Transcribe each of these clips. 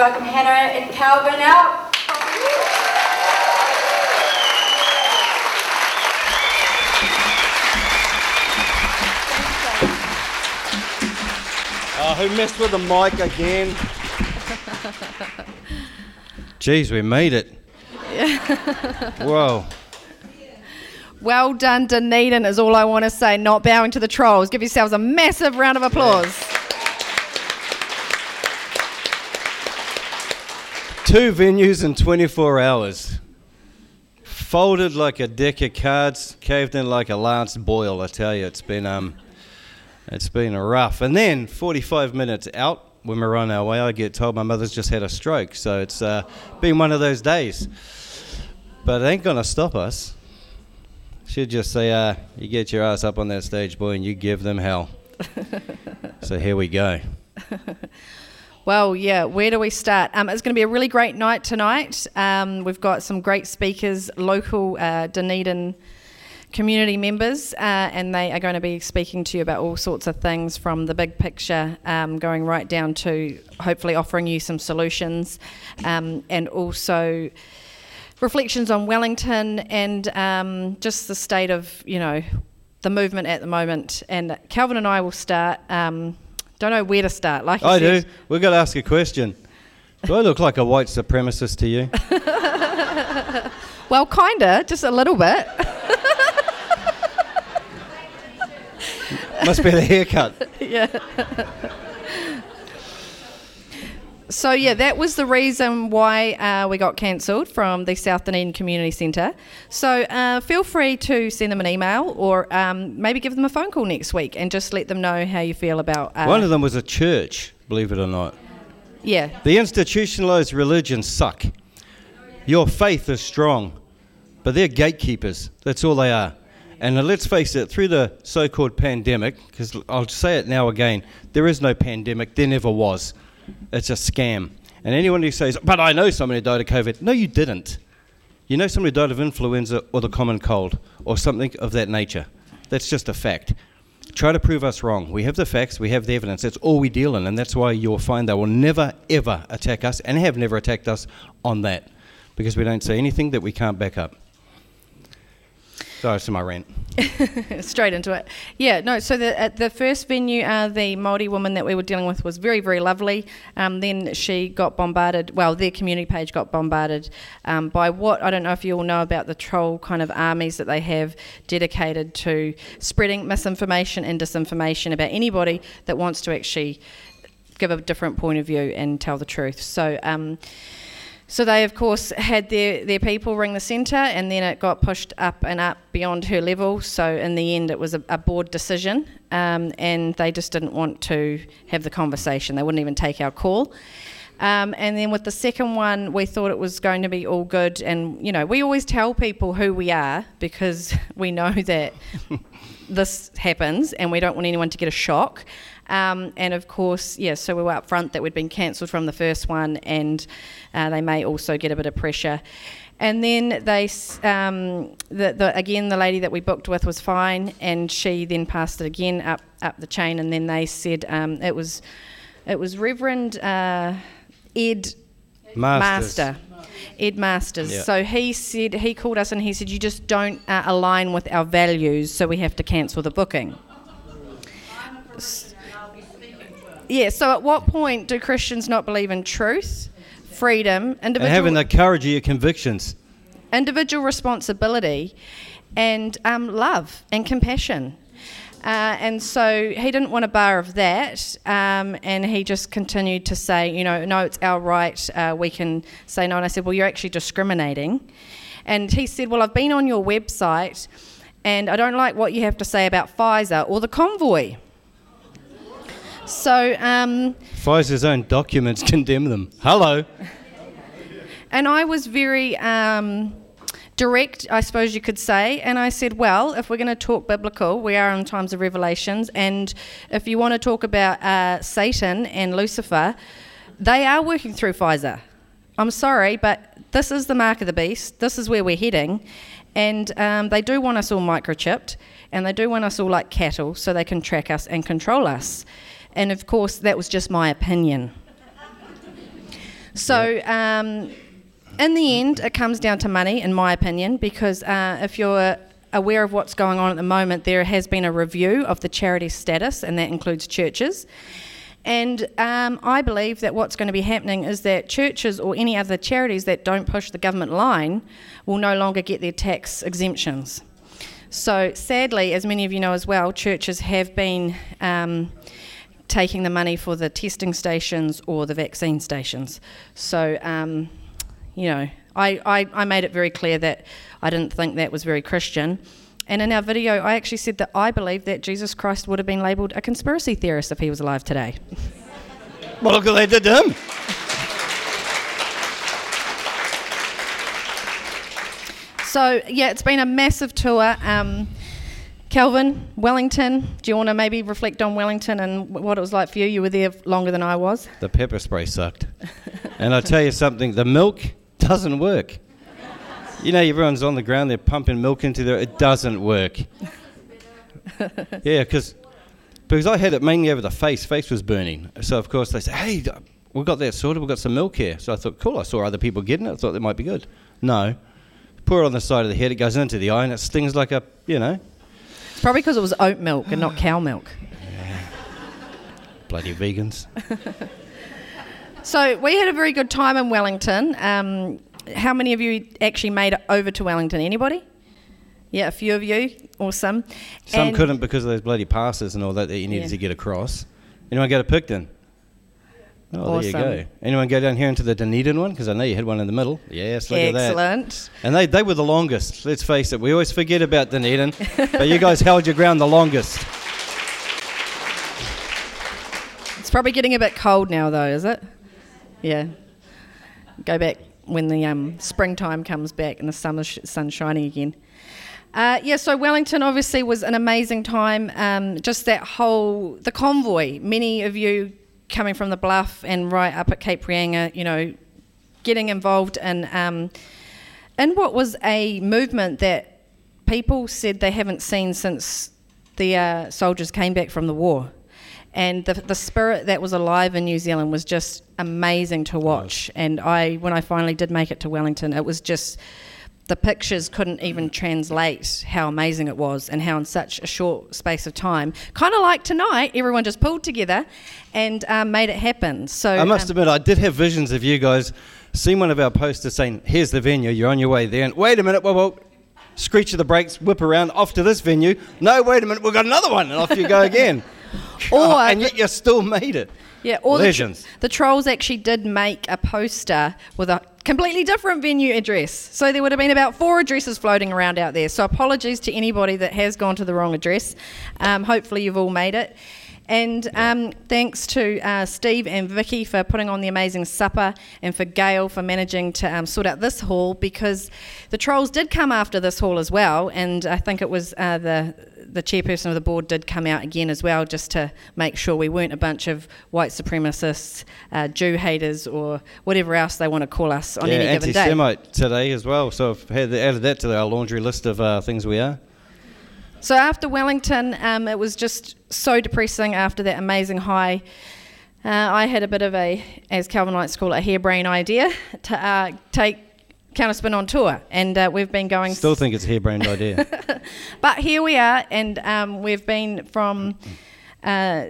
Please welcome Hannah and Kelvyn Alp. Oh, who messed with the mic again? Jeez, we made it. Whoa. Well done, Dunedin, is all I want to say. Not bowing to the trolls. Give yourselves a massive round of applause. Two venues in 24 hours. Folded like a deck of cards, caved in like a Lance Boyle. I tell you, it's been um, it's been rough. And then 45 minutes out, when we're on our way, I get told my mother's just had a stroke. So it's uh, been one of those days. But it ain't gonna stop us. She'd just say, uh, "You get your ass up on that stage, boy, and you give them hell." so here we go. Well, yeah, where do we start? Um, it's going to be a really great night tonight. Um, we've got some great speakers, local uh, Dunedin community members, uh, and they are going to be speaking to you about all sorts of things from the big picture, um, going right down to hopefully offering you some solutions, um, and also reflections on Wellington and um, just the state of, you know, the movement at the moment. And Kelvyn and I will start. Don't know where to start. Like you I said, do. We've got to ask a question. Do I look like a white supremacist to you? Well, kinda, just a little bit. Must be the haircut. yeah. So yeah, that was the reason why uh, we got cancelled from the South Dunedin Community Centre. So uh, feel free to send them an email or um, maybe give them a phone call next week and just let them know how you feel about. Uh, One of them was a church, believe it or not. yeah, The institutionalized religions suck. Your faith is strong, but they're gatekeepers. That's all they are. And uh, let's face it, through the so called pandemic, because I'll say it now again, there is no pandemic, there never was. It's a scam. And anyone who says, but I know who died of COVID, no, you didn't. You know who died of influenza or the common cold or something of that nature. That's just a fact. Try to prove us wrong. We have the facts, we have the evidence. That's all we deal in, and that's why you'll find they will never, ever attack us and have never attacked us on that because we don't say anything that we can't back up. Sorry, it's my rant. straight into it. Yeah, no. So the at the first venue, uh, the Maori woman that we were dealing with was very, very lovely. Um, then she got bombarded. Well, their community page got bombarded um, by what I don't know if you all know about the troll kind of armies that they have dedicated to spreading misinformation and disinformation about anybody that wants to actually give a different point of view and tell the truth. So. Um, so they, of course, had their, their people ring the centre, and then it got pushed up and up beyond her level. So in the end, it was a, a board decision, um, and they just didn't want to have the conversation. They wouldn't even take our call. Um, and then with the second one, we thought it was going to be all good. And, you know, we always tell people who we are because we know that this happens and we don't want anyone to get a shock. Um, and of course, yeah, so we were up front that we'd been cancelled from the first one and uh, they may also get a bit of pressure. And then they, um, the, the, again, the lady that we booked with was fine, and she then passed it again up up the chain, and then they said um, it was, it was Reverend uh, Ed Masters. Master. Ed Masters. Yeah. So he said he called us and he said you just don't uh, align with our values, so we have to cancel the booking. Yeah. So at what point do Christians not believe in truth, freedom, And individual having the courage of your convictions. individual responsibility, and um, love and compassion. Uh, and so he didn't want a bar of that, um, and he just continued to say, you know, no, it's our right, uh, we can say no. And I said, well, you're actually discriminating. And he said, well, I've been on your website, and I don't like what you have to say about Pfizer or the convoy. So, um, Pfizer's own documents condemn them. Hello. And I was very um, direct, I suppose you could say. And I said, well, if we're going to talk biblical, we are in times of revelations. And if you want to talk about uh, Satan and Lucifer, they are working through Pfizer. I'm sorry, but this is the mark of the beast. This is where we're heading. And um, they do want us all microchipped, and they do want us all like cattle so they can track us and control us. And of course, that was just my opinion. So, um, in the end, it comes down to money, in my opinion, because uh, if you're aware of what's going on at the moment, there has been a review of the charity status, and that includes churches. And um, I believe that what's going to be happening is that churches or any other charities that don't push the government line will no longer get their tax exemptions. So, sadly, as many of you know as well, churches have been um, taking the money for the testing stations or the vaccine stations. So, um, you know, I, I, I made it very clear that I didn't think that was very Christian. And in our video, I actually said that I believe that Jesus Christ would have been labelled a conspiracy theorist if he was alive today. Well, look what they did to him. So, yeah, it's been a massive tour. Um, Kelvyn, Wellington, do you want to maybe reflect on Wellington and what it was like for you? You were there longer than I was. The pepper spray sucked. and I'll tell you something, the milk doesn't work. You know, everyone's on the ground, they're pumping milk into there. It doesn't work. yeah, because because I had it mainly over the face. Face was burning. So, of course, they said, hey, we've got that sorted. We've got some milk here. So I thought, cool. I saw other people getting it. I thought that might be good. No. Pour it on the side of the head. It goes into the eye and it stings like a, you know, probably because it was oat milk and not cow milk. bloody vegans. So we had a very good time in Wellington. Um, how many of you actually made it over to Wellington? Anybody? Yeah, a few of you. Awesome. Some And- couldn't because of those bloody passes and all that that you needed Yeah. to get across. Anyone go to Picton? Oh, there you go. Anyone go down here into the Dunedin one? Because I know you had one in the middle. Yes, look at that. Excellent. And they, they were the longest. Let's face it. We always forget about Dunedin, but you guys held your ground the longest. It's probably getting a bit cold now, though, is it? Yeah. Go back when the um, springtime comes back and the summer sh- sun's shining again. Uh, yeah, so Wellington obviously was an amazing time. Um, just that whole the convoy. Many of you coming from the Bluff and right up at Cape Reinga, you know, getting involved in um, in what was a movement that people said they haven't seen since the uh, soldiers came back from the war. And the, the spirit that was alive in New Zealand was just amazing to watch. And I, when I finally did make it to Wellington, it was just the pictures couldn't even translate how amazing it was and how in such a short space of time, kind of like tonight, everyone just pulled together and um, made it happen. So I must um, admit, I did have visions of you guys seeing one of our posters saying, Here's the venue, you're on your way there. And wait a minute, whoa, whoa. Screech of the brakes, whip around, off to this venue. No, wait a minute, we've got another one. And off you go again. Or- and yet you still made it. Yeah, or the, tr- the trolls actually did make a poster with a completely different venue address. So there would have been about four addresses floating around out there. So apologies to anybody that has gone to the wrong address. Um, hopefully you've all made it. And um, thanks to uh, Steve and Vicky for putting on the amazing supper, and for Gail for managing to um, sort out this hall because the trolls did come after this hall as well. And I think it was uh, the the chairperson of the board did come out again as well, just to make sure we weren't a bunch of white supremacists, uh, Jew haters, or whatever else they want to call us on yeah, any given day. anti-Semite today as well. So I've had added that to our laundry list of uh, things we are. So after Wellington, um, it was just so depressing after that amazing high. Uh, I had a bit of a, as Kelvyn likes to call it, a harebrained idea to uh, take Counterspin on tour, and uh, we've been going. Still think it's a harebrained idea. But here we are, and um, we've been from uh,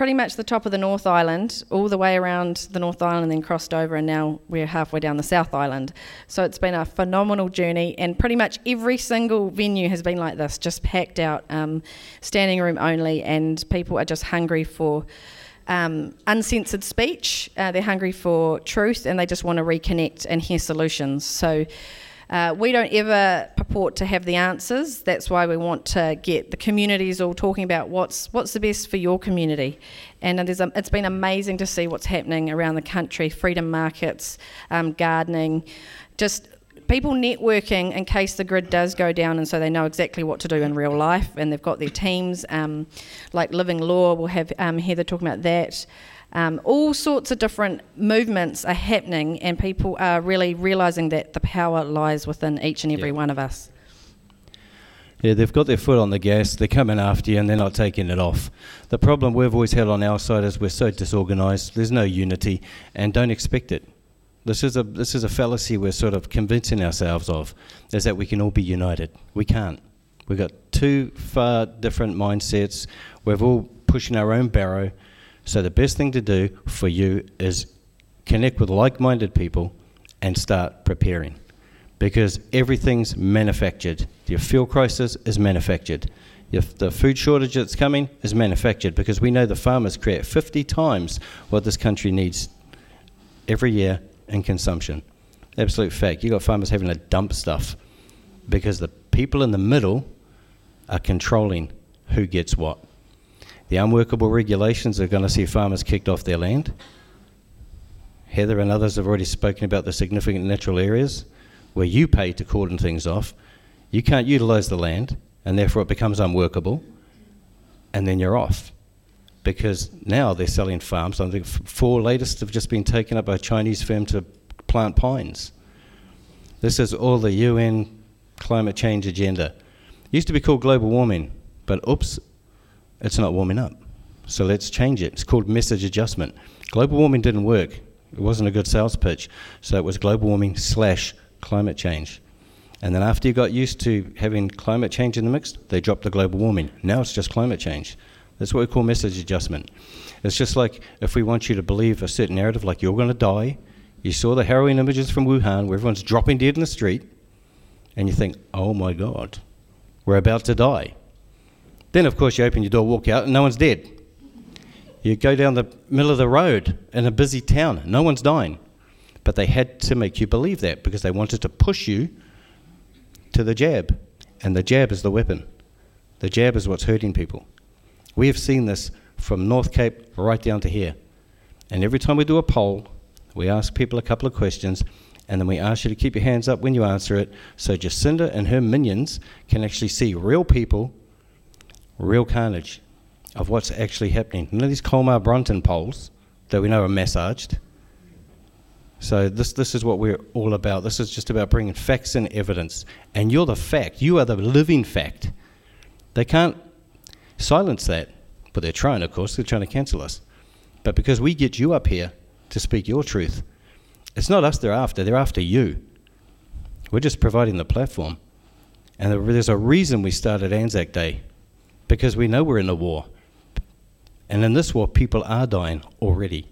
pretty much the top of the North Island all the way around the North Island, then crossed over, and now we're halfway down the South Island. So it's been a phenomenal journey, and pretty much every single venue has been like this, just packed out, um, standing room only, and people are just hungry for. Um, uncensored speech. Uh, they're hungry for truth and they just want to reconnect and hear solutions. So, uh, we don't ever purport to have the answers. That's why we want to get the communities all talking about what's what's the best for your community. And there's a, it's been amazing to see what's happening around the country: freedom markets, um, gardening, just people networking in case the grid does go down, and so they know exactly what to do in real life, and they've got their teams. Um, like Living Law, we'll have um, Heather talking about that. Um, all sorts of different movements are happening, and people are really realizing that the power lies within each and every Yeah. one of us. Yeah, they've got their foot on the gas, they're coming after you, and they're not taking it off. The problem we've always had on our side is we're so disorganised, there's no unity, and don't expect it. This is a this is a fallacy we're sort of convincing ourselves of, is that we can all be united. We can't. We've got two far different mindsets. We're all pushing our own barrow. So the best thing to do for you is connect with like-minded people and start preparing, because everything's manufactured. Your fuel crisis is manufactured. If the food shortage that's coming is manufactured because we know the farmers create 50 times what this country needs every year in consumption. Absolute fact. You've got farmers having to dump stuff because the people in the middle are controlling who gets what. The unworkable regulations are going to see farmers kicked off their land. Heather and others have already spoken about the significant natural areas where you pay to cordon things off. You can't utilise the land, and therefore it becomes unworkable, and then you're off because now they're selling farms. I think four latest have just been taken up by a Chinese firm to plant pines. This is all the UN climate change agenda. It Used to be called global warming, but oops, it's not warming up. So let's change it. It's called message adjustment. Global warming didn't work. It wasn't a good sales pitch. So it was global warming slash climate change. And then after you got used to having climate change in the mix, they dropped the global warming. Now it's just climate change. That's what we call message adjustment. It's just like if we want you to believe a certain narrative, like you're going to die, you saw the harrowing images from Wuhan where everyone's dropping dead in the street, and you think, oh my God, we're about to die. Then, of course, you open your door, walk out, and no one's dead. You go down the middle of the road in a busy town, no one's dying. But they had to make you believe that because they wanted to push you to the jab. And the jab is the weapon. The jab is what's hurting people. We have seen this from North Cape right down to here. And every time we do a poll, we ask people a couple of questions, and then we ask you to keep your hands up when you answer it so Jacinda and her minions can actually see real people, real carnage of what's actually happening. None of these Colmar Brunton polls that we know are massaged. So this, this is what we're all about. This is just about bringing facts and evidence. And you're the fact. You are the living fact. They can't silence that. But they're trying, of course, they're trying to cancel us. But because we get you up here to speak your truth, it's not us they're after, they're after you. We're just providing the platform. And there's a reason we started Anzac Day, because we know we're in a war. And in this war, people are dying already.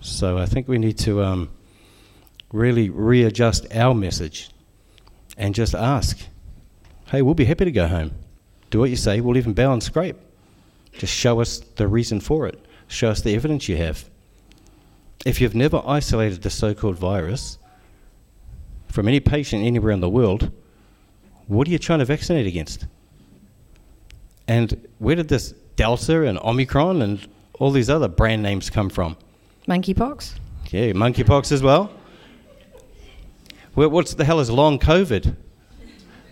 So I think we need to um, really readjust our message and just ask hey, we'll be happy to go home. Do what you say, we'll even bow and scrape. Just show us the reason for it, show us the evidence you have. If you've never isolated the so called virus from any patient anywhere in the world, what are you trying to vaccinate against? And where did this Delta and Omicron and all these other brand names come from? Monkeypox? Yeah, monkeypox as well. Well, what the hell is long COVID?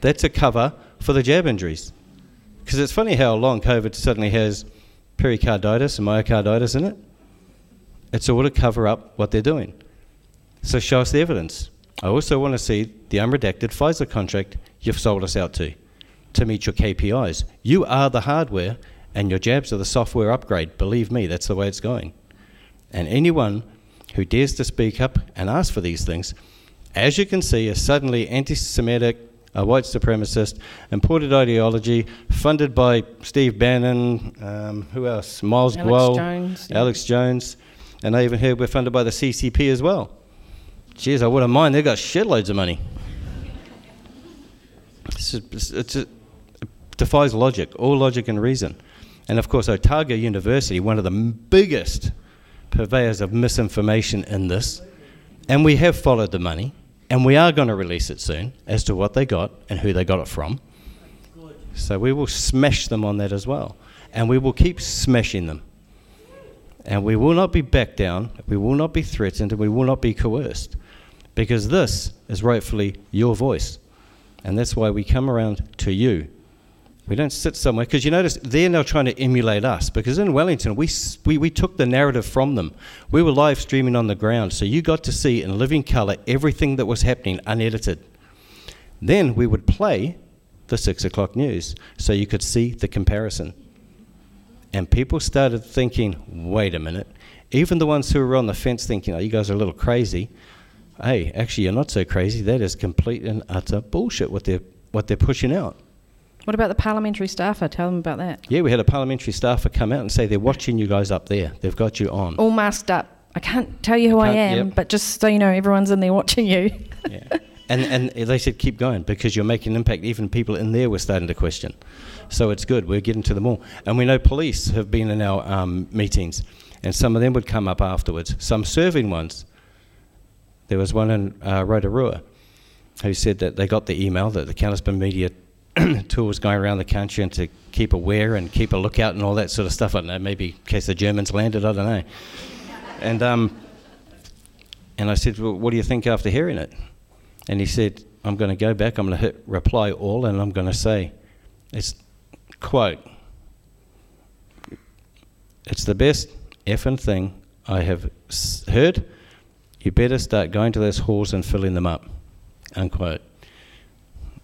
That's a cover for the jab injuries. Because it's funny how long COVID suddenly has pericarditis and myocarditis in it. It's all to cover up what they're doing. So show us the evidence. I also want to see the unredacted Pfizer contract you've sold us out to, to meet your KPIs. You are the hardware, and your jabs are the software upgrade. Believe me, that's the way it's going. And anyone who dares to speak up and ask for these things, as you can see, is suddenly anti Semitic, a white supremacist, imported ideology, funded by Steve Bannon, um, who else? Miles Alex Guo, Jones, yeah. Alex Jones, and I even heard we're funded by the CCP as well. Jeez, I wouldn't mind. They've got shitloads of money. It's, it's, it defies logic, all logic and reason. And of course, Otago University, one of the biggest purveyors of misinformation in this, and we have followed the money, and we are going to release it soon as to what they got and who they got it from. So we will smash them on that as well, and we will keep smashing them. And we will not be backed down, we will not be threatened, and we will not be coerced. Because this is rightfully your voice. And that's why we come around to you. We don't sit somewhere, because you notice they're now trying to emulate us. Because in Wellington, we, we, we took the narrative from them. We were live streaming on the ground, so you got to see in living colour everything that was happening unedited. Then we would play the six o'clock news, so you could see the comparison. And people started thinking, wait a minute. Even the ones who were on the fence thinking, oh, you guys are a little crazy. Hey, actually, you're not so crazy. That is complete and utter bullshit what they're, what they're pushing out. What about the parliamentary staffer? Tell them about that. Yeah, we had a parliamentary staffer come out and say they're watching you guys up there. They've got you on. All masked up. I can't tell you who I Can't- am, yep. but just so you know, everyone's in there watching you. Yeah. And, and they said, keep going because you're making an impact. Even people in there were starting to question. So it's good. We're getting to them all. And we know police have been in our um, meetings, and some of them would come up afterwards, some serving ones. There was one in uh, Rotorua who said that they got the email that the Counterspin Media tour was going around the country and to keep aware and keep a lookout and all that sort of stuff. I don't know, maybe in case the Germans landed, I don't know. And, um, and I said, well, what do you think after hearing it? And he said, I'm going to go back, I'm going to hit reply all, and I'm going to say, it's, quote, it's the best effing thing I have heard. You better start going to those halls and filling them up, unquote.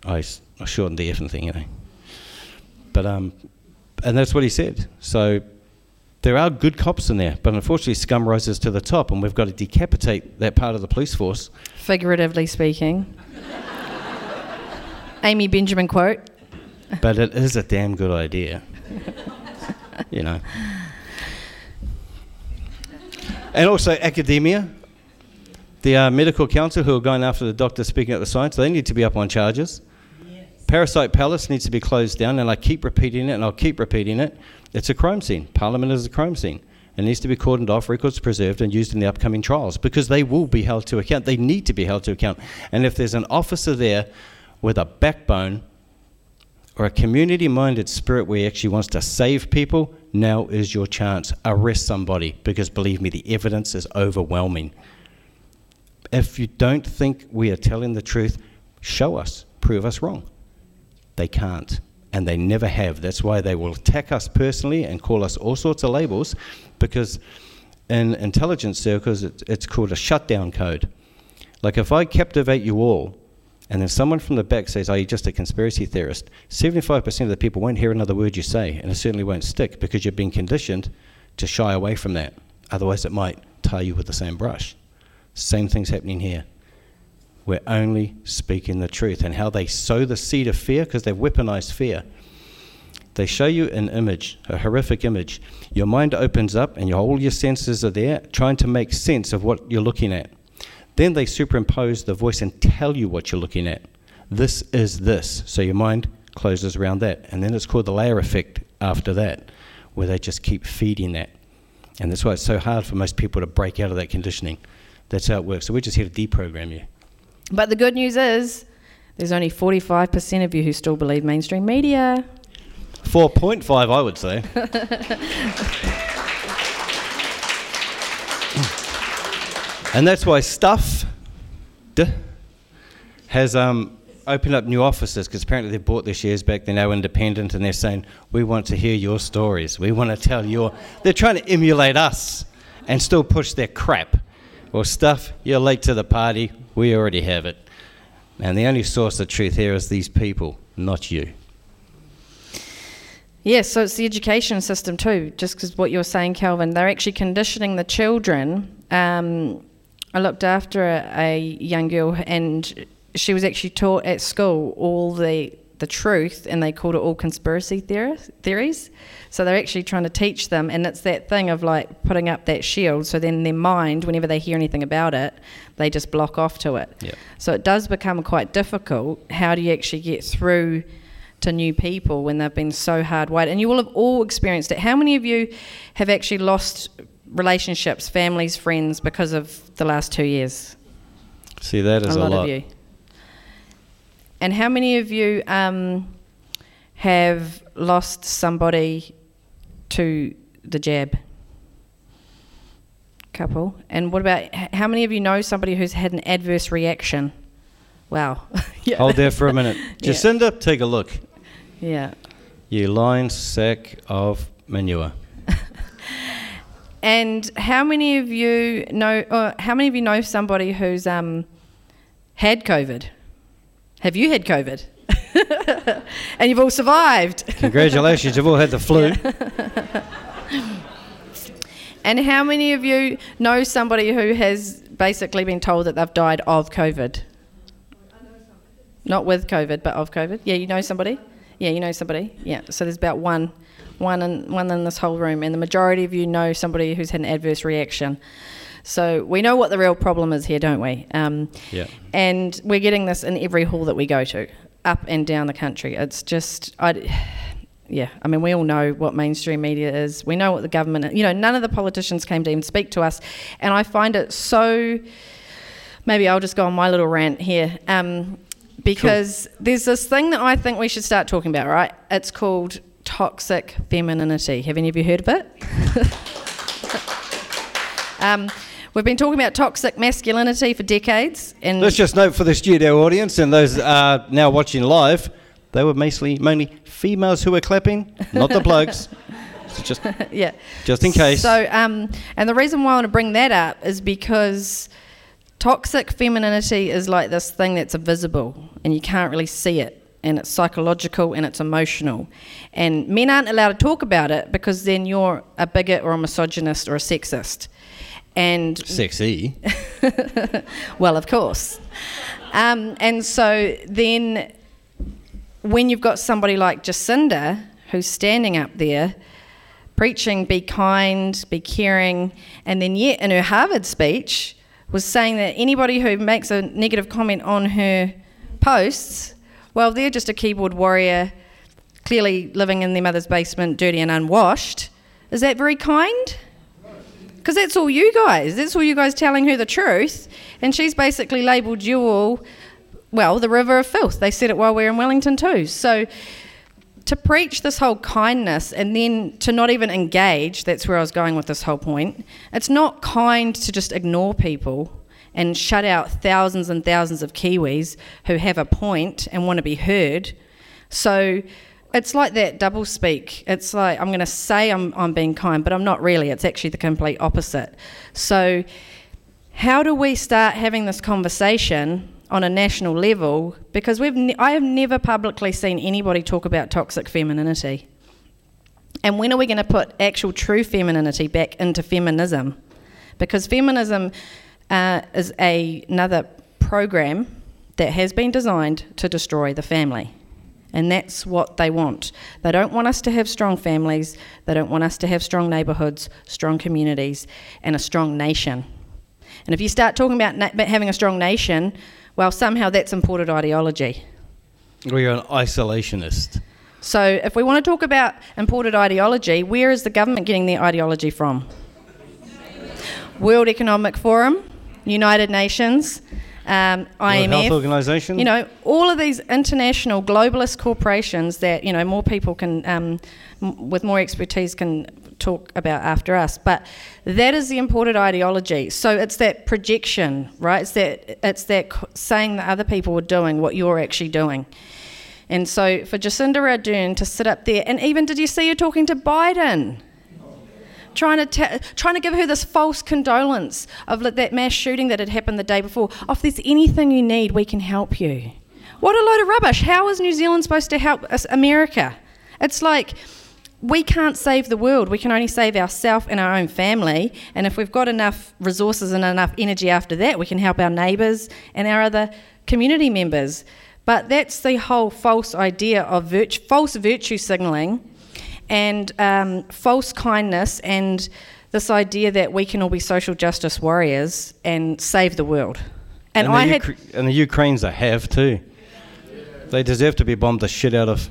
I, I shortened the effing thing, you know. But, um, and that's what he said. So there are good cops in there, but unfortunately, scum rises to the top, and we've got to decapitate that part of the police force. Figuratively speaking. Amy Benjamin quote. but it is a damn good idea. you know. And also academia. The uh, medical council who are going after the doctor speaking at the science, they need to be up on charges. Parasite Palace needs to be closed down, and I keep repeating it, and I'll keep repeating it. It's a crime scene. Parliament is a crime scene. It needs to be cordoned off, records preserved, and used in the upcoming trials because they will be held to account. They need to be held to account. And if there's an officer there with a backbone or a community minded spirit where he actually wants to save people, now is your chance. Arrest somebody because believe me, the evidence is overwhelming. If you don't think we are telling the truth, show us, prove us wrong. They can't, and they never have. That's why they will attack us personally and call us all sorts of labels because in intelligence circles, it's, called a shutdown code. Like if I captivate you all, and then someone from the back says, oh, Are you just a conspiracy theorist? 75% of the people won't hear another word you say, and it certainly won't stick because you've been conditioned to shy away from that. Otherwise, it might tie you with the same brush. Same thing's happening here. We're only speaking the truth. And how they sow the seed of fear, because they've weaponized fear. They show you an image, a horrific image. Your mind opens up, and all your senses are there, trying to make sense of what you're looking at. Then they superimpose the voice and tell you what you're looking at. This is this. So your mind closes around that. And then it's called the layer effect after that, where they just keep feeding that. And that's why it's so hard for most people to break out of that conditioning. That's how it works. So we're just here to deprogram you. But the good news is there's only 45% of you who still believe mainstream media. 4.5, I would say. and that's why Stuff D has um, opened up new offices because apparently they've bought their shares back. They're now independent and they're saying, We want to hear your stories. We want to tell your. They're trying to emulate us and still push their crap. Well, Stuff, you're late to the party. We already have it. And the only source of truth here is these people, not you. Yes, so it's the education system too, just because what you're saying, Kelvyn. They're actually conditioning the children. Um, I looked after a, a young girl, and she was actually taught at school all the the truth, and they called it all conspiracy theories. So they're actually trying to teach them, and it's that thing of like putting up that shield. So then their mind, whenever they hear anything about it, they just block off to it. Yep. So it does become quite difficult. How do you actually get through to new people when they've been so hardwired? And you will have all experienced it. How many of you have actually lost relationships, families, friends because of the last two years? See, that is a a lot, lot. of you. And how many of you um, have lost somebody to the jab? Couple. And what about how many of you know somebody who's had an adverse reaction? Wow. yeah. Hold there for a minute. Yeah. Jacinda, take a look. Yeah. You lying sack of manure. And how many of you know? Uh, how many of you know somebody who's um, had COVID? Have you had COVID? and you've all survived. Congratulations, you've all had the flu. And how many of you know somebody who has basically been told that they've died of COVID? Not with COVID, but of COVID. Yeah, you know somebody. Yeah, you know somebody. Yeah. So there's about one, one in one in this whole room, and the majority of you know somebody who's had an adverse reaction. So we know what the real problem is here, don't we? Um, Yeah. And we're getting this in every hall that we go to, up and down the country. It's just, I, yeah. I mean, we all know what mainstream media is. We know what the government. You know, none of the politicians came to even speak to us, and I find it so. Maybe I'll just go on my little rant here. Um, because there's this thing that I think we should start talking about, right? It's called toxic femininity. Have any of you heard of it? um, we've been talking about toxic masculinity for decades, and Let's just note for the studio audience and those uh, now watching live, they were mostly mainly females who were clapping, not the blokes. So just, yeah. just in case. So, um, and the reason why I want to bring that up is because toxic femininity is like this thing that's invisible and you can't really see it. And it's psychological and it's emotional. And men aren't allowed to talk about it because then you're a bigot or a misogynist or a sexist. And Sexy. well, of course. Um, and so then, when you've got somebody like Jacinda who's standing up there preaching, be kind, be caring, and then yet in her Harvard speech was saying that anybody who makes a negative comment on her posts, well, they're just a keyboard warrior, clearly living in their mother's basement, dirty and unwashed. Is that very kind? Because that's all you guys. That's all you guys telling her the truth. And she's basically labelled you all, well, the river of filth. They said it while we were in Wellington too. So to preach this whole kindness and then to not even engage, that's where I was going with this whole point. It's not kind to just ignore people and shut out thousands and thousands of Kiwis who have a point and want to be heard. So it's like that double speak. It's like I'm going to say I'm, I'm being kind, but I'm not really. It's actually the complete opposite. So, how do we start having this conversation on a national level? Because we've ne- I have never publicly seen anybody talk about toxic femininity. And when are we going to put actual true femininity back into feminism? Because feminism uh, is a, another program that has been designed to destroy the family. And that's what they want. They don't want us to have strong families, they don't want us to have strong neighbourhoods, strong communities, and a strong nation. And if you start talking about na- having a strong nation, well, somehow that's imported ideology. Or you're an isolationist. So if we want to talk about imported ideology, where is the government getting their ideology from? World Economic Forum, United Nations, um, Health IMF. Organization. You know, all of these international globalist corporations that you know more people can, um, m- with more expertise, can talk about after us. But that is the imported ideology. So it's that projection, right? It's that it's that saying that other people are doing what you're actually doing. And so for Jacinda Ardern to sit up there, and even did you see her talking to Biden? Trying to, trying to give her this false condolence of that mass shooting that had happened the day before. Oh, if there's anything you need, we can help you. What a load of rubbish. How is New Zealand supposed to help us, America? It's like we can't save the world. We can only save ourselves and our own family. And if we've got enough resources and enough energy after that, we can help our neighbours and our other community members. But that's the whole false idea of false virtue signalling and um, false kindness and this idea that we can all be social justice warriors and save the world. And, the I had. Ukra- and the Ukrainians they have too. They deserve to be bombed the shit out of.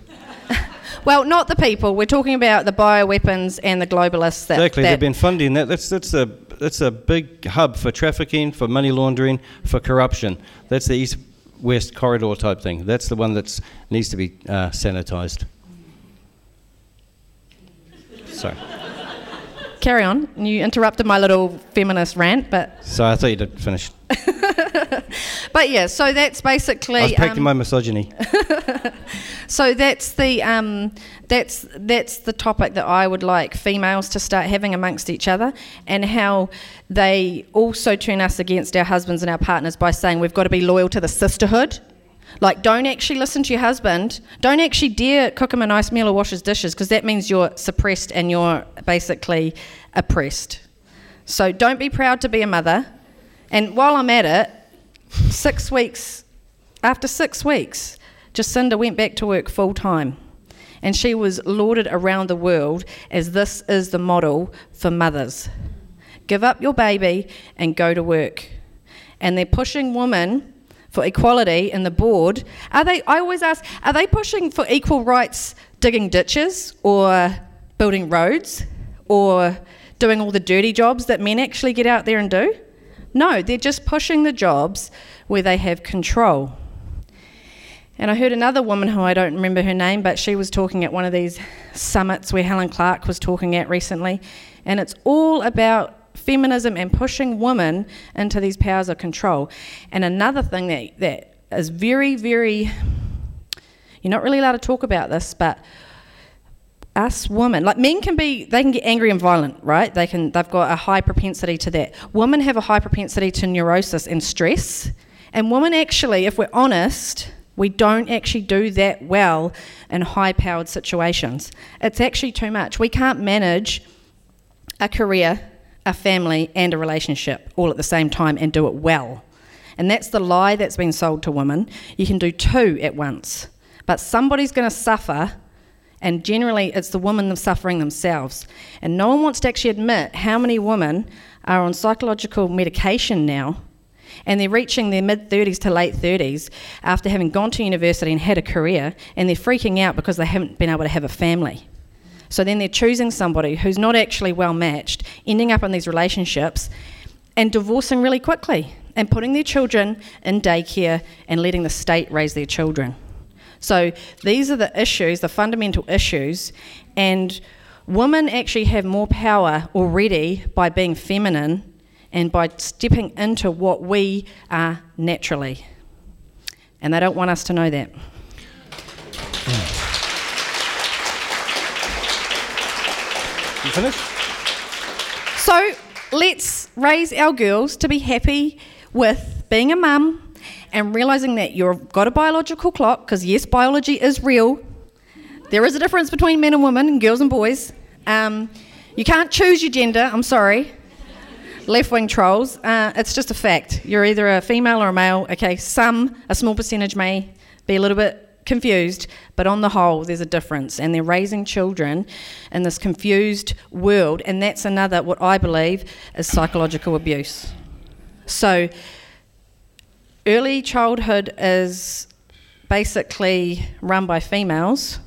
Well, not the people. We're talking about the bioweapons and the globalists. That, Exactly, that they've been funding that. That's that's a that's a big hub for trafficking, for money laundering, for corruption. That's the east-west corridor type thing. That's the one that needs to be uh, sanitized. Sorry. Carry on. You interrupted my little feminist rant, but So I thought you did finish. but yeah. So that's basically. I was practicing um, my misogyny. So that's the um, that's that's the topic that I would like females to start having amongst each other, and how they also turn us against our husbands and our partners by saying we've got to be loyal to the sisterhood. Like, don't actually listen to your husband. Don't actually dare cook him a nice meal or wash his dishes because that means you're suppressed and you're basically oppressed. So don't be proud to be a mother. And while I'm at it, six weeks, after six weeks, Jacinda went back to work full time. And she was lauded around the world as this is the model for mothers. Give up your baby and go to work. And they're pushing women for equality in the board. Are they I always ask, are they pushing for equal rights digging ditches or building roads or doing all the dirty jobs that men actually get out there and do? No, they're just pushing the jobs where they have control. And I heard another woman who I don't remember her name, but she was talking at one of these summits where Helen Clark was talking at recently. And it's all about feminism and pushing women into these powers of control. And another thing that, that is very, very, you're not really allowed to talk about this, but us women, like men can be, they can get angry and violent, right? They can, they've got a high propensity to that. Women have a high propensity to neurosis and stress. And women actually, if we're honest, we don't actually do that well in high powered situations. It's actually too much. We can't manage a career, a family, and a relationship all at the same time and do it well. And that's the lie that's been sold to women. You can do two at once, but somebody's going to suffer, and generally it's the women suffering themselves. And no one wants to actually admit how many women are on psychological medication now and they're reaching their mid 30s to late 30s after having gone to university and had a career, and they're freaking out because they haven't been able to have a family. So then they're choosing somebody who's not actually well matched, ending up in these relationships, and divorcing really quickly, and putting their children in daycare and letting the state raise their children. So these are the issues, the fundamental issues, and women actually have more power already by being feminine and by stepping into what we are naturally. And they don't want us to know that. You finished? So let's raise our girls to be happy with being a mum and realizing that you've got a biological clock, because yes, biology is real. There is a difference between men and women, and girls and boys. Um, you can't choose your gender, I'm sorry. Left wing trolls, uh, it's just a fact. You're either a female or a male. Okay, some, a small percentage may be a little bit confused, but on the whole, there's a difference. And they're raising children in this confused world, and that's another, what I believe, is psychological abuse. So, early childhood is basically run by females,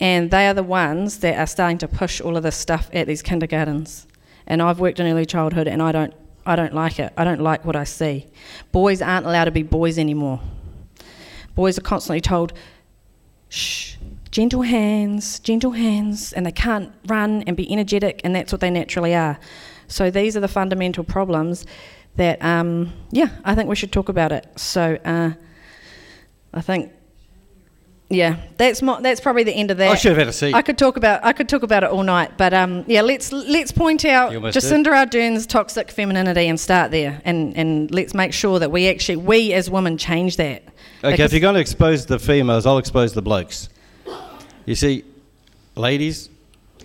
and they are the ones that are starting to push all of this stuff at these kindergartens. And I've worked in early childhood, and I don't, I don't like it. I don't like what I see. Boys aren't allowed to be boys anymore. Boys are constantly told, shh, gentle hands, gentle hands, and they can't run and be energetic, and that's what they naturally are. So these are the fundamental problems that, um, yeah, I think we should talk about it. So uh, I think, yeah, that's my, that's probably the end of that. I should have had a seat. I could talk about I could talk about it all night, but um, yeah, let's let's point out You almost did. Jacinda Ardern's toxic femininity and start there, and and let's make sure that we actually we as women change that. Okay, if you're going to expose the females, I'll expose the blokes. You see, ladies,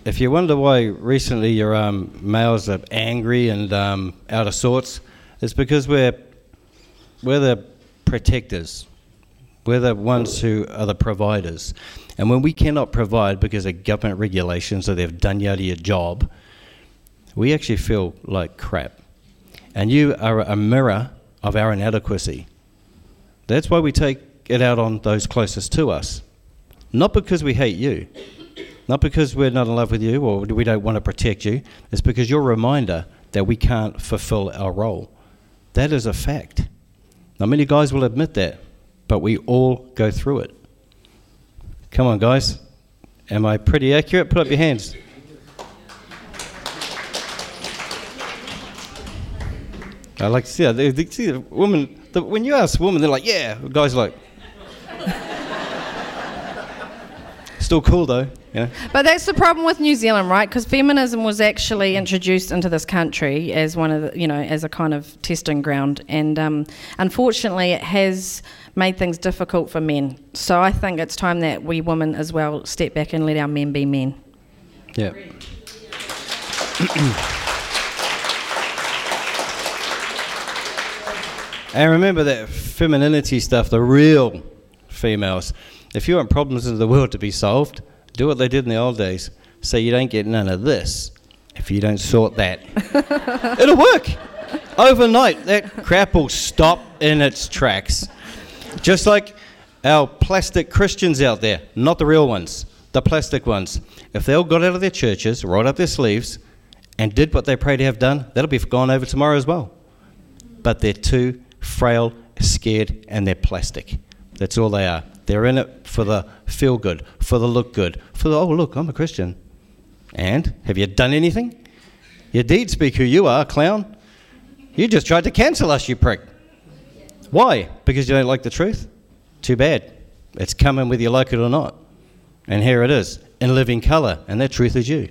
if you wonder why recently your um, males are angry and um, out of sorts, it's because we're we're the protectors. We're the ones who are the providers. And when we cannot provide because of government regulations or they've done you out of your job, we actually feel like crap. And you are a mirror of our inadequacy. That's why we take it out on those closest to us. Not because we hate you, not because we're not in love with you or we don't want to protect you. It's because you're a reminder that we can't fulfill our role. That is a fact. Not many guys will admit that, but we all go through it. Come on, guys. Am I pretty accurate? Put up your hands. I like to see that. See the woman. The, when you ask women, they're like, "Yeah." The guys are like. Still cool though, you know. But that's the problem with New Zealand, right? Because feminism was actually introduced into this country as one of the, you know, as a kind of testing ground, and um, unfortunately, it has made things difficult for men. So I think it's time that we women as well step back and let our men be men. Yeah. And remember that femininity stuff, the real females. If you want problems in the world to be solved, do what they did in the old days. Say you don't get none of this if you don't sort that. It'll work. Overnight, that crap will stop in its tracks. Just like our plastic Christians out there, not the real ones, the plastic ones. If they all got out of their churches, rolled up their sleeves, and did what they pray to have done, that'll be gone over tomorrow as well. But they're too frail, scared, and they're plastic. That's all they are. They're in it for the feel good, for the look good, for the, oh, look, I'm a Christian. And have you done anything? Your deeds speak who you are, clown. You just tried to cancel us, you prick. Why? Because you don't like the truth? Too bad. It's coming whether you like it or not. And here it is, in living colour, and that truth is you.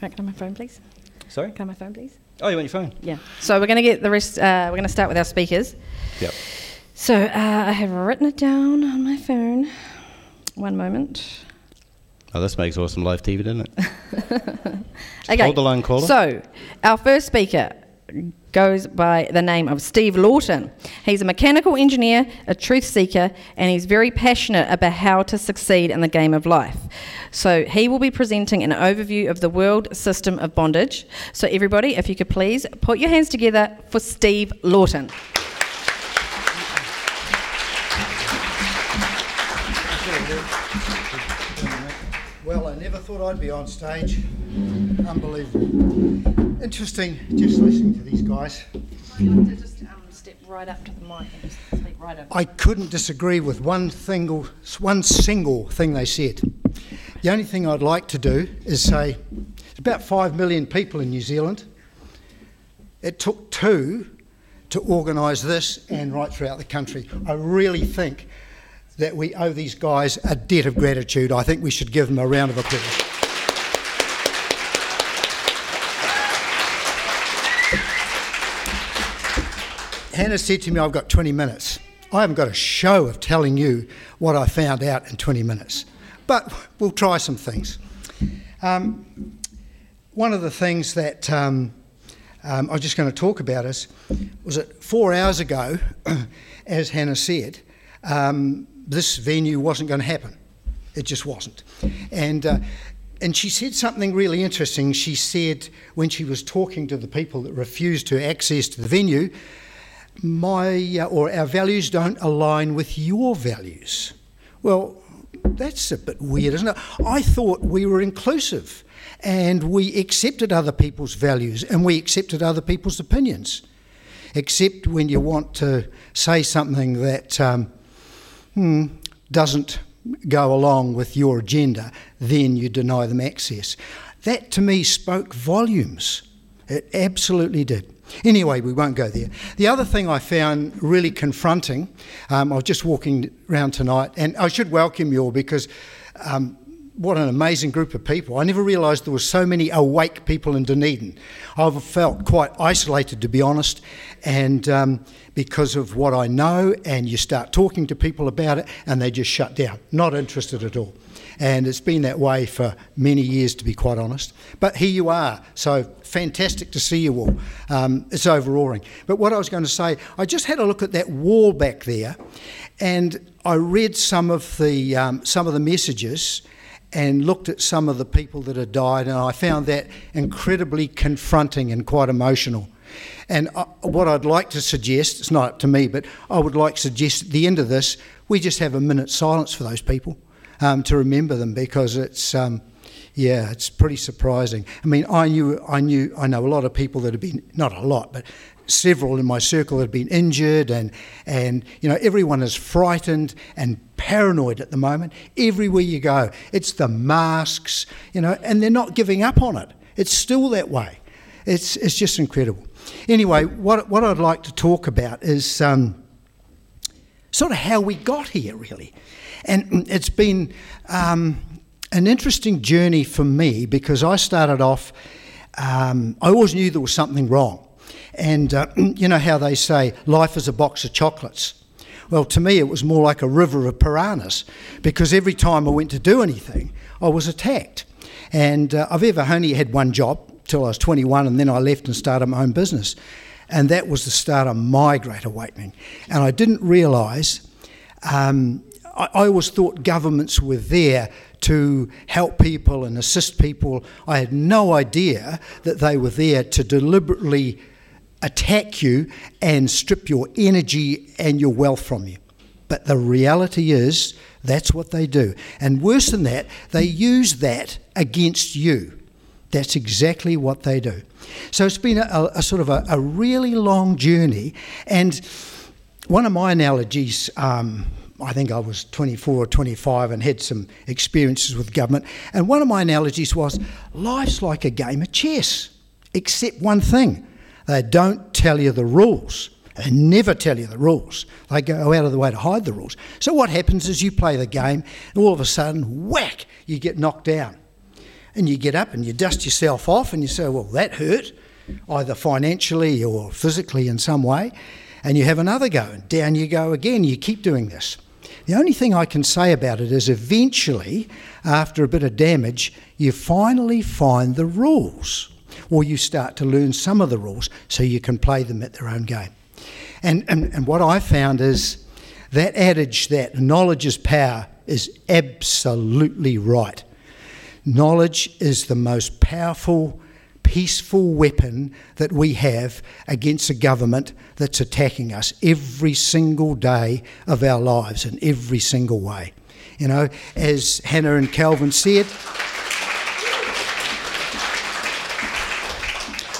Right, can I have my phone, please? Sorry? Can I have my phone, please? Oh, you want your phone? Yeah. So we're going to get the rest. Uh, we're going to start with our speakers. Yep. So uh, I have written it down on my phone. One moment. Oh, this makes awesome live TV, doesn't it? Okay. Hold the line, caller. So, our first speaker goes by the name of Steve Lawton. He's a mechanical engineer, a truth seeker, and he's very passionate about how to succeed in the game of life. So, he will be presenting an overview of the world system of bondage. So, everybody, if you could please put your hands together for Steve Lawton. Well, I never thought I'd be on stage. Unbelievable. Interesting just listening to these guys. Just um, step right up to the mic and just speak right up. I couldn't disagree with one single, one single thing they said. The only thing I'd like to do is say there's about 5 million people in New Zealand. It took two to organise this and right throughout the country. I really think that we owe these guys a debt of gratitude. I think we should give them a round of applause. Hannah said to me, I've got 20 minutes. I haven't got a show of telling you what I found out in 20 minutes, but we'll try some things. Um, one of the things that um, um, I was just going to talk about is was that four hours ago, as Hannah said, um, this venue wasn't going to happen. It just wasn't. And, uh, and she said something really interesting. She said, when she was talking to the people that refused to access to the venue, my uh, or our values don't align with your values. Well, that's a bit weird, isn't it? I thought we were inclusive and we accepted other people's values and we accepted other people's opinions. Except when you want to say something that um, hmm, doesn't go along with your agenda, then you deny them access. That to me spoke volumes. It absolutely did. Anyway, we won't go there. The other thing I found really confronting, um, I was just walking around tonight, and I should welcome you all because um, what an amazing group of people. I never realised there were so many awake people in Dunedin. I've felt quite isolated, to be honest, and um, because of what I know, and you start talking to people about it, and they just shut down, not interested at all. And it's been that way for many years, to be quite honest. But here you are, so fantastic to see you all. Um, it's overawing. But what I was going to say, I just had a look at that wall back there, and I read some of the um, some of the messages and looked at some of the people that had died, and I found that incredibly confronting and quite emotional. And uh, what I'd like to suggest, it's not up to me, but I would like to suggest at the end of this, we just have a minute's silence for those people um, to remember them because it's, um, yeah, it's pretty surprising. I mean, I knew, I knew, I know a lot of people that have been, not a lot, but several in my circle have been injured, and and you know everyone is frightened and paranoid at the moment. Everywhere you go, it's the masks, you know, and they're not giving up on it. It's still that way. It's it's just incredible. Anyway, what what I'd like to talk about is um, sort of how we got here, really. And it's been um, an interesting journey for me because I started off, um, I always knew there was something wrong. And uh, you know how they say life is a box of chocolates? Well, to me, it was more like a river of piranhas because every time I went to do anything, I was attacked. And uh, I've ever only had one job till I was 21, and then I left and started my own business. And that was the start of my great awakening. And I didn't realise, um, I, I always thought governments were there to help people and assist people. I had no idea that they were there to deliberately attack you and strip your energy and your wealth from you. But the reality is, that's what they do. And worse than that, they use that against you. That's exactly what they do. So it's been a, a sort of a, a, really long journey. And one of my analogies, um, I think I was 24 or 25 and had some experiences with government. And one of my analogies was life's like a game of chess, except one thing they don't tell you the rules. They never tell you the rules. They go out of the way to hide the rules. So what happens is you play the game, and all of a sudden, whack, you get knocked down. And you get up and you dust yourself off, and you say, Well, that hurt, either financially or physically in some way. And you have another go, and down you go again. You keep doing this. The only thing I can say about it is eventually, after a bit of damage, you finally find the rules or you start to learn some of the rules so you can play them at their own game. And, and, and what I found is that adage that knowledge is power is absolutely right. Knowledge is the most powerful, peaceful weapon that we have against a government that's attacking us every single day of our lives in every single way. You know, as Hannah and Kelvyn said,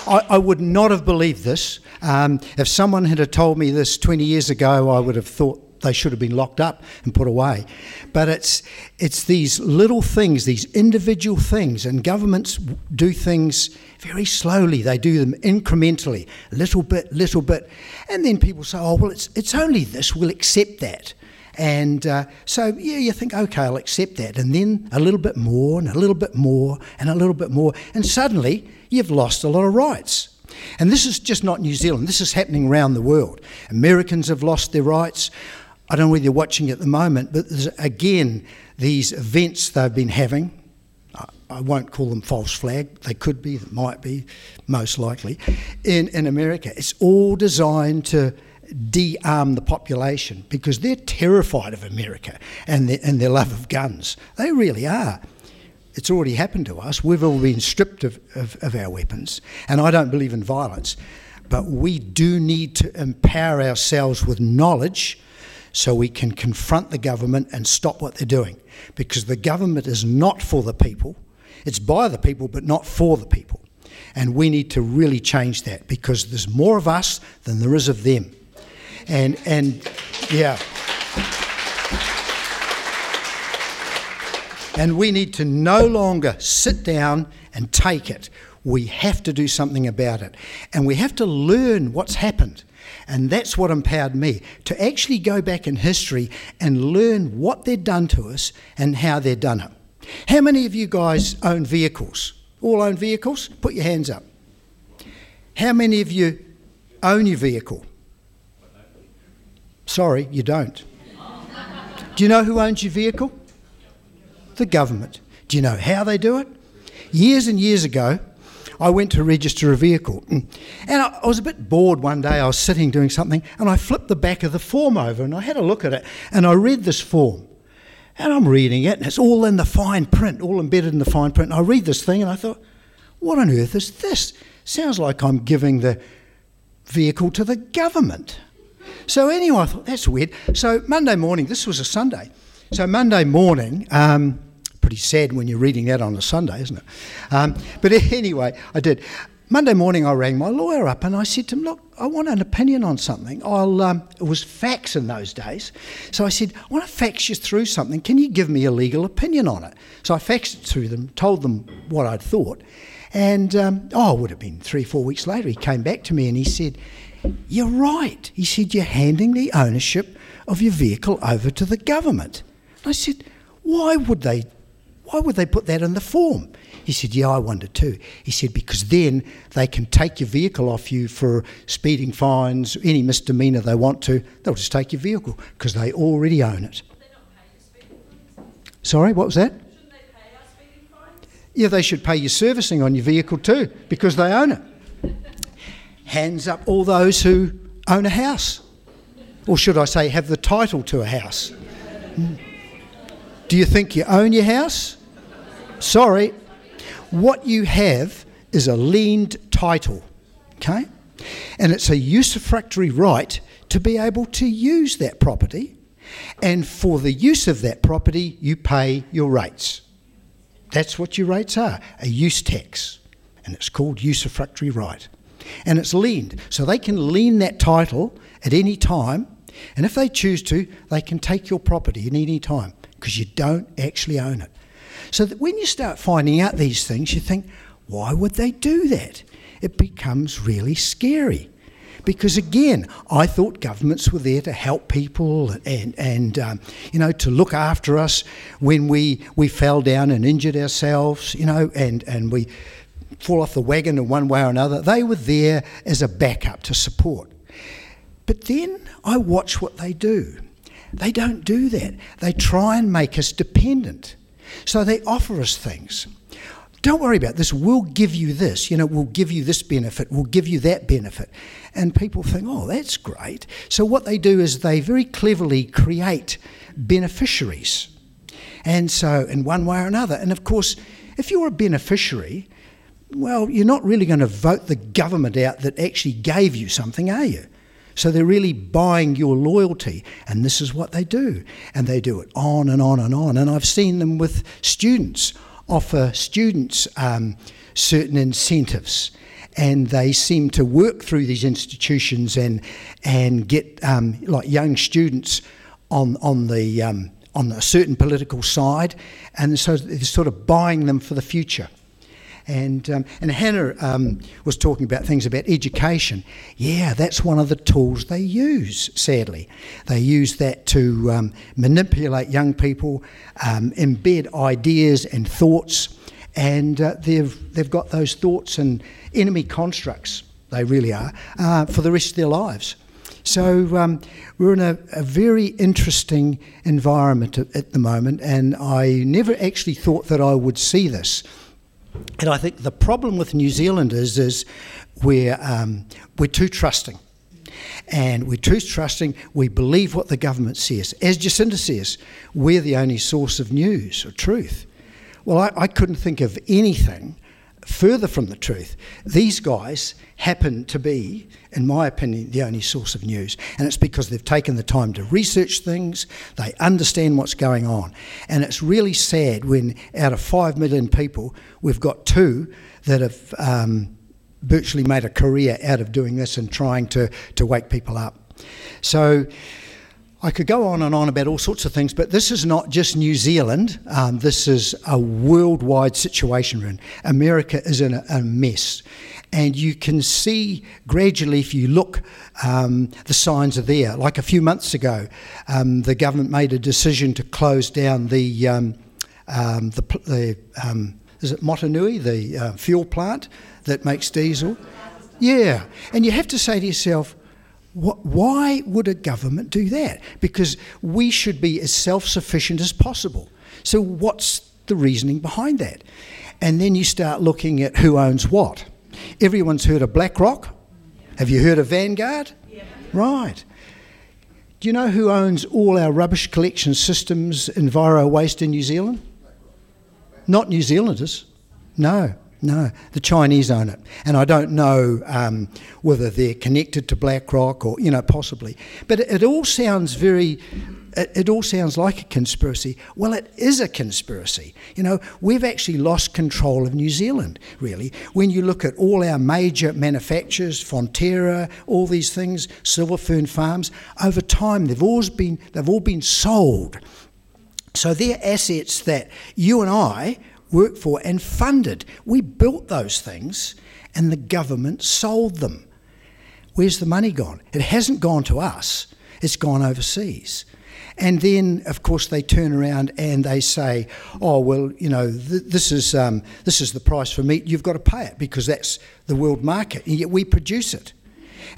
I, I, would not have believed this. Um, if someone had told me this 20 years ago, I would have thought they should have been locked up and put away. But it's, it's these little things, these individual things, and governments do things very slowly. They do them incrementally, little bit, little bit. And then people say, oh, well, it's, it's only this, we'll accept that. And uh, so, yeah, you think, okay, I'll accept that. And then a little bit more, and a little bit more, and a little bit more. And suddenly, you've lost a lot of rights. And this is just not New Zealand, this is happening around the world. Americans have lost their rights. I don't know whether you're watching at the moment, but there's again these events they've been having. I won't call them false flag. They could be, they might be, most likely. In, in America, it's all designed to de-arm the population because they're terrified of America and their, and their love of guns. They really are. It's already happened to us. We've all been stripped of, of, of our weapons. And I don't believe in violence. But we do need to empower ourselves with knowledge so we can confront the government and stop what they're doing. Because the government is not for the people, it's by the people, but not for the people. And we need to really change that because there's more of us than there is of them. And, and yeah. And we need to no longer sit down and take it. We have to do something about it. And we have to learn what's happened. And that's what empowered me to actually go back in history and learn what they've done to us and how they've done it. How many of you guys own vehicles? All own vehicles? Put your hands up. How many of you own your vehicle? Sorry, you don't. Do you know who owns your vehicle? The government. Do you know how they do it? Years and years ago, I went to register a vehicle. And I, was a bit bored one day. I was sitting doing something and I flipped the back of the form over and I had a look at it and I read this form. And I'm reading it and it's all in the fine print, all embedded in the fine print. And I read this thing and I thought, what on earth is this? Sounds like I'm giving the vehicle to the government. So anyway, I thought, that's weird. So Monday morning, this was a Sunday. So Monday morning, um, pretty sad when you're reading that on a Sunday, isn't it? Um, but anyway, I did. Monday morning, I rang my lawyer up and I said to him, Look, I want an opinion on something. I'll, um, it was fax in those days. So I said, I want to fax you through something. Can you give me a legal opinion on it? So I faxed it through them, told them what I'd thought. And, um, oh, it would have been three, four weeks later, he came back to me and he said, You're right. He said, You're handing the ownership of your vehicle over to the government. And I said, why would they, why would they put that in the form? He said, yeah, I wonder too. He said, because then they can take your vehicle off you for speeding fines, any misdemeanour they want to. They'll just take your vehicle because they already own it. Sorry, what was that? Yeah, they should pay your servicing on your vehicle too because they own it. Hands up all those who own a house. Or should I say, have the title to a house? Hmm. Do you think you own your house? Sorry. What you have is a liened title, okay? And it's a usufructuary right to be able to use that property. And for the use of that property, you pay your rates. That's what your rates are a use tax. And it's called usufructuary right. And it's liened. So they can lien that title at any time. And if they choose to, they can take your property at any time because you don't actually own it. So that when you start finding out these things, you think, why would they do that? It becomes really scary. Because again, I thought governments were there to help people and, and um, you know, to look after us when we, we fell down and injured ourselves, you know, and, and we fall off the wagon in one way or another. They were there as a backup to support. But then I watch what they do. They don't do that. They try and make us dependent. So they offer us things. Don't worry about this. We'll give you this. You know, we'll give you this benefit. We'll give you that benefit. And people think, oh, that's great. So what they do is they very cleverly create beneficiaries. And so, in one way or another. And of course, if you're a beneficiary, well, you're not really going to vote the government out that actually gave you something, are you? So they're really buying your loyalty, and this is what they do. And they do it on and on and on. And I've seen them with students offer students um, certain incentives. And they seem to work through these institutions and and get um, like young students on on the um, on a certain political side, and so they're sort of buying them for the future. And, um, and Hannah um, was talking about things about education. Yeah, that's one of the tools they use, sadly. They use that to um, manipulate young people, um, embed ideas and thoughts, and uh, they've, they've got those thoughts and enemy constructs, they really are, uh, for the rest of their lives. So um, we're in a, a, very interesting environment at, at, the moment, and I never actually thought that I would see this. And I think the problem with New Zealanders is we're, um, we're too trusting. And we're too trusting, we believe what the government says. As Jacinda says, we're the only source of news or truth. Well, I, I couldn't think of anything further from the truth. These guys happen to be, in my opinion, the only source of news. And it's because they've taken the time to research things, they understand what's going on. And it's really sad when, out of five million people, we've got two that have um, virtually made a career out of doing this and trying to, to wake people up. So, I could go on and on about all sorts of things, but this is not just New Zealand. Um, this is a worldwide situation. America is in a, a mess. And you can see gradually, if you look, um, the signs are there. Like a few months ago, um, the government made a decision to close down the, um, um, the, the um, is it Motunui, the uh, fuel plant that makes diesel? Yeah. And you have to say to yourself, why would a government do that? Because we should be as self sufficient as possible. So, what's the reasoning behind that? And then you start looking at who owns what. Everyone's heard of BlackRock. Have you heard of Vanguard? Yeah. Right. Do you know who owns all our rubbish collection systems, Enviro Waste in New Zealand? Not New Zealanders. No. No, the Chinese own it, and I don't know um, whether they're connected to BlackRock or you know possibly. But it, it all sounds very. It, it all sounds like a conspiracy. Well, it is a conspiracy. You know, we've actually lost control of New Zealand. Really, when you look at all our major manufacturers, Fonterra, all these things, Silver Fern Farms, over time they've always been they've all been sold. So they're assets that you and I worked for and funded. We built those things and the government sold them. Where's the money gone? It hasn't gone to us, it's gone overseas. And then, of course, they turn around and they say, "Oh, well, you know, th- this is um, this is the price for meat. You've got to pay it because that's the world market, and yet we produce it."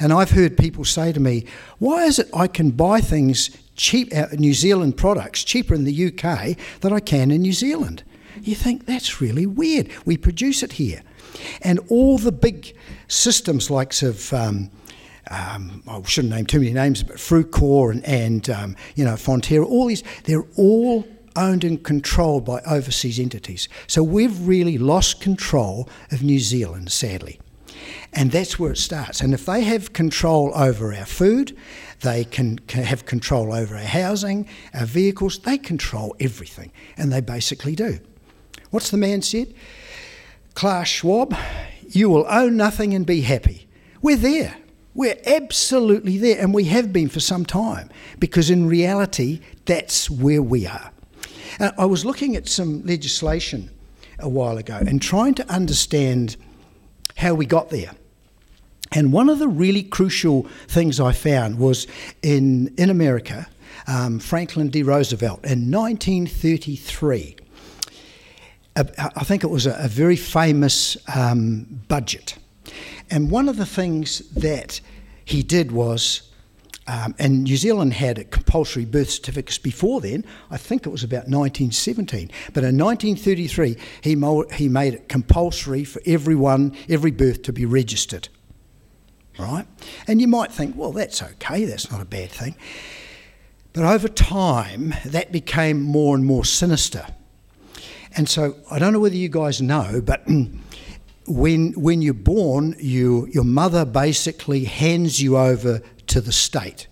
And I've heard people say to me, "Why is it I can buy things cheap, uh, New Zealand products cheaper in the UK than I can in New Zealand?" You think that's really weird. We produce it here, and all the big systems, likes of um, um, I shouldn't name too many names, but Frucor and, and um, you know Fonterra, all these, they're all owned and controlled by overseas entities. So we've really lost control of New Zealand, sadly. And that's where it starts. And if they have control over our food, they can, can have control over our housing, our vehicles, they control everything. And they basically do. What's the man said? Klaus Schwab, you will own nothing and be happy. We're there. We're absolutely there, and we have been for some time, because in reality, that's where we are. Uh, I was looking at some legislation a while ago and trying to understand how we got there. And one of the really crucial things I found was in, in America, um, Franklin D. Roosevelt in 1933. I think it was a, a very famous um, budget. And one of the things that he did was, um, and New Zealand had compulsory birth certificates before then, I think it was about 1917. But in 1933, he, mo- he made it compulsory for everyone, every birth to be registered. Right? And you might think, well, that's okay, that's not a bad thing. But over time, that became more and more sinister. And so I don't know whether you guys know, but when when you're born, you your mother basically hands you over to the state.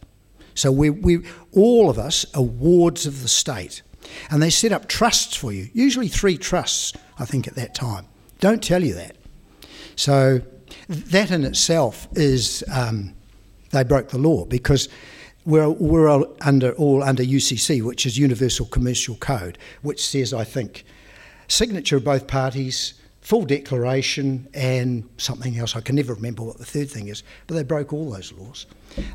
So we we all of us are wards of the state, and they set up trusts for you. Usually three trusts, I think, at that time. Don't tell you that. So that in itself is um, they broke the law because we're, we're all under all under UCC, which is Universal Commercial Code, which says I think signature of both parties, full declaration, and something else. I can never remember what the third thing is, but they broke all those laws.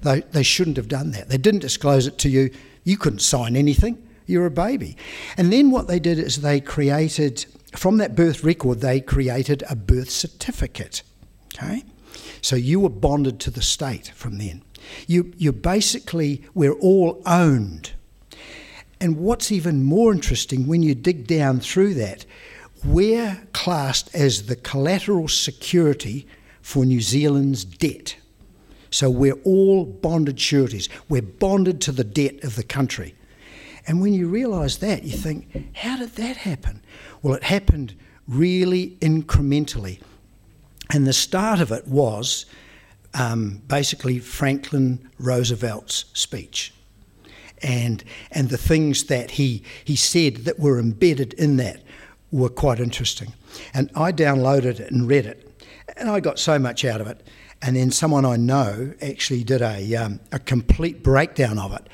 They, they shouldn't have done that. They didn't disclose it to you. You couldn't sign anything. You're a baby. And then what they did is they created, from that birth record, they created a birth certificate. Okay? So you were bonded to the state from then. You, you basically, we're all owned and what's even more interesting, when you dig down through that, we're classed as the collateral security for New Zealand's debt. So we're all bonded sureties. We're bonded to the debt of the country. And when you realise that, you think, how did that happen? Well, it happened really incrementally. And the start of it was um, basically Franklin Roosevelt's speech and and the things that he he said that were embedded in that were quite interesting. And I downloaded it and read it, and I got so much out of it. And then someone I know actually did a um, a complete breakdown of it,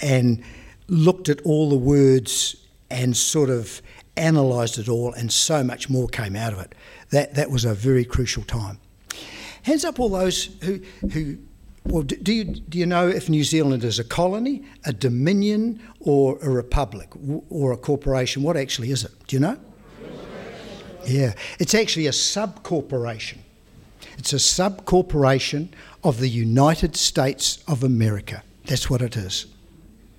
and looked at all the words and sort of analysed it all, and so much more came out of it. That that was a very crucial time. Hands up all those who who well, do you, do you know if New Zealand is a colony, a dominion, or a republic, or a corporation? What actually is it? Do you know? Yeah, it's actually a sub corporation. It's a sub corporation of the United States of America. That's what it is.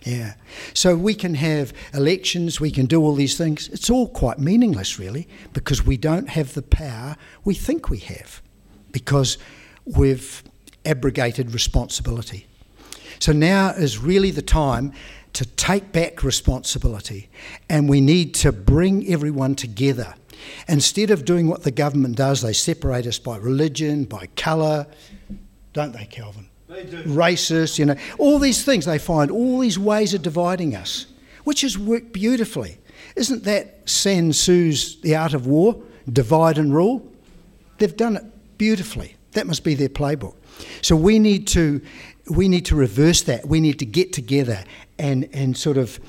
Yeah. So we can have elections, we can do all these things. It's all quite meaningless, really, because we don't have the power we think we have, because we've abrogated responsibility. So now is really the time to take back responsibility, and we need to bring everyone together. Instead of doing what the government does, they separate us by religion, by colour, don't they, Kelvyn? They do. Racist, you know, all these things. They find all these ways of dividing us, which has worked beautifully. Isn't that Sun Tzu's The Art of War? Divide and rule? They've done it beautifully. That must be their playbook. So we need to we need to reverse that. We need to get together and and sort of.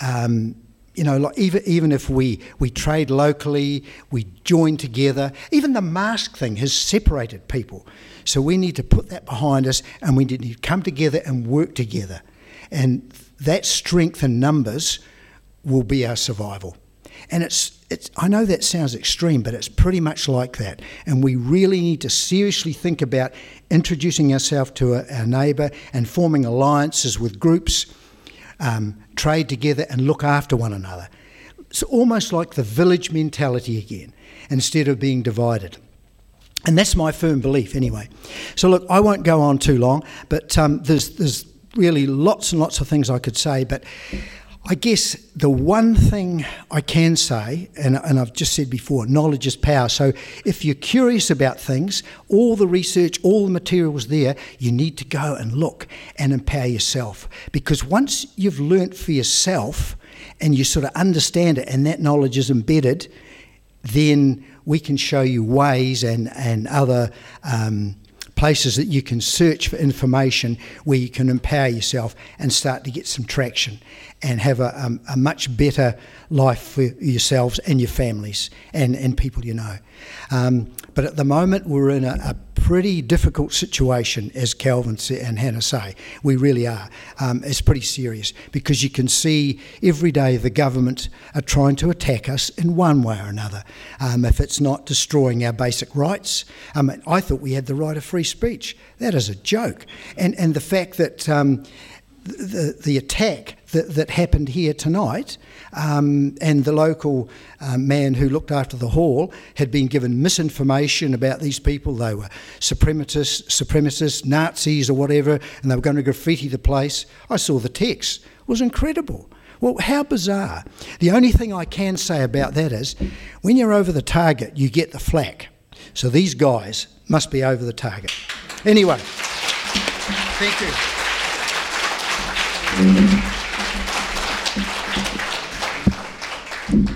Um, you know, like even even if we, we trade locally, we join together. Even the mask thing has separated people. So we need to put that behind us, and we need to come together and work together. And that strength in numbers will be our survival. And it's, it's, I know that sounds extreme, but it's pretty much like that. And we really need to seriously think about introducing ourselves to a, our neighbour and forming alliances with groups, um, trade together and look after one another. It's almost like the village mentality again, instead of being divided. And that's my firm belief, anyway. So, look, I won't go on too long, but um, there's, there's really lots and lots of things I could say. But I guess the one thing I can say, and, and I've just said before, knowledge is power. So, if you're curious about things, all the research, all the materials there, you need to go and look and empower yourself. Because once you've learnt for yourself and you sort of understand it and that knowledge is embedded, then we can show you ways and, and other um, places that you can search for information where you can empower yourself and start to get some traction and have a, a much better life for yourselves and your families and, and people you know. Um, but at the moment, we're in a, a, pretty difficult situation, as Kelvyn and Hannah say. We really are. Um, it's pretty serious because you can see every day the government are trying to attack us in one way or another. Um, if it's not destroying our basic rights, um, I thought we had the right of free speech. That is a joke. And, and the fact that um, the, the attack that, that happened here tonight, um, and the local um, man who looked after the hall had been given misinformation about these people. They were supremacists, supremacists, Nazis, or whatever, and they were going to graffiti the place. I saw the text; it was incredible. Well, how bizarre. The only thing I can say about that is when you're over the target, you get the flack. So these guys must be over the target. Anyway, thank you.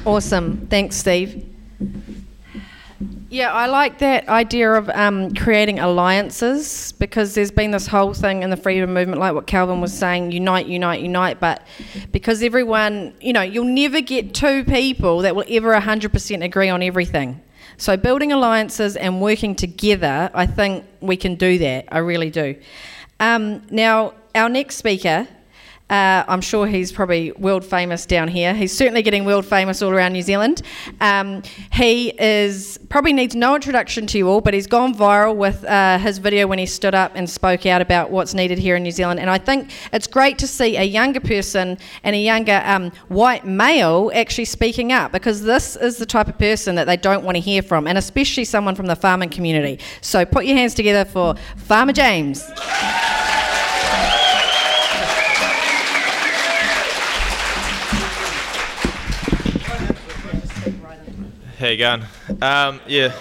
Awesome. Thanks, Steve. Yeah, I like that idea of um, creating alliances because there's been this whole thing in the freedom movement, like what Kelvyn was saying unite, unite, unite. But because everyone, you know, you'll never get two people that will ever 100% agree on everything. So, building alliances and working together, I think we can do that. I really do. Um, now, our next speaker uh, I'm sure he's probably world famous down here. He's certainly getting world famous all around New Zealand. Um, he is probably needs no introduction to you all, but he's gone viral with uh, his video when he stood up and spoke out about what's needed here in New Zealand. And I think it's great to see a younger person and a younger um, white male actually speaking up because this is the type of person that they don't want to hear from, and especially someone from the farming community. So put your hands together for Farmer James. How you going? Um, yeah,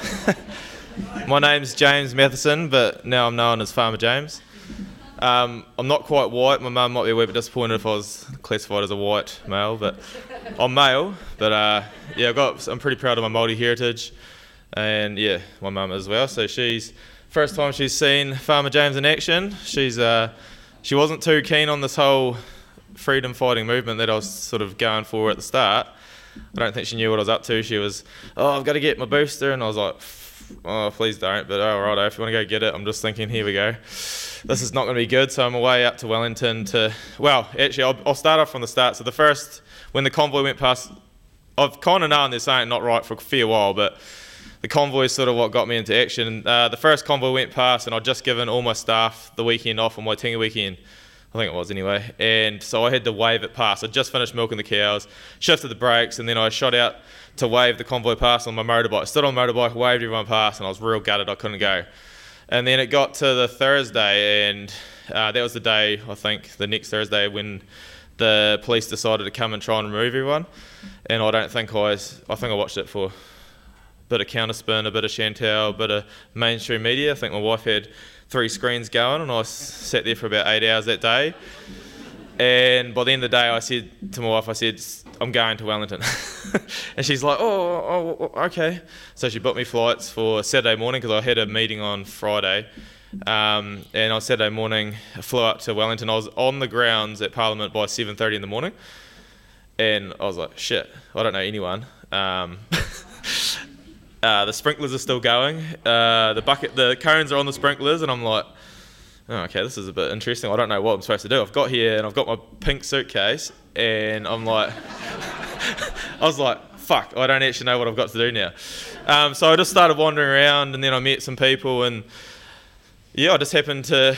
my name's James Matheson, but now I'm known as Farmer James. Um, I'm not quite white. My mum might be a wee bit disappointed if I was classified as a white male, but I'm male. But uh, yeah, I've got. I'm pretty proud of my Māori heritage, and yeah, my mum as well. So she's first time she's seen Farmer James in action. She's uh, she wasn't too keen on this whole freedom fighting movement that I was sort of going for at the start. I don't think she knew what I was up to. She was, oh, I've got to get my booster, and I was like, oh, please don't. But all right, if you want to go get it, I'm just thinking, here we go. This is not going to be good. So I'm away up to Wellington to, well, actually, I'll, I'll start off from the start. So the first, when the convoy went past, I've kind of known there's something not right for a fair while, but the convoy is sort of what got me into action. Uh, the first convoy went past, and I'd just given all my staff the weekend off on Waitangi weekend. I think it was anyway. And so I had to wave it past. I just finished milking the cows, shifted the breaks, and then I shot out to wave the convoy past on my motorbike. Stood on motorbike, waved everyone past, and I was real gutted I couldn't go. And then it got to the Thursday, and uh, that was the day, I think, the next Thursday when the police decided to come and try and remove everyone. And I don't think I, I think I watched it for a bit of Counterspin, a bit of Chantelle, a bit of mainstream media. I think my wife had three screens going, and I sat there for about eight hours that day. And by the end of the day, I said to my wife, I said, I'm going to Wellington. and she's like, oh, oh, oh, okay. So she booked me flights for Saturday morning because I had a meeting on Friday. Um, and on Saturday morning, I flew up to Wellington. I was on the grounds at Parliament by 7.30 in the morning. And I was like, shit, I don't know anyone. Um, Uh, the sprinklers are still going. Uh, the bucket, the cones are on the sprinklers, and I'm like, oh, okay, this is a bit interesting. I don't know what I'm supposed to do. I've got here and I've got my pink suitcase, and I'm like, I was like, fuck, I don't actually know what I've got to do now. Um, so I just started wandering around, and then I met some people, and yeah, I just happened to,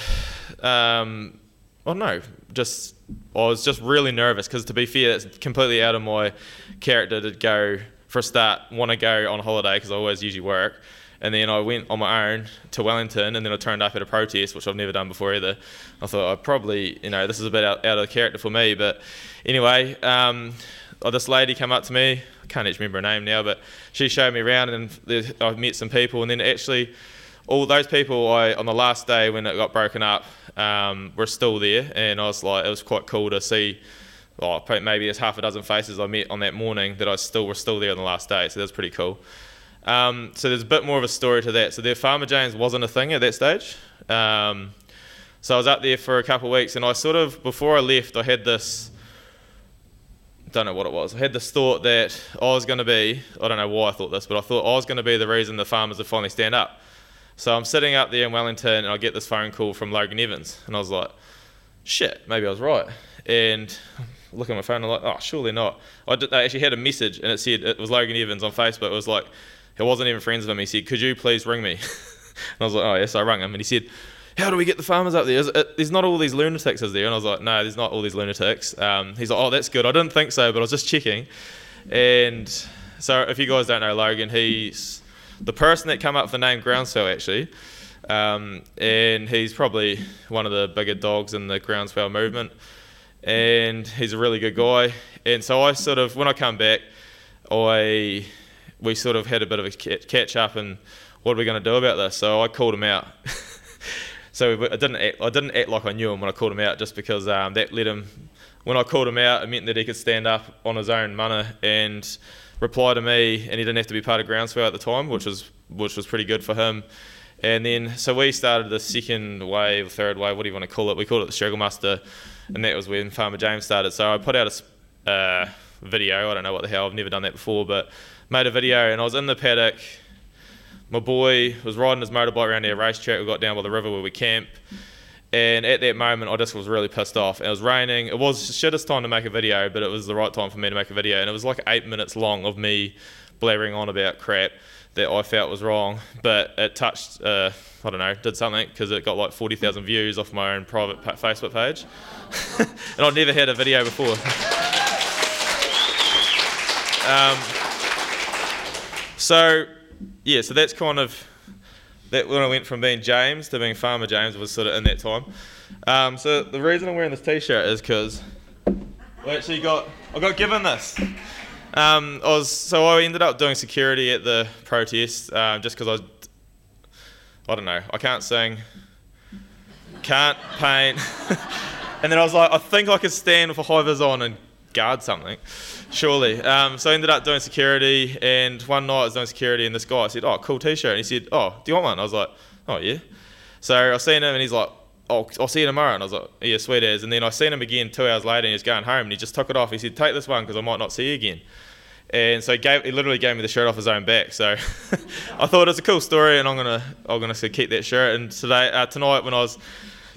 um, I don't know, just I was just really nervous because to be fair, it's completely out of my character to go for a start, want to go on holiday because I always usually work. And then I went on my own to Wellington, and then I turned up at a protest, which I've never done before either. I thought I probably, you know, this is a bit out, out of character for me. But anyway, um, oh, this lady came up to me. I can't actually remember her name now, but she showed me around, and I met some people. And then actually, all those people, I on the last day when it got broken up, um, were still there, and I was like, it was quite cool to see. Oh, maybe there's half a dozen faces I met on that morning that I still were still there on the last day, so that was pretty cool. Um, so there's a bit more of a story to that. So their Farmer James wasn't a thing at that stage. Um, so I was up there for a couple of weeks, and I sort of before I left, I had this. Don't know what it was. I had this thought that I was going to be. I don't know why I thought this, but I thought I was going to be the reason the farmers would finally stand up. So I'm sitting up there in Wellington, and I get this phone call from Logan Evans, and I was like, "Shit, maybe I was right." And look at my phone, and I'm like, "Oh, surely not." I, did, I actually had a message, and it said it was Logan Evans on Facebook. It was like, he wasn't even friends with him. He said, "Could you please ring me?" and I was like, "Oh yes." I rang him, and he said, "How do we get the farmers up there? It, there's not all these lunatics, is there?" And I was like, "No, there's not all these lunatics." Um, he's like, "Oh, that's good. I didn't think so, but I was just checking." And so, if you guys don't know Logan, he's the person that came up with the name Groundswell actually. Um, and he's probably one of the bigger dogs in the groundswell movement. And he's a really good guy. And so I sort of, when I come back, I we sort of had a bit of a catch up and what are we going to do about this? So I called him out. so I didn't act, I didn't act like I knew him when I called him out, just because um, that let him. When I called him out, it meant that he could stand up on his own mana and reply to me, and he didn't have to be part of Groundswell at the time, which was which was pretty good for him. And then so we started the second wave, third wave, what do you want to call it? We called it the Struggle Muster, and that was when Farmer James started. So I put out a uh, video. I don't know what the hell. I've never done that before, but made a video, and I was in the paddock. My boy was riding his motorbike around our racetrack. We got down by the river where we camp. And at that moment, I just was really pissed off. It was raining. It was the shittest time to make a video, but it was the right time for me to make a video. And it was like eight minutes long of me blabbering on about crap that I felt was wrong. But it touched, uh, I don't know, did something because it got like 40,000 views off my own private pa- Facebook page. and I'd never had a video before. um, so, yeah, so that's kind of that when I went from being James to being Farmer James was sort of in that time. Um, so the reason I'm wearing this T-shirt is because I actually got I got given this. Um, I was so I ended up doing security at the protest um, just because I was I don't know I can't sing, can't paint, and then I was like I think I could stand with a high vis on and guard something, surely. Um, so I ended up doing security, and one night I was doing security, and this guy said, "Oh, cool T-shirt," and he said, "Oh, do you want one?" I was like, "Oh yeah." So I seen him, and he's like, "Oh, I'll see you tomorrow," and I was like, "Yeah, sweet as." And then I seen him again two hours later, and he was going home, and he just took it off. He said, "Take this one because I might not see you again." And so he, gave, he literally gave me the shirt off his own back. So I thought it was a cool story, and I'm gonna I'm gonna keep that shirt. And today uh, tonight when I was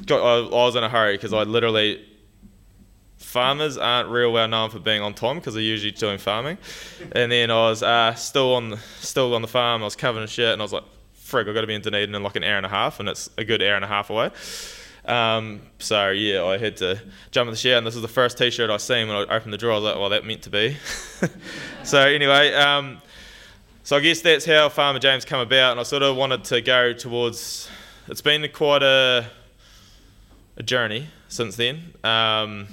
got I, I was in a hurry because I literally farmers aren't real well known for being on time because they're usually doing farming. And then I was uh, still on the, still on the farm. I was covered in shit, and I was like, "Frig, I've got to be in Dunedin in like an hour and a half, and it's a good hour and a half away." Um, so yeah, I had to jump in the shower, and this was the first T-shirt I seen when I opened the drawer. I was like, "Well, that meant to be." so anyway, um, so I guess that's how Farmer James come about, and I sort of wanted to go towards. It's been quite a a journey since then. Um,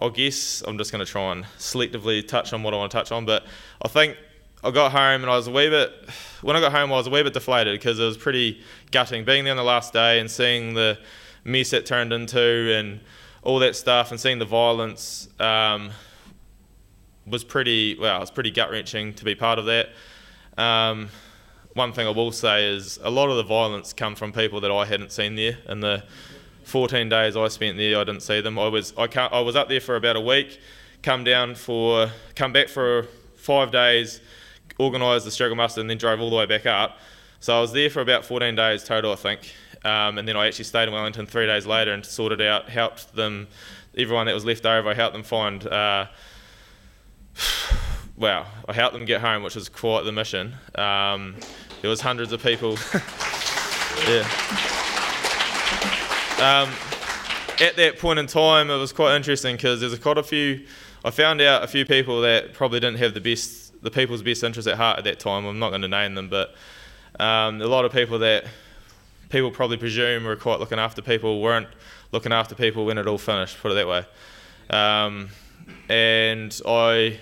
I guess I'm just going to try and selectively touch on what I want to touch on. But I think I got home and I was a wee bit. When I got home, I was a wee bit deflated because it was pretty gutting being there on the last day and seeing the mess it turned into and all that stuff and seeing the violence um, was pretty. Well, it's pretty gut wrenching to be part of that. Um, one thing I will say is a lot of the violence come from people that I hadn't seen there in the 14 days I spent there, I didn't see them. I was I, I was up there for about a week, come down for come back for five days, organised the struggle muster, and then drove all the way back up. So I was there for about 14 days total, I think. Um, and then I actually stayed in Wellington three days later and sorted out, helped them, everyone that was left over, I helped them find. Uh, well, I helped them get home, which was quite the mission. Um, there was hundreds of people. yeah. Um, at that point in time, it was quite interesting because there's quite a few. I found out a few people that probably didn't have the best, the people's best interest at heart at that time. I'm not going to name them, but um, a lot of people that people probably presume were quite looking after people weren't looking after people when it all finished. Put it that way. Um, and I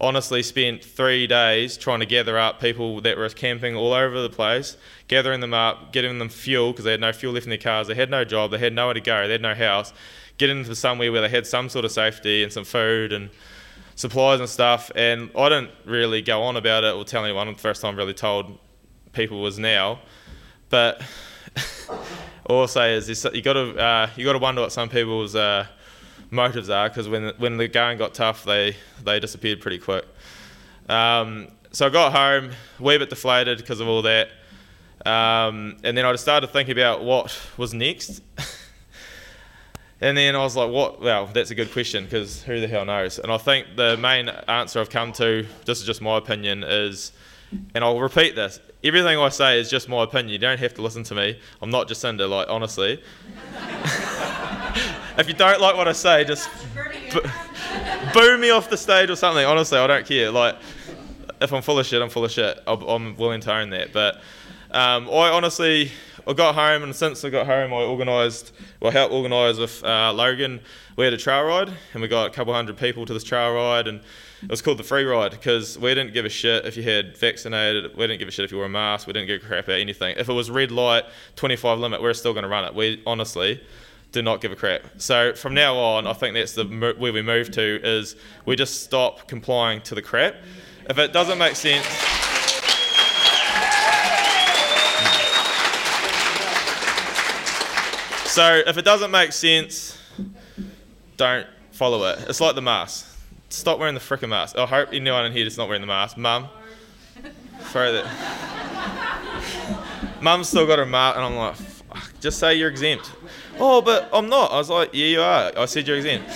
honestly spent three days trying to gather up people that were camping all over the place, gathering them up, getting them fuel because they had no fuel left in their cars, they had no job, they had nowhere to go, they had no house, getting them to somewhere where they had some sort of safety and some food and supplies and stuff. And I didn't really go on about it or tell anyone. The first time I really told people was now, but all I'll say is this, you got to uh, you got to wonder what some people's uh, motives are because when when the going got tough, they they disappeared pretty quick. Um, so I got home, a wee bit deflated because of all that, um, and then I just started thinking about what was next. and then I was like, "What? Well, that's a good question because who the hell knows?" And I think the main answer I've come to, this is just my opinion, is, and I'll repeat this: everything I say is just my opinion. You don't have to listen to me. I'm not Jacinda, like honestly. if you don't like what I say, just b- boo me off the stage or something. Honestly, I don't care. Like, if I'm full of shit, I'm full of shit. I'm willing to own that. But um, I honestly, I got home, and since I got home, I organised, well, helped organise with uh, Logan. We had a trail ride, and we got a couple hundred people to this trail ride, and it was called the free ride because we didn't give a shit if you had vaccinated. We didn't give a shit if you wore a mask. We didn't give a crap about anything. If it was red light, 25 limit, we're still going to run it. We honestly do not give a crap. So from now on, I think that's the where we move to is we just stop complying to the crap. If it doesn't make sense. So if it doesn't make sense, don't follow it. It's like the mask. Stop wearing the frickin' mask. I hope anyone in here not wearing the mask. Mum, throw that. Mum's still got her mask, and I'm like, just say you're exempt. Oh, but I'm not. I was like, yeah, you are. I said you're exempt.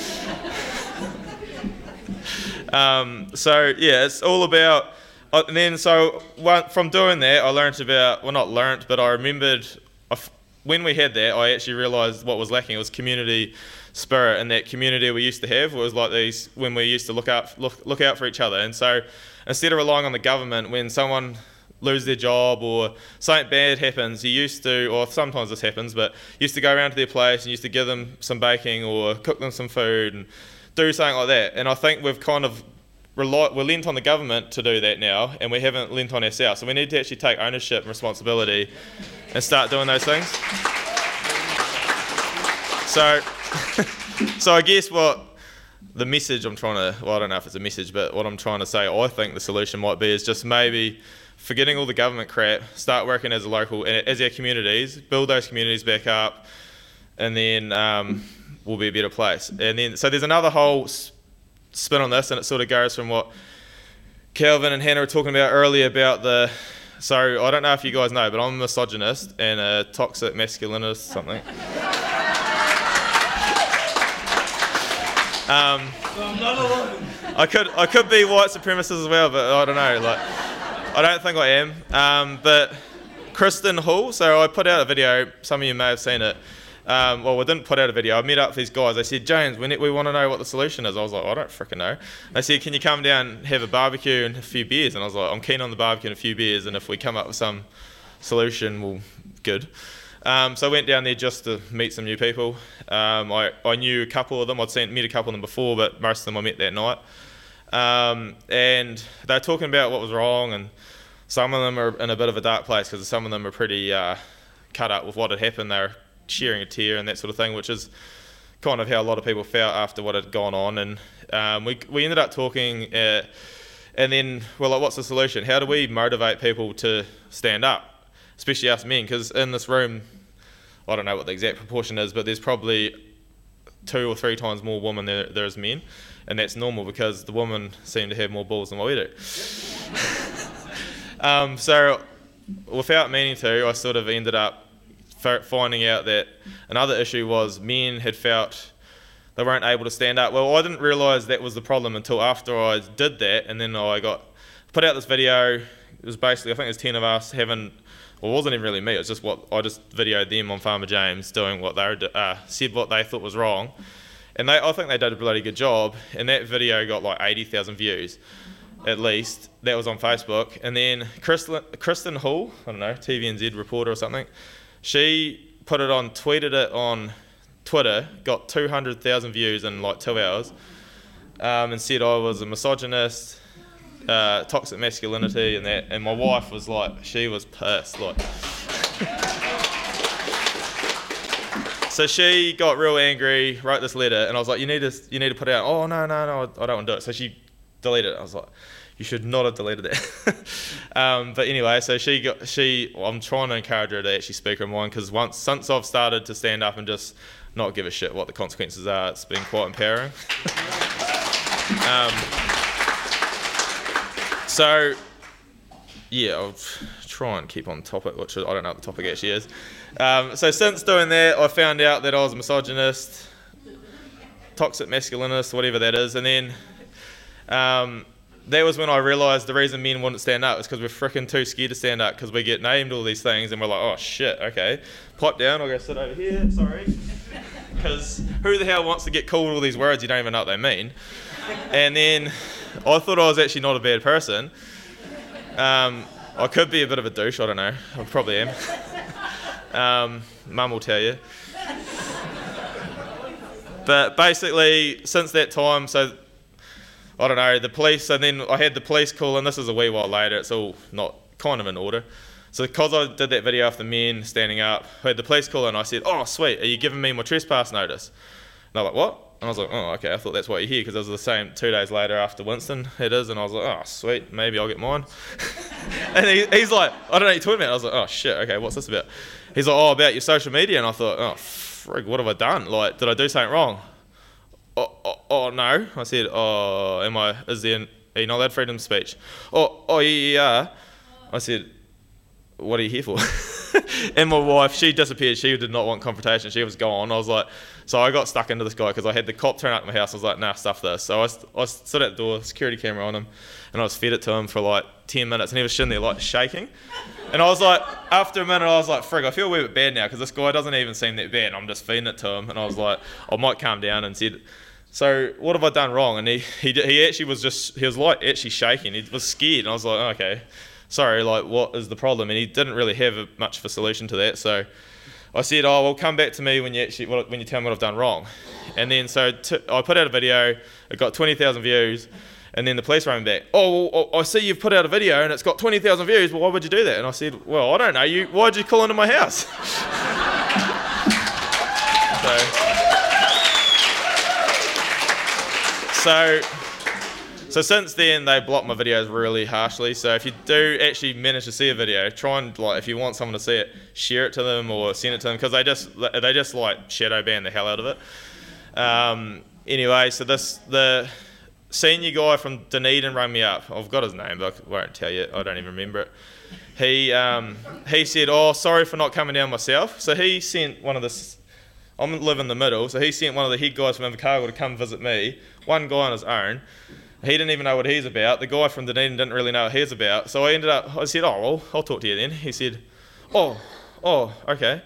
um, so yeah, it's all about. Uh, and then so one, from doing that, I learned about. Well, not learnt, but I remembered. When we had that, I actually realised what was lacking. It was community spirit and that community we used to have was like these when we used to look out look, look out for each other and so instead of relying on the government when someone lose their job or something bad happens, you used to, or sometimes this happens, but used to go around to their place and used to give them some baking or cook them some food and do something like that. And I think we've kind of relied, we're lent on the government to do that now, and we haven't lent on ourselves. So we need to actually take ownership and responsibility and start doing those things. So, so I guess what the message I'm trying to, well, I don't know if it's a message, but what I'm trying to say, I think the solution might be is just maybe forgetting all the government crap, start working as a local, and as our communities, build those communities back up, and then um, we'll be a better place. And then, so there's another whole spin on this, and it sort of goes from what Kelvyn and Hannah were talking about earlier about the. So I don't know if you guys know, but I'm a misogynist and a toxic masculinist, something. Um. I could I could be white supremacist as well, but I don't know. Like, I don't think I am. Um, but Kristen Hall. So I put out a video. Some of you may have seen it. Um, well, we didn't put out a video. I met up with these guys. They said, James, we, we want to know what the solution is. I was like, I don't freaking know. They said, can you come down have a barbecue and a few beers? And I was like, I'm keen on the barbecue and a few beers. And if we come up with some solution, well, good. Um, so I went down there just to meet some new people. Um, I, I knew a couple of them. I'd seen met a couple of them before, but most of them I met that night. Um, and they were talking about what was wrong, and some of them are in a bit of a dark place because some of them are pretty uh, cut up with what had happened. They were sharing a tear and that sort of thing, which is kind of how a lot of people felt after what had gone on. And um, we, we ended up talking, uh, and then, well, like, what's the solution? How do we motivate people to stand up? especially us men, because in this room, I don't know what the exact proportion is, but there's probably two or three times more women than there is men, and that's normal because the women seem to have more balls than what we do. um, so, without meaning to, I sort of ended up finding out that another issue was men had felt they weren't able to stand up. Well, I didn't realise that was the problem until after I did that, and then I got put out this video. It was basically I think was ten of us having. Well, it wasn't even really me. It was just what I just videoed them on Farmer James doing what they uh, said what they thought was wrong, and they I think they did a bloody good job. And that video got like eighty thousand views, at least. That was on Facebook. And then Kristen, Kristen Hall, I don't know, TVNZ reporter or something, she put it on, tweeted it on Twitter, got 200,000 views in like two hours, um, and said I was a misogynist, uh, toxic masculinity, and that. And my wife was like, she was pissed, like. So she got real angry, wrote this letter, and I was like, "You need to, you need to put it out." Oh no, no, no, I don't want to do it. So she deleted it. I was like, "You should not have deleted that." um, but anyway, so she got, she. I'm trying to encourage her to actually speak her mind because once, since I've started to stand up and just not give a shit what the consequences are, it's been quite empowering. um, so yeah, I'll try and keep on topic, which I don't know what the topic actually is. Um, so since doing that, I found out that I was a misogynist, toxic masculinist, whatever that is, and then um, that was when I realised the reason men wouldn't stand up is because we're freaking too scared to stand up because we get named all these things and we're like, oh shit, okay, pipe down, I'll go sit over here, sorry. Because who the hell wants to get called all these words you don't even know what they mean? And then I thought I was actually not a bad person. Um, I could be a bit of a douche, I don't know. I probably am. Um, Mum will tell you. But basically, since that time, so I don't know, the police, and then I had the police call, and this is a wee while later, it's all not kind of in order. So, because I did that video of the men standing up, I had the police call, and I said, Oh, sweet, are you giving me my trespass notice? And they're like, What? And I was like, Oh, okay, I thought that's why you're here, because it was the same two days later after Winston, it is, and I was like, Oh, sweet, maybe I'll get mine. and he, he's like, I don't know what you're talking about. I was like, Oh, shit, okay, what's this about? He's like, Oh, about your social media. And I thought, Oh, frig, what have I done? Like, did I do something wrong? Oh, oh, oh no. I said, oh, am I, is there, are you not allowed freedom of speech? Oh, oh, yeah, yeah. I said, what are you here for? and my wife, she disappeared. She did not want confrontation. She was gone. I was like, so I got stuck into this guy because I had the cop turn up at my house. I was like, nah, stuff this. So I, I stood at the door, security camera on him, and I was fed it to him for like 10 minutes, and he was sitting there like shaking. And I was like, after a minute, I was like, frig, I feel a wee bit bad now because this guy doesn't even seem that bad. I'm just feeding it to him. And I was like, I might calm down and said, so what have I done wrong? And he, he, he actually was just, he was like actually shaking. He was scared. And I was like, oh, okay, sorry, like what is the problem? And he didn't really have much of a solution to that. So I said, oh, well, come back to me when you actually, when you tell me what I've done wrong. And then so t- I put out a video. It got 20,000 views. And then the police rang back. Oh, well, oh, I see you've put out a video and it's got 20,000 views. Well, why would you do that? And I said, well, I don't know. You, why'd you call into my house? so, so, so since then they blocked my videos really harshly. So if you do actually manage to see a video, try and like if you want someone to see it, share it to them or send it to them because they just they just like shadow ban the hell out of it. Um, anyway, so this the senior guy from Dunedin rang me up. I've got his name, but I won't tell you. I don't even remember it. He um, he said, "Oh, sorry for not coming down myself." So he sent one of the. I'm live in the middle, so he sent one of the head guys from Invercargill to come visit me. One guy on his own. He didn't even know what he's about. The guy from Dunedin didn't really know what he's about. So I ended up. I said, "Oh well, I'll talk to you then." He said, "Oh, oh, okay."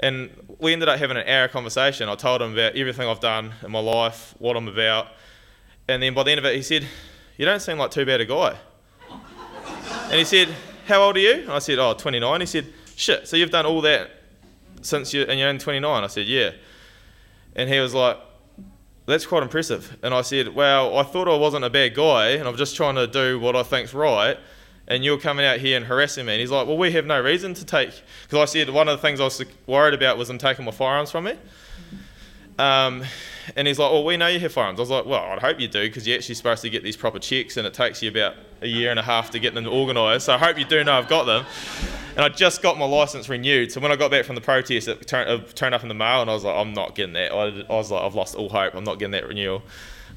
And we ended up having an hour conversation. I told him about everything I've done in my life, what I'm about, and then by the end of it, he said, You don't seem like too bad a guy. and he said, How old are you? And I said, Oh, 29. He said, Shit, so you've done all that since you and you're only 29? I said, Yeah. And he was like, That's quite impressive. And I said, Well, I thought I wasn't a bad guy, and I'm just trying to do what I think's right. And you're coming out here and harassing me. And he's like, Well, we have no reason to take. Because I said one of the things I was worried about was him taking my firearms from me. Um, and he's like, "Well, we know you have firearms." I was like, "Well, I'd hope you do, because you're actually supposed to get these proper checks, and it takes you about a year and a half to get them organised. So I hope you do know I've got them." And I just got my license renewed, so when I got back from the protest, it turned, it turned up in the mail, and I was like, "I'm not getting that." I, I was like, "I've lost all hope. I'm not getting that renewal."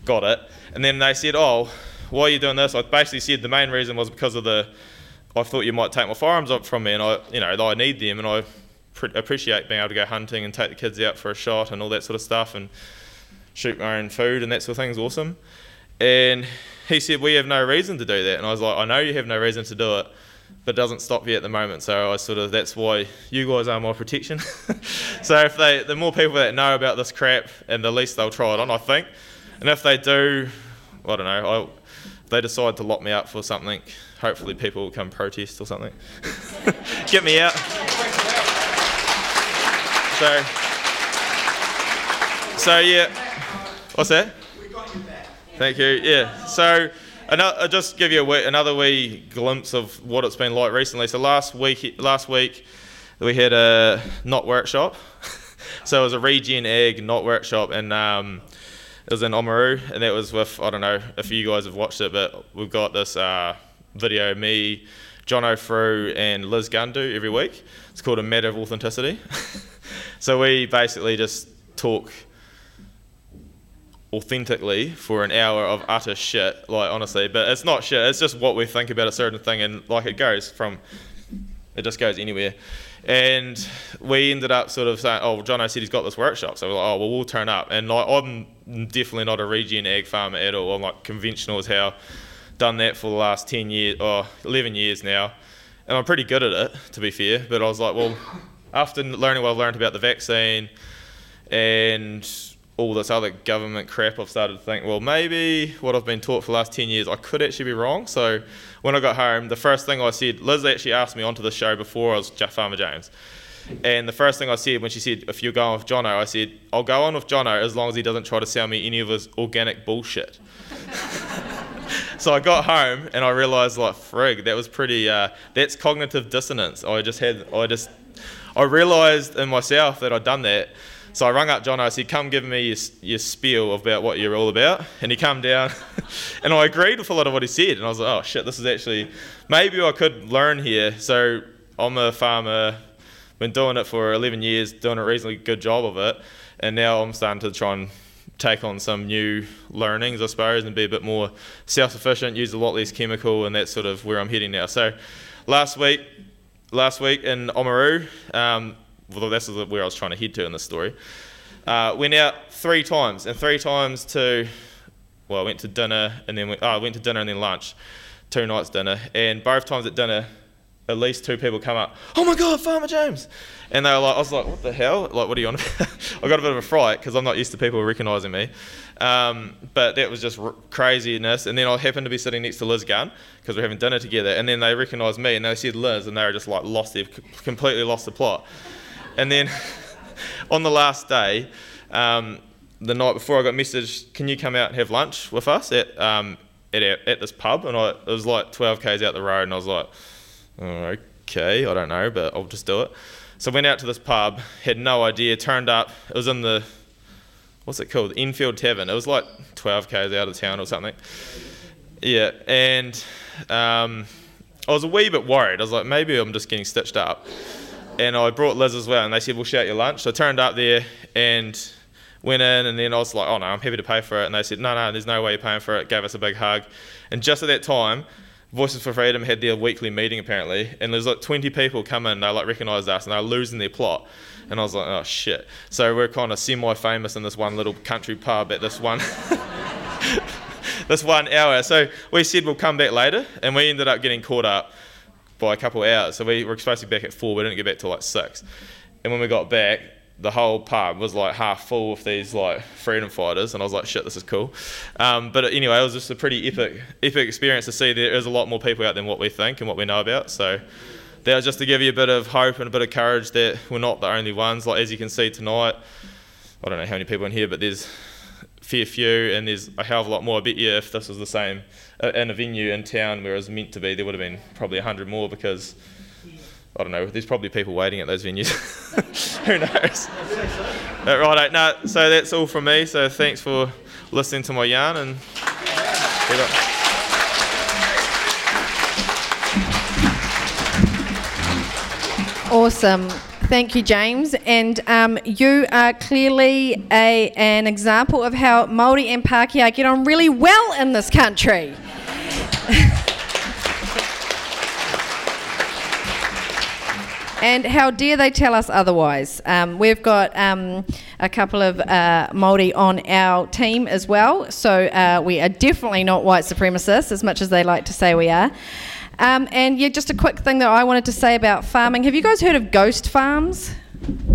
Got it, and then they said, "Oh, why are you doing this?" I basically said the main reason was because of the. I thought you might take my firearms up from me, and I, you know, I need them, and I pre- appreciate being able to go hunting and take the kids out for a shot and all that sort of stuff and shoot my own food and that sort of thing is awesome. And he said, We have no reason to do that. And I was like, I know you have no reason to do it, but it doesn't stop you at the moment. So I sort of, that's why you guys are my protection. so if they, the more people that know about this crap, and the least they'll try it on, I think. And if they do, I don't know, I, if they decide to lock me up for something, hopefully people will come protest or something. Get me out. So, so yeah. What's that? Thank you. Yeah. So, another, I'll just give you a wee, another wee glimpse of what it's been like recently. So last week, last week, we had a knot workshop. so it was a regen ag knot workshop, and um, it was in Oamaru, and that was with I don't know if you guys have watched it, but we've got this uh, video me, Jono Frew, and Liz Gunn do every week. It's called a matter of authenticity. so we basically just talk authentically for an hour of utter shit, like honestly. But it's not shit. It's just what we think about a certain thing, and like it goes from, it just goes anywhere. And we ended up sort of saying, "Oh, John, I said he's got this workshop." So we're like, "Oh, well, we'll turn up." And like, I'm definitely not a regen ag farmer at all. I'm like conventional as hell. Done that for the last ten years or oh, eleven years now, and I'm pretty good at it, to be fair. But I was like, well, after learning what I've learned about the vaccine and all this other government crap, I've started to think, well, maybe what I've been taught for the last 10 years, I could actually be wrong. So when I got home, the first thing I said, Liz actually asked me onto the show before I was Farmer James. And the first thing I said when she said, if you're going with Jono, I said, I'll go on with Jono as long as he doesn't try to sell me any of his organic bullshit. so I got home and I realised, like, frig, that was pretty, uh, that's cognitive dissonance. I just had, I just, I realised in myself that I'd done that so I rung up John. I said, "Come give me your, your spiel about what you're all about." And he come down, and I agreed with a lot of what he said. And I was like, "Oh shit, this is actually maybe I could learn here." So I'm a farmer, been doing it for 11 years, doing a reasonably good job of it, and now I'm starting to try and take on some new learnings, I suppose, and be a bit more self-sufficient, use a lot less chemical, and that's sort of where I'm heading now. So last week, last week in Oamaru. Um, this is where I was trying to head to in this story. Uh, went out three times, and three times to, well, I went to dinner and then went, oh, I went to dinner and then lunch, two nights dinner, and both times at dinner, at least two people come up. Oh my God, Farmer James! And they were like, I was like, what the hell? Like, what are you on? I got a bit of a fright because I'm not used to people recognising me. Um, but that was just r- craziness. And then I happened to be sitting next to Liz Gunn because we're having dinner together. And then they recognised me and they said Liz, and they were just like lost, they've completely lost the plot. And then on the last day, um, the night before, I got messaged, "Can you come out and have lunch with us at um, at, at this pub?" And I, it was like 12 k's out the road, and I was like, oh, "Okay, I don't know, but I'll just do it." So I went out to this pub, had no idea. Turned up, it was in the what's it called, Enfield Tavern. It was like 12 k's out of town or something. Yeah, and um, I was a wee bit worried. I was like, maybe I'm just getting stitched up and I brought Liz as well, and they said, "We'll shout your lunch." So I turned up there and went in, and then I was like, "Oh no, I'm happy to pay for it." And they said, "No, no, there's no way you're paying for it." Gave us a big hug, and just at that time, Voices for Freedom had their weekly meeting apparently, and there's like 20 people come in, they like recognised us, and they're losing their plot. And I was like, "Oh shit!" So we're kind of semi-famous in this one little country pub at this one. this one hour. So we said we'll come back later, and we ended up getting caught up by a couple of hours. So we were supposed to be back at four. We didn't get back till like six. And when we got back, the whole pub was like half full with these like freedom fighters, and I was like, "Shit, this is cool." Um, but anyway, it was just a pretty epic, epic experience to see there is a lot more people out than what we think and what we know about. So that was just to give you a bit of hope and a bit of courage that we're not the only ones. Like as you can see tonight, I don't know how many people in here, but there's fair few, and there's a hell of a lot more. I bet you if this was the same in a venue in town where it was meant to be, there would have been probably 100 more because, I don't know, there's probably people waiting at those venues. Who knows? Uh, right, no, so that's all from me. So thanks for listening to my yarn and Awesome. Thank you, James. And um, you are clearly a, an example of how Māori and Pākehā get on really well in this country. and how dare they tell us otherwise? Um, we've got um, a couple of uh, Māori on our team as well, so uh, we are definitely not white supremacists, as much as they like to say we are. Um, and yeah, just a quick thing that I wanted to say about farming. Have you guys heard of ghost farms?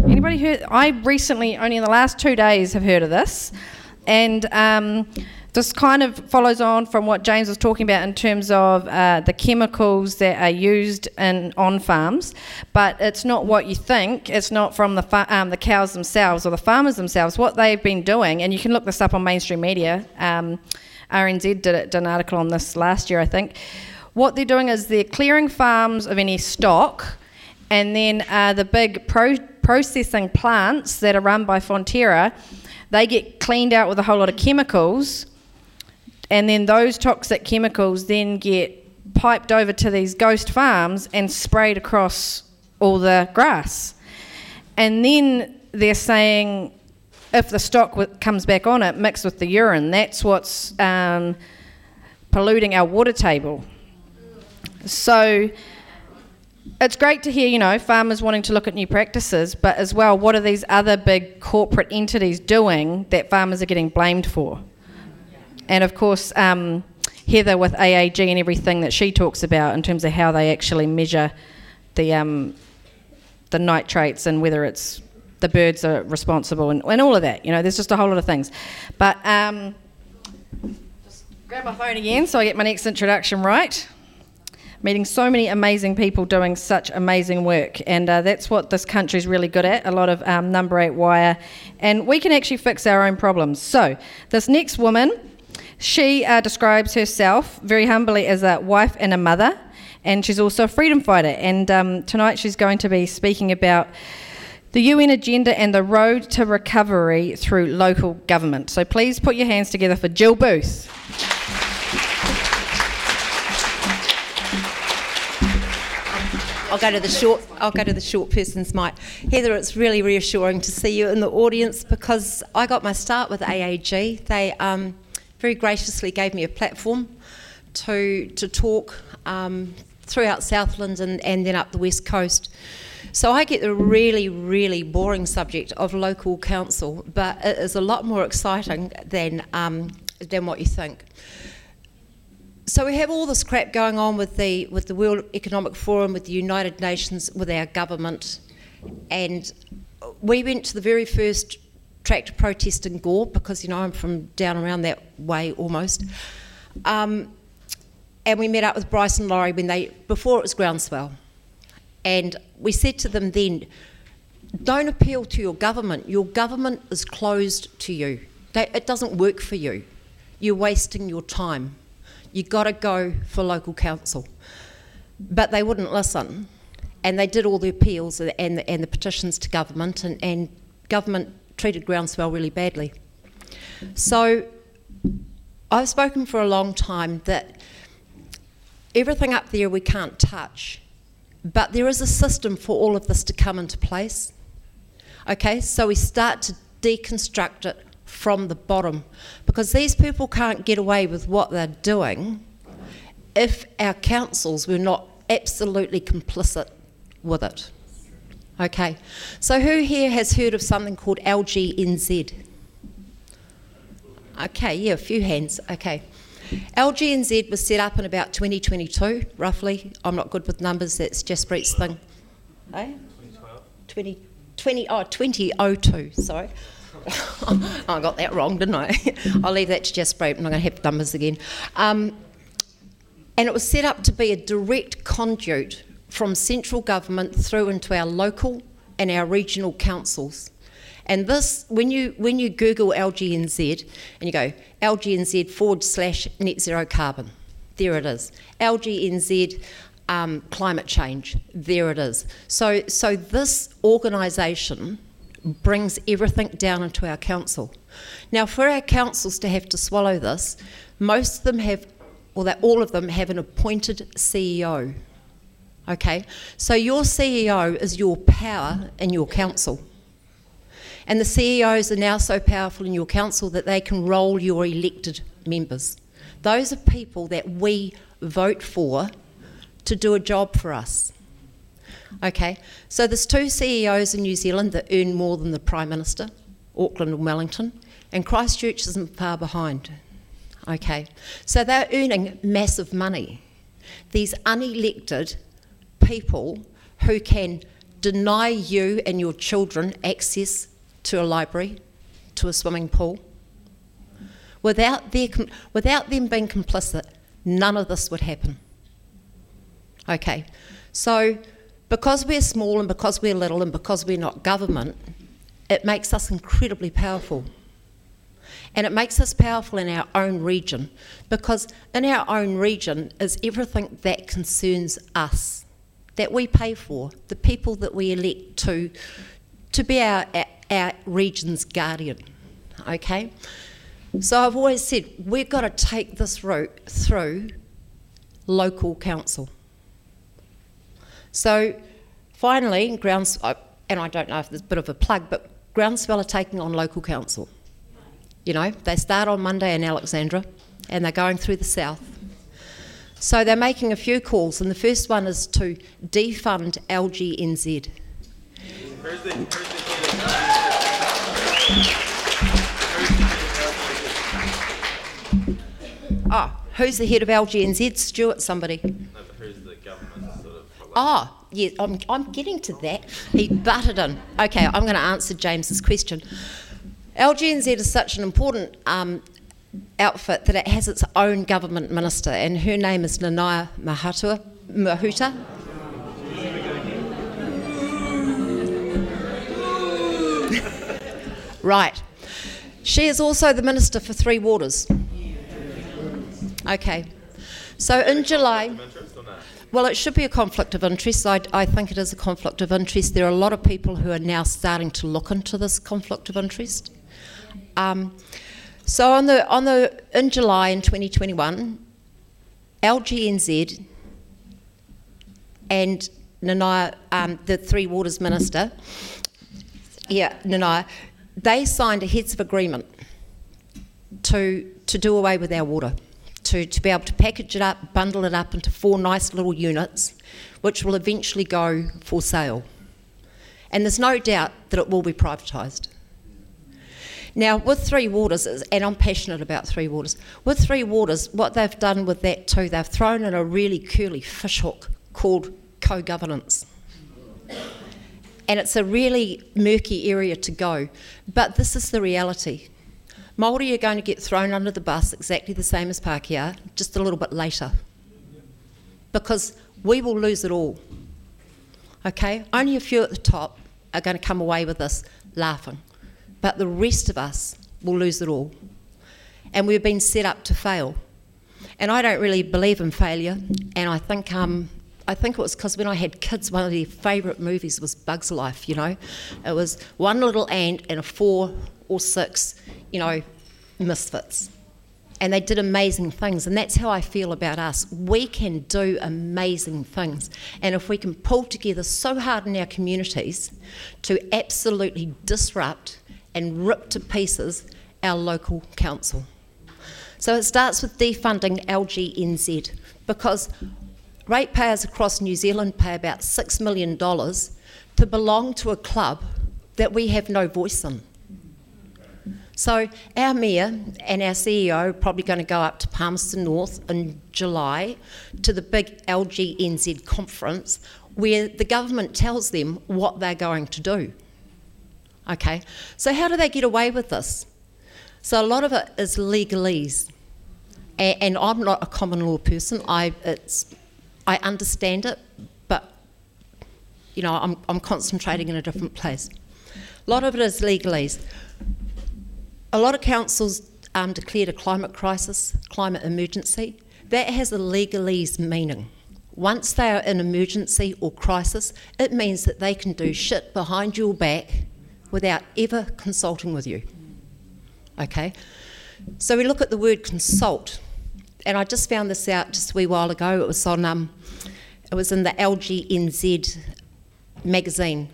Anybody heard? I recently, only in the last two days, have heard of this, and um, this kind of follows on from what James was talking about in terms of uh, the chemicals that are used in on farms. But it's not what you think. It's not from the fa- um, the cows themselves or the farmers themselves. What they've been doing, and you can look this up on mainstream media. Um, RNZ did, it, did an article on this last year, I think. What they're doing is they're clearing farms of any stock and then uh, the big pro- processing plants that are run by Fonterra, they get cleaned out with a whole lot of chemicals, and then those toxic chemicals then get piped over to these ghost farms and sprayed across all the grass. And then they're saying if the stock w- comes back on it mixed with the urine, that's what's um, polluting our water table. So it's great to hear, you know, farmers wanting to look at new practices, but as well, what are these other big corporate entities doing that farmers are getting blamed for? And of course, um, Heather with AAG and everything that she talks about in terms of how they actually measure the um, the nitrates and whether it's the birds are responsible and, and all of that. You know, there's just a whole lot of things. But um, just grab my phone again so I get my next introduction right meeting so many amazing people doing such amazing work. And uh, that's what this country's really good at a lot of um, number eight wire. And we can actually fix our own problems. So, this next woman, she uh, describes herself very humbly as a wife and a mother. And she's also a freedom fighter. And um, tonight she's going to be speaking about the UN agenda and the road to recovery through local government. So please put your hands together for Gill Booth. I'll go to the short. I'll go to the short person's mic. Heather, it's really reassuring to see you in the audience because I got my start with AAG. They um, very graciously gave me a platform to to talk um, throughout Southland and, and then up the west coast. So I get the really, really boring subject of local council, but it is a lot more exciting than um, than what you think. So we have all this crap going on with the with the World Economic Forum, with the United Nations, with our government, and we went to the very first tractor protest in Gore because you know I'm from down around that way almost, um, and we met up with Bryce and Laurie when they before it was groundswell, and we said to them then, don't appeal to your government. Your government is closed to you. It doesn't work for you. You're wasting your time you got to go for local council. But they wouldn't listen. And they did all the appeals and, and, and the petitions to government, and, and government treated Groundswell really badly. So I've spoken for a long time that everything up there we can't touch, but there is a system for all of this to come into place. Okay, so we start to deconstruct it from the bottom because these people can't get away with what they're doing if our councils were not absolutely complicit with it. Okay, so who here has heard of something called LGNZ? Okay, yeah, a few hands. Okay. LGNZ was set up in about 2022, roughly. I'm not good with numbers, that's Jaspreet's thing. Eh? 2012. 20, oh, 2002, sorry. I got that wrong, didn't I? I'll leave that to Jaspreet, I'm not going to have numbers again. Um, and it was set up to be a direct conduit from central government through into our local and our regional councils. And this, when you when you Google LGNZ and you go LGNZ forward slash net zero carbon, there it is. LGNZ um, climate change, there it is. So so this organisation brings everything down into our council. Now, for our councils to have to swallow this, most of them have, or that all of them have an appointed CEO. Okay, so your CEO is your power in your council. And the CEOs are now so powerful in your council that they can roll your elected members. Those are people that we vote for to do a job for us. Okay, so there's two CEOs in New Zealand that earn more than the Prime Minister, Auckland and Wellington, and Christchurch isn't far behind. Okay, so they're earning massive money. These unelected people who can deny you and your children access to a library, to a swimming pool. Without, their, without them being complicit, none of this would happen. Okay, so because we're small and because we're little and because we're not government, it makes us incredibly powerful. And it makes us powerful in our own region because in our own region is everything that concerns us, that we pay for, the people that we elect to, to be our, our, region's guardian. Okay? So I've always said we've got to take this route through local council. So finally, grounds, and I don't know if there's a bit of a plug, but Groundswell are taking on local council. You know, they start on Monday in Alexandra and they're going through the south. So they're making a few calls, and the first one is to defund LGNZ. Oh, who's the head of LGNZ? Stuart, somebody. No, who's the government sort of? Oh, yeah, I'm, I'm getting to that. He butted in. Okay, I'm going to answer James's question. LGNZ is such an important um, outfit that it has its own government minister, and her name is Nanaia Mahatua, Mahuta. right. She is also the minister for Three Waters. Okay. So in July. Well, it should be a conflict of interest. I, I think it is a conflict of interest. There are a lot of people who are now starting to look into this conflict of interest. Um, so, on the on the in July in 2021, LGNZ and Nanaia, um, the Three Waters Minister, yeah, Nanaia, they signed a heads of agreement to to do away with our water, to, to be able to package it up, bundle it up into four nice little units, which will eventually go for sale. And there's no doubt that it will be privatised. Now, with Three Waters, and I'm passionate about Three Waters, with Three Waters, what they've done with that too, they've thrown in a really curly fishhook called co governance and it's a really murky area to go. But this is the reality. Māori are going to get thrown under the bus exactly the same as Pākehā, just a little bit later. Because we will lose it all. Okay? Only a few at the top are going to come away with this laughing. But the rest of us will lose it all. And we've been set up to fail. And I don't really believe in failure. And I think um, I think it was because when I had kids, one of their favourite movies was Bugs Life. You know, it was one little ant and a four or six, you know, misfits, and they did amazing things. And that's how I feel about us. We can do amazing things, and if we can pull together so hard in our communities to absolutely disrupt and rip to pieces our local council. So it starts with defunding LGNZ because ratepayers across New Zealand pay about $6 million to belong to a club that we have no voice in. So our mayor and our CEO are probably going to go up to Palmerston North in July to the big LGNZ conference where the government tells them what they're going to do. Okay, so how do they get away with this? So a lot of it is legalese, A- and I'm not a common law person. I it's I understand it, but you know I'm I'm concentrating in a different place. A lot of it is legalese. A lot of councils um, declared a climate crisis, climate emergency. That has a legalese meaning. Once they are in emergency or crisis, it means that they can do shit behind your back without ever consulting with you. Okay? So we look at the word consult, and I just found this out just a wee while ago. It was on, um, it was in the LGNZ magazine,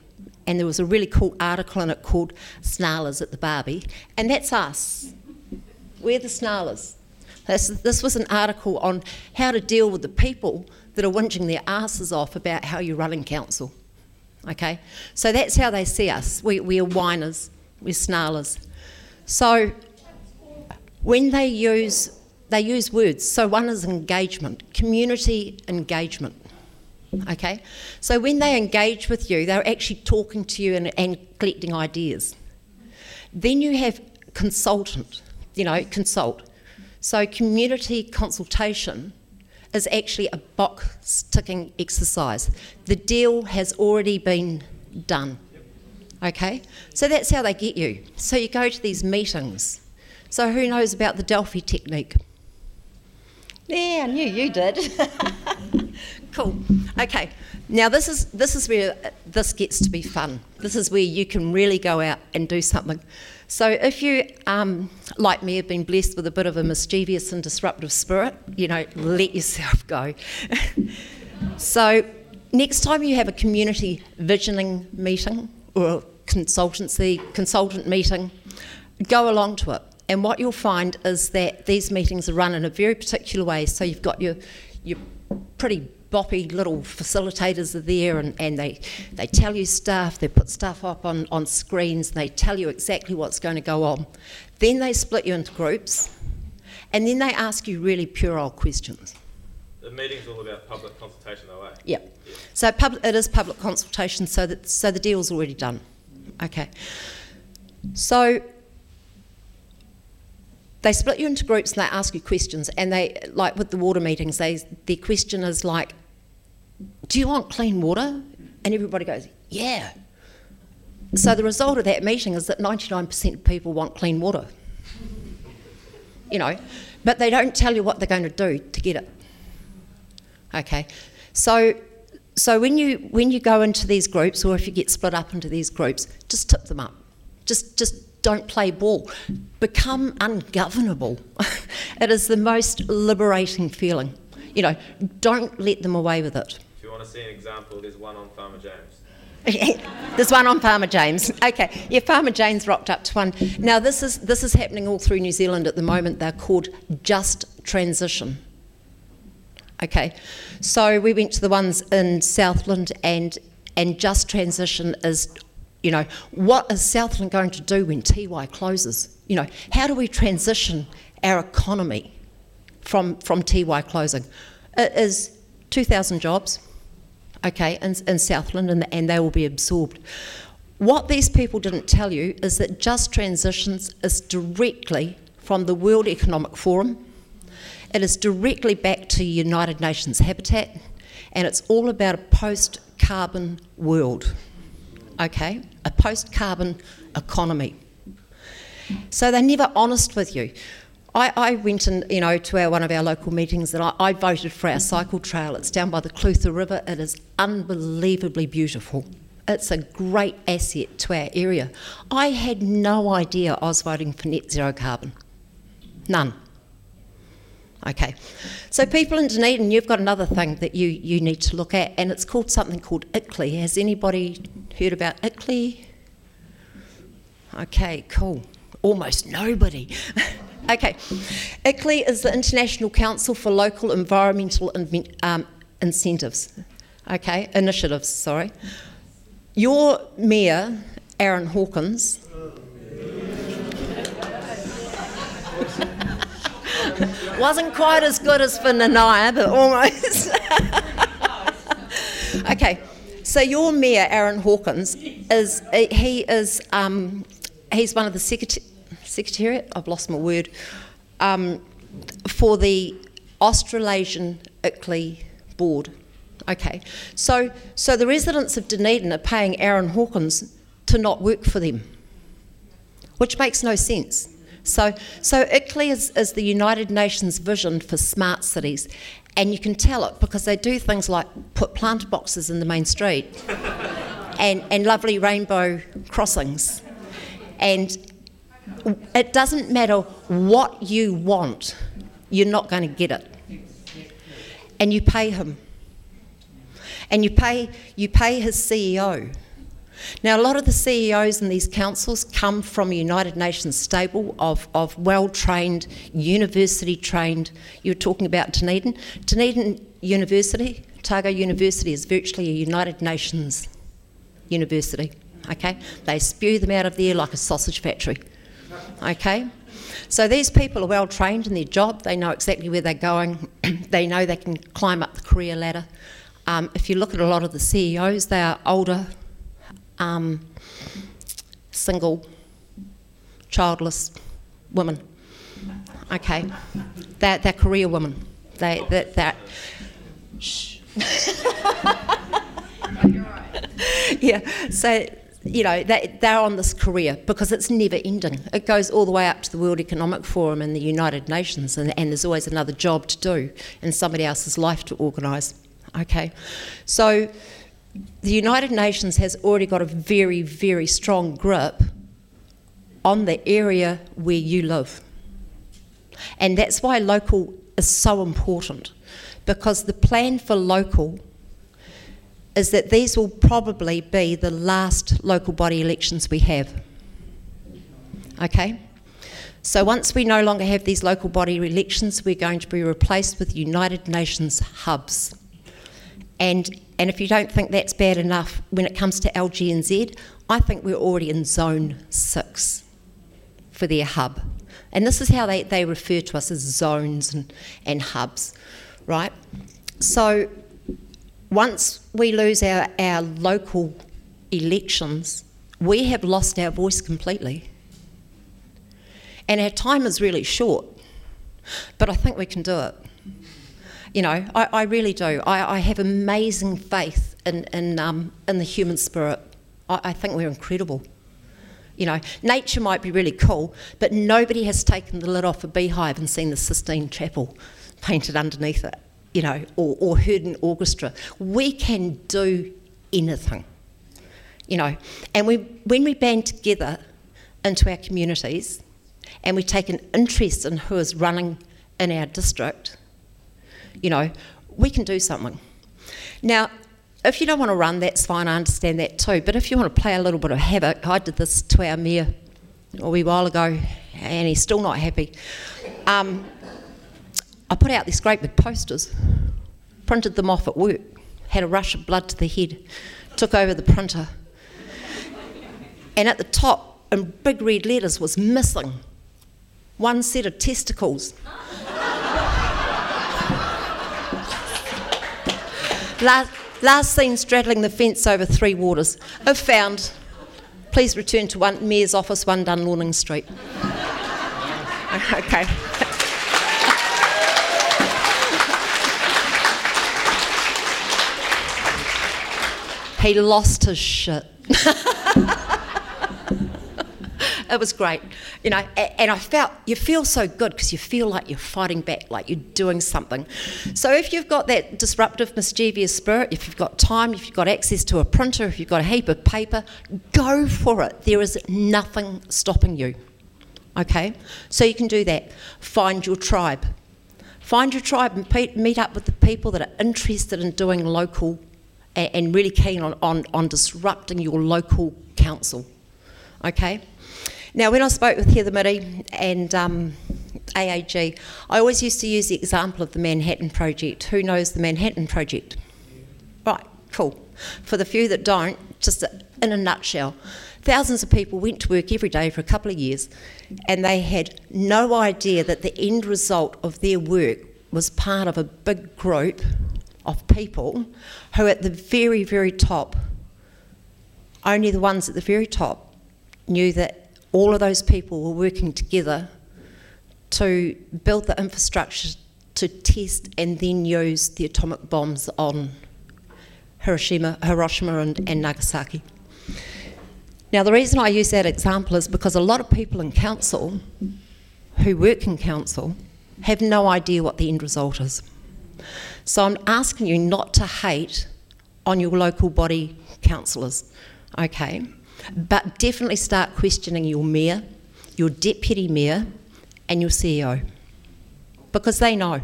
and there was a really cool article in it called "Snarlers at the Barbie," and that's us. We're the snarlers. This, this was an article on how to deal with the people that are whinging their asses off about how you're running council. Okay? So that's how they see us. We, we are whiners, we're snarlers. So when they use they use words. So one is engagement, community engagement. Okay? So when they engage with you, they're actually talking to you and, and collecting ideas. Then you have consultant, you know, consult. So community consultation is actually a box ticking exercise. The deal has already been done. Okay? So that's how they get you. So you go to these meetings. So who knows about the Delphi technique? Yeah, I knew you did. cool. Okay. Now this is this is where uh, this gets to be fun. This is where you can really go out and do something. So if you, um, like me, have been blessed with a bit of a mischievous and disruptive spirit, you know, let yourself go. so next time you have a community visioning meeting or a consultancy consultant meeting, go along to it. And what you'll find is that these meetings are run in a very particular way. So you've got your your pretty boppy little facilitators are there and, and they, they tell you stuff, they put stuff up on, on screens, they tell you exactly what's going to go on. Then they split you into groups and then they ask you really puerile questions. The meeting's all about public consultation, though, eh? Yep. So pub- it is public consultation, so that so the deal's already done. Okay. So they split you into groups and they ask you questions, and they like with the water meetings, they their question is like, "Do you want clean water?" And everybody goes, "Yeah." So the result of that meeting is that 99% of people want clean water. You know, but they don't tell you what they're going to do to get it. Okay, so so when you when you go into these groups, or if you get split up into these groups, just tip them up. Just just don't play ball. Become ungovernable. it is the most liberating feeling. You know, don't let them away with it. If you want to see an example, there's one on Farmer James. There's one on Farmer James. Okay, yeah, Farmer James rocked up to one. Now this is this is happening all through New Zealand at the moment. They're called Just Transition. Okay, so we went to the ones in Southland, and and Just Transition is, you know, what is Southland going to do when Tiwai closes? You know, how do we transition our economy from from Tiwai closing? It is 2,000 jobs, okay, in, in Southland, and, and they will be absorbed. What these people didn't tell you is that Just Transitions is directly from the World Economic Forum. It is directly back to United Nations Habitat, and it's all about a post carbon world, okay? A post carbon economy. So they're never honest with you. I, I went in, you know, to our, one of our local meetings and I, I voted for our cycle trail. It's down by the Clutha River. It is unbelievably beautiful. It's a great asset to our area. I had no idea I was voting for net zero carbon. None. Okay. So people in Dunedin, you've got another thing that you, you need to look at, and it's called something called ICLEI. Has anybody heard about ICLEI? Okay, cool. Almost nobody. okay. ICLEI is the International Council for Local Environmental Inven- um, Incentives. Okay, initiatives, sorry. Your mayor, Aaron Hawkins, wasn't quite as good as for Nanaia, but almost. okay, so your mayor, Aaron Hawkins, is he is um, he's one of the secreta- secretariat. I've lost my word um, for the Australasian ICLEI board. Okay, so so the residents of Dunedin are paying Aaron Hawkins to not work for them, which makes no sense. So, so ICLEI is, is the United Nations vision for smart cities, and you can tell it because they do things like put plant boxes in the main street, and and lovely rainbow crossings, and it doesn't matter what you want, you're not going to get it, and you pay him, and you pay you pay his CEO. Now, a lot of the CEOs in these councils come from a United Nations stable of, of well trained, university trained. You're talking about Dunedin. Dunedin University, Otago University, is virtually a United Nations University. Okay? They spew them out of there like a sausage factory. Okay? So these people are well trained in their job, they know exactly where they're going, they know they can climb up the career ladder. Um, if you look at a lot of the CEOs, they are older, um, single, childless women. Okay? They're, they're career women. They, that, that, shh. yeah, so, you know, they, they're on this career because it's never ending. It goes all the way up to the World Economic Forum and the United Nations, and, and there's always another job to do and somebody else's life to organise. Okay, so the United Nations has already got a very, very strong grip on the area where you live. And that's why local is so important because the plan for local is that these will probably be the last local body elections we have. Okay? So once we no longer have these local body elections, we're going to be replaced with United Nations hubs. And, and if you don't think that's bad enough, when it comes to LGNZ, I think we're already in zone six for their hub. And this is how they, they refer to us as zones and, and hubs, right? So once we lose our, our local elections, we have lost our voice completely. And our time is really short, but I think we can do it. You know, I, I really do. I, I, have amazing faith in, in, um, in the human spirit. I, I think we're incredible. You know, nature might be really cool, but nobody has taken the lid off a beehive and seen the Sistine Chapel painted underneath it, you know, or, or heard an orchestra. We can do anything, you know. And we, when we band together into our communities and we take an interest in who is running in our district, you know, we can do something. Now, if you don't want to run, that's fine, I understand that too. But if you want to play a little bit of havoc, I did this to our mayor a wee while ago, and he's still not happy. Um, I put out these great big posters, printed them off at work, had a rush of blood to the head, took over the printer, and at the top, in big red letters, was missing one set of testicles. Last, last seen straddling the fence over three waters. If found, please return to one Mayor's office, 1 Dunlawning Street. okay. he lost his shit. it was great, you know. And I felt you feel so good because you feel like you're fighting back, like you're doing something. So if you've got that disruptive, mischievous spirit, if you've got time, if you've got access to a printer, if you've got a heap of paper, go for it. There is nothing stopping you. Okay, so you can do that. Find your tribe. Find your tribe and meet up with the people that are interested in doing local and really keen on, on, on disrupting your local council. Okay? Now, when I spoke with Heather-Meri and um, AAG, I always used to use the example of the Manhattan Project. Who knows the Manhattan Project? Right, cool. For the few that don't, just in a nutshell, thousands of people went to work every day for a couple of years and they had no idea that the end result of their work was part of a big group of people who, at the very, very top, only the ones at the very top knew that all of those people were working together to build the infrastructure to test and then use the atomic bombs on Hiroshima, Hiroshima and, and Nagasaki. Now, the reason I use that example is because a lot of people in council who work in council have no idea what the end result is. So I'm asking you not to hate on your local body councillors, okay? But definitely start questioning your mayor, your deputy mayor, and your CEO because they know.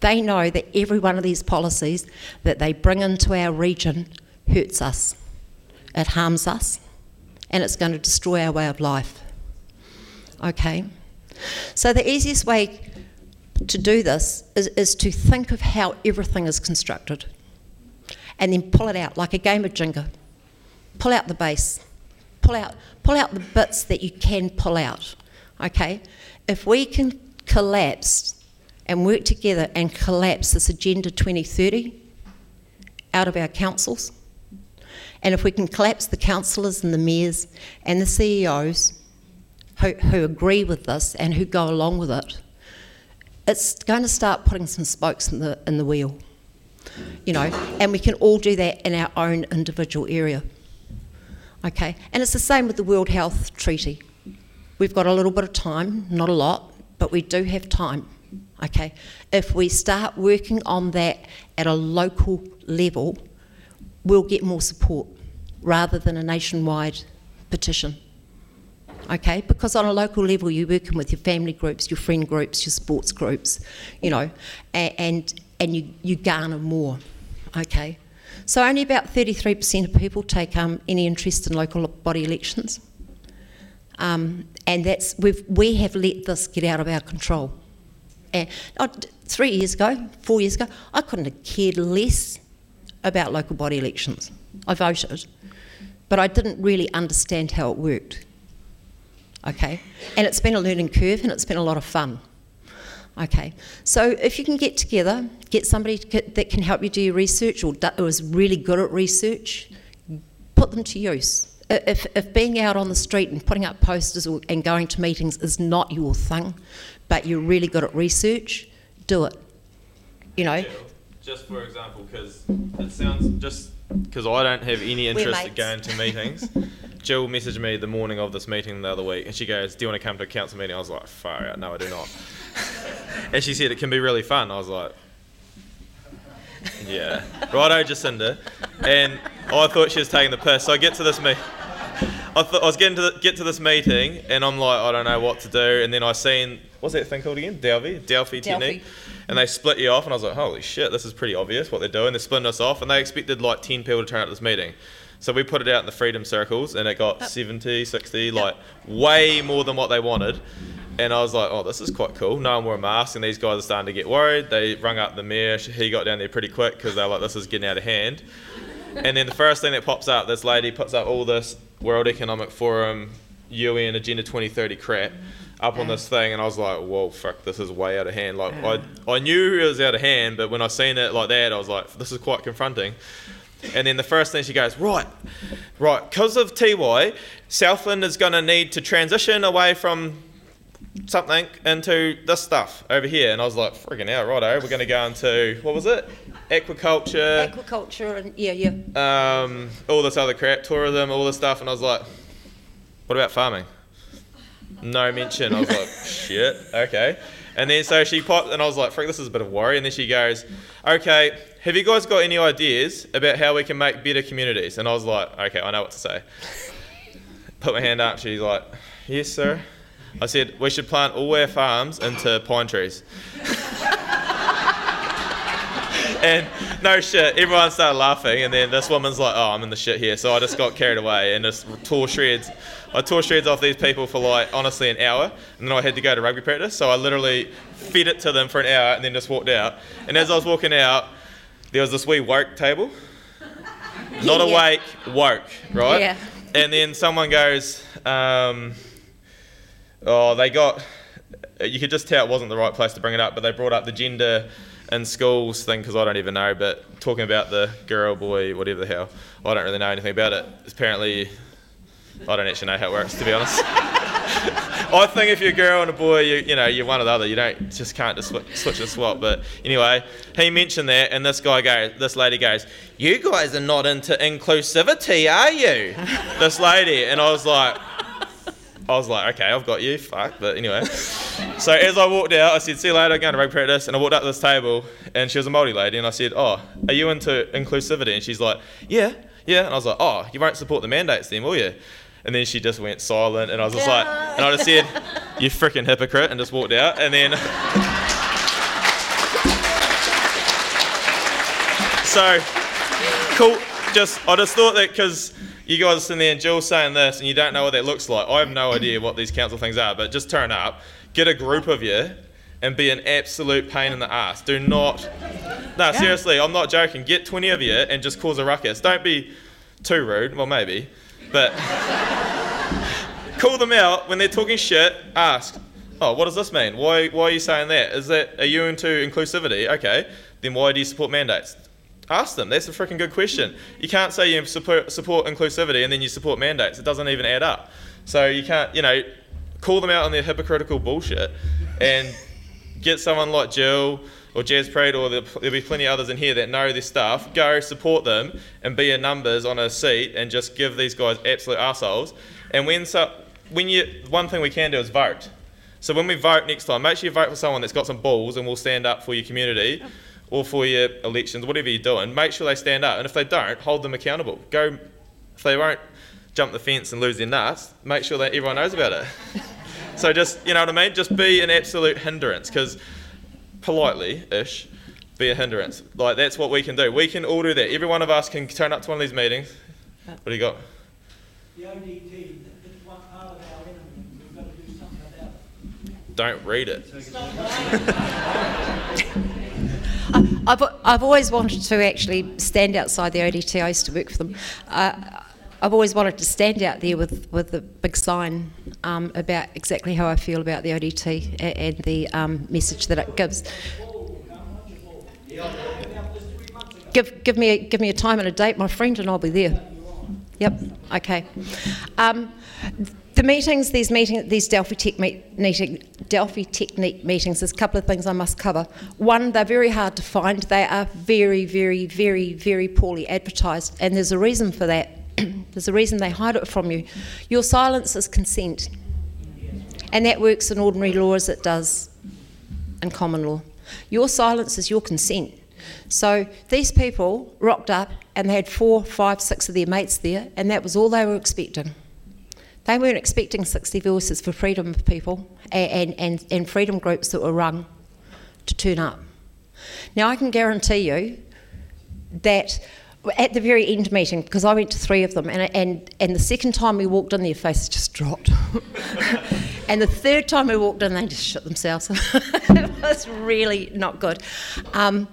They know that every one of these policies that they bring into our region hurts us, it harms us, and it's going to destroy our way of life. Okay? So, the easiest way to do this is, is to think of how everything is constructed and then pull it out like a game of Jenga. Pull out the base, pull out, pull out the bits that you can pull out. Okay, if we can collapse and work together and collapse this Agenda 2030 out of our councils, and if we can collapse the councillors and the mayors and the CEOs who, who agree with this and who go along with it, it's going to start putting some spokes in the, in the wheel. You know, and we can all do that in our own individual area. Okay, and it's the same with the World Health Treaty. We've got a little bit of time, not a lot, but we do have time. Okay, if we start working on that at a local level, we'll get more support rather than a nationwide petition. Okay, because on a local level, you're working with your family groups, your friend groups, your sports groups, you know, and, and, you, you garner more. Okay, so only about 33% of people take um, any interest in local body elections. Um, and that's we've, we have let this get out of our control. And d- three years ago, four years ago, I couldn't have cared less about local body elections. I voted, but I didn't really understand how it worked. Okay, and it's been a learning curve, and it's been a lot of fun. Okay, so if you can get together, get somebody that can help you do your research or do- is really good at research, put them to use. If, if being out on the street and putting up posters or, and going to meetings is not your thing, but you're really good at research, do it. You know, Just for example, because it sounds just because I don't have any interest in going to meetings. Gill messaged me the morning of this meeting the other week, and she goes, "Do you want to come to a council meeting?" I was like, "Far out, no, I do not." and she said it can be really fun. I was like, "Yeah, righto, oh, Jacinda." And I thought she was taking the piss. So I get to this meeting. I thought I was getting to the, get to this meeting, and I'm like, I don't know what to do. And then I seen what's that thing called again? Delphi, Delphi technique. And they split you off, and I was like, holy shit, this is pretty obvious what they're doing. They're splitting us off, and they expected like 10 people to turn out to this meeting. So we put it out in the freedom circles, and it got 70, 60, like way more than what they wanted. And I was like, oh, this is quite cool. No one wore a mask, and these guys are starting to get worried. They rung up the mayor. He got down there pretty quick because they're like, this is getting out of hand. And then the first thing that pops up, this lady puts up all this World Economic Forum, UN Agenda 2030 crap up on this thing, and I was like, whoa, fuck, this is way out of hand. Like, I, I knew it was out of hand, but when I seen it like that, I was like, this is quite confronting. And then the first thing she goes, right, right, because of Tiwai, Southland is going to need to transition away from something into this stuff over here. And I was like, friggin' hell, righto, we're going to go into, what was it? Aquaculture aquaculture and yeah, yeah. um, all this other crap, tourism, all this stuff, and I was like, what about farming? No mention. I was like, shit, okay. And then so she popped, and I was like, freak, this is a bit of worry. And then she goes, okay, have you guys got any ideas about how we can make better communities? And I was like, okay, I know what to say. Put my hand up. She's like, yes, sir. I said, we should plant all our farms into pine trees. And no shit, everyone started laughing, and then this woman's like, "Oh, I'm in the shit here." So I just got carried away and just tore shreds. I tore shreds off these people for like honestly an hour, and then I had to go to rugby practice. So I literally fed it to them for an hour, and then just walked out. And as I was walking out, there was this wee woke table, not Yeah. awake, woke, right? Yeah. And then someone goes, um, "Oh, they got." You could just tell it wasn't the right place to bring it up, but they brought up the gender in schools thing because I don't even know. But talking about the girl, boy, whatever the hell, I don't really know anything about it. Apparently, I don't actually know how it works, to be honest. I think if you're a girl and a boy, you, you know, you're one or the other. You don't just can't just switch, switch and swap. But anyway, he mentioned that, and this guy goes, this lady goes, "You guys are not into inclusivity, are you?" this lady, and I was like. I was like, okay, I've got you, fuck. But anyway, so as I walked out, I said, see you later, I'm going to rugby practice. And I walked up to this table, and she was a Māori lady, and I said, oh, are you into inclusivity? And she's like, yeah, yeah. And I was like, oh, you won't support the mandates then, will you? And then she just went silent, and I was just like, and I just said, you freaking hypocrite, and just walked out. And then, so cool. Just I just thought that because you guys are sitting there and Gill's saying this, and you don't know what that looks like. I have no idea what these council things are, but just turn up, get a group of you, and be an absolute pain in the ass. Do not. No, seriously, I'm not joking. Get 20 of you and just cause a ruckus. Don't be. too rude. Well, maybe, but call them out when they're talking shit. Ask, oh, what does this mean? Why, why are you saying that? Is that are you into inclusivity? Okay, then why do you support mandates? Ask them. That's a freaking good question. You can't say you support, support inclusivity and then you support mandates. It doesn't even add up. So you can't, you know, call them out on their hypocritical bullshit and get someone like Gill or Jazz Praed or there'll, be plenty others in here that know this stuff. Go support them and be in numbers on a seat and just give these guys absolute assholes. And when so, when you one thing we can do is vote. So when we vote next time, make sure you vote for someone that's got some balls and will stand up for your community or for your elections, whatever you're doing. Make sure they stand up, and if they don't, hold them accountable. Go if they won't jump the fence and lose their nuts. Make sure that everyone knows about it. so just you know what I mean. Just be an absolute hindrance because politely ish. Be a hindrance. Like that's what we can do. We can all do that. Every one of us can turn up to one of these meetings. What do you got? The ODT, it's one part of our enemy, we've got to do something about it. Don't read it. I've, I've always wanted to actually stand outside the ODT. I used to work for them. Uh, I've always wanted to stand out there with, with a big sign um, about exactly how I feel about the ODT and, and the um, message that it gives. Give, give, me a, give me a time and a date, my friend, and I'll be there. Yep, okay. Um, the meetings, these meeting, these Delphi Tech meet, meeting, Delphi Technique meetings, there's a couple of things I must cover. One, they're very hard to find. They are very, very, very, very poorly advertised, and there's a reason for that. there's a reason they hide it from you. Your silence is consent, and that works in ordinary law as it does in common law. Your silence is your consent. So these people rocked up and they had four, five, six of their mates there, and that was all they were expecting. They weren't expecting 60 voices for freedom of people and, and, and freedom groups that were rung to turn up. Now, I can guarantee you that at the very end meeting, because I went to three of them, and, and, and the second time we walked in, their faces just dropped. and the third time we walked in, they just shut themselves. it was really not good. Um,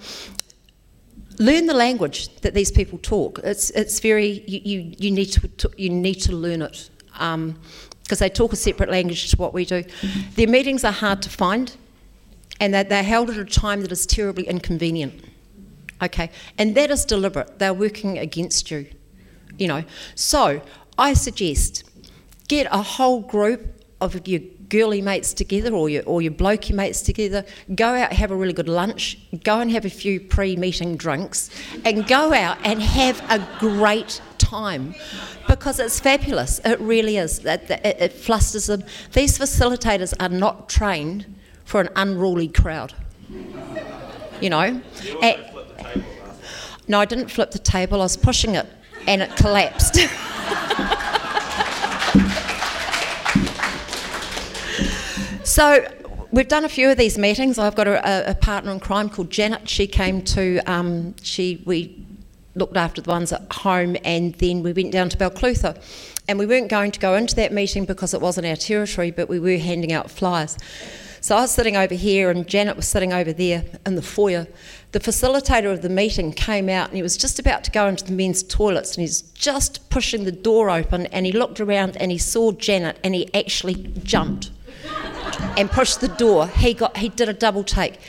learn the language that these people talk. It's, it's very, you, you, you, need, to, you need to learn it because um, they talk a separate language to what we do. Their meetings are hard to find and that they're held at a time that is terribly inconvenient. Okay, and that is deliberate. They're working against you, you know. So I suggest get a whole group of your girly mates together or your, or your blokey mates together, go out, have a really good lunch, go and have a few pre meeting drinks, and go out and have a great time because it's fabulous. It really is. It, it, it flusters them. These facilitators are not trained for an unruly crowd. You know? And, no, I didn't flip the table, I was pushing it and it collapsed. so we've done a few of these meetings. I've got a, a partner in crime called Janet. She came to, um, she we looked after the ones at home, and then we went down to Balclutha. And we weren't going to go into that meeting because it wasn't our territory, but we were handing out flyers. So I was sitting over here, and Janet was sitting over there in the foyer. The facilitator of the meeting came out, and he was just about to go into the men's toilets, and he's just pushing the door open, and he looked around and he saw Janet, and he actually jumped and pushed the door. He got he did a double take.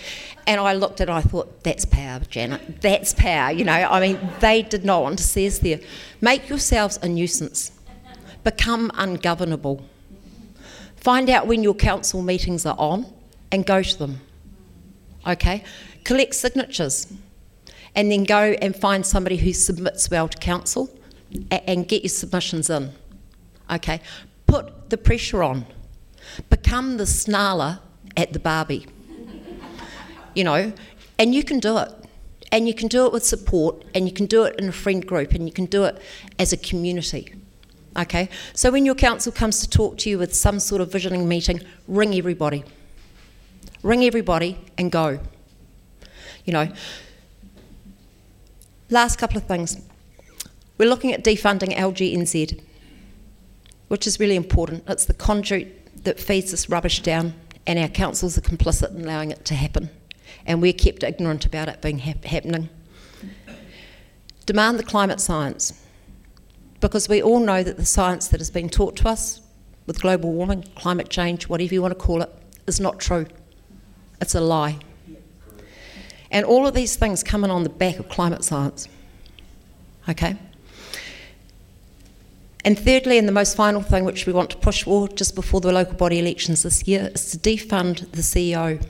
And I looked and I thought, that's power, Janet. That's power. You know, I mean, they did not want to see us there. Make yourselves a nuisance. Become ungovernable. Find out when your council meetings are on and go to them. Okay? Collect signatures and then go and find somebody who submits well to council and get your submissions in. Okay? Put the pressure on. Become the snarler at the barbie you know, and you can do it. And you can do it with support, and you can do it in a friend group, and you can do it as a community. Okay? So when your council comes to talk to you with some sort of visioning meeting, ring everybody. Ring everybody and go. You know. Last couple of things. We're looking at defunding LGNZ, which is really important. It's the conduit that feeds this rubbish down, and our councils are complicit in allowing it to happen and we're kept ignorant about it being happening. Demand the climate science. Because we all know that the science that has been taught to us with global warming, climate change, whatever you want to call it, is not true. It's a lie. And all of these things come in on the back of climate science. Okay? And thirdly, and the most final thing which we want to push for just before the local body elections this year is to defund the CEO.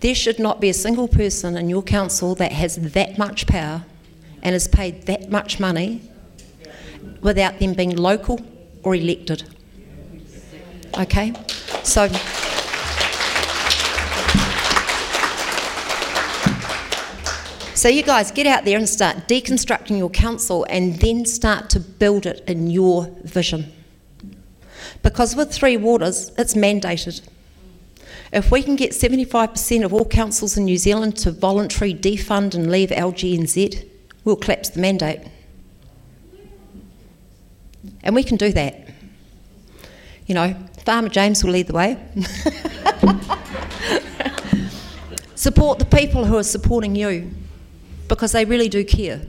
There should not be a single person in your council that has that much power and is paid that much money without them being local or elected. Okay? So. So, you guys get out there and start deconstructing your council and then start to build it in your vision. Because with Three Waters, it's mandated. If we can get 75% of all councils in New Zealand to voluntary defund and leave LGNZ, we'll collapse the mandate. And we can do that. You know, Farmer James will lead the way. Support the people who are supporting you because they really do care.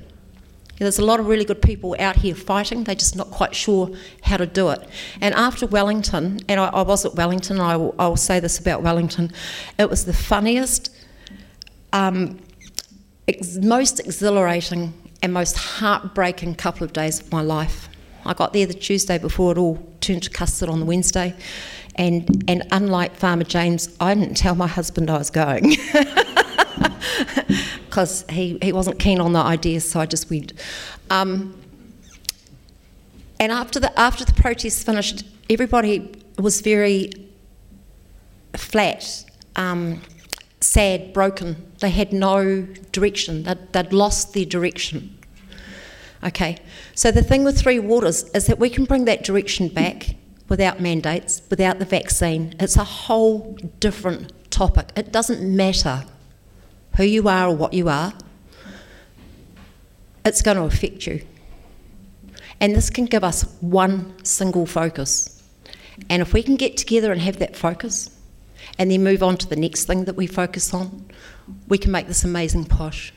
There's a lot of really good people out here fighting, they're just not quite sure how to do it. And after Wellington, and I, I was at Wellington, I will, I will say this about Wellington, it was the funniest, um, ex- most exhilarating, and most heartbreaking couple of days of my life. I got there the Tuesday before it all turned to custard on the Wednesday, and, and unlike Farmer James, I didn't tell my husband I was going. because he, he wasn't keen on the idea, so I just went. Um, and after the after the protest finished, everybody was very flat, um, sad, broken. They had no direction. They'd, they'd lost their direction. Okay, so the thing with Three Waters is that we can bring that direction back without mandates, without the vaccine. It's a whole different topic. It doesn't matter who you are or what you are, it's going to affect you. And this can give us one single focus. And if we can get together and have that focus, and then move on to the next thing that we focus on, we can make this amazing posh.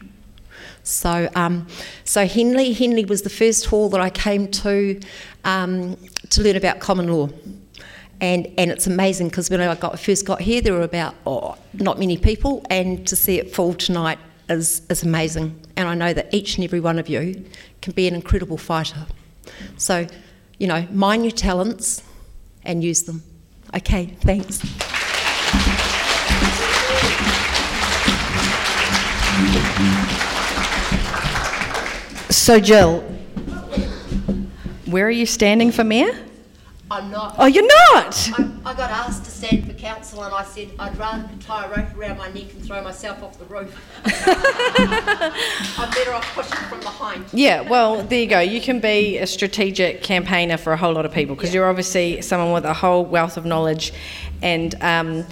So, um, so Henley, Henley was the first hall that I came to um, to learn about common law and and it's amazing because when I got first got here, there were about oh, not many people, and to see it full tonight is is amazing. And I know that each and every one of you can be an incredible fighter. So, you know, mind your talents and use them. Okay, thanks. So, Gill, where are you standing for mayor? I'm not. Oh, you're not? I, I got asked to stand for council, and I said I'd rather tie a rope around my neck and throw myself off the roof. I'm better off pushing from behind. Yeah, well, there you go. You can be a strategic campaigner for a whole lot of people because you're obviously someone with a whole wealth of knowledge, and um,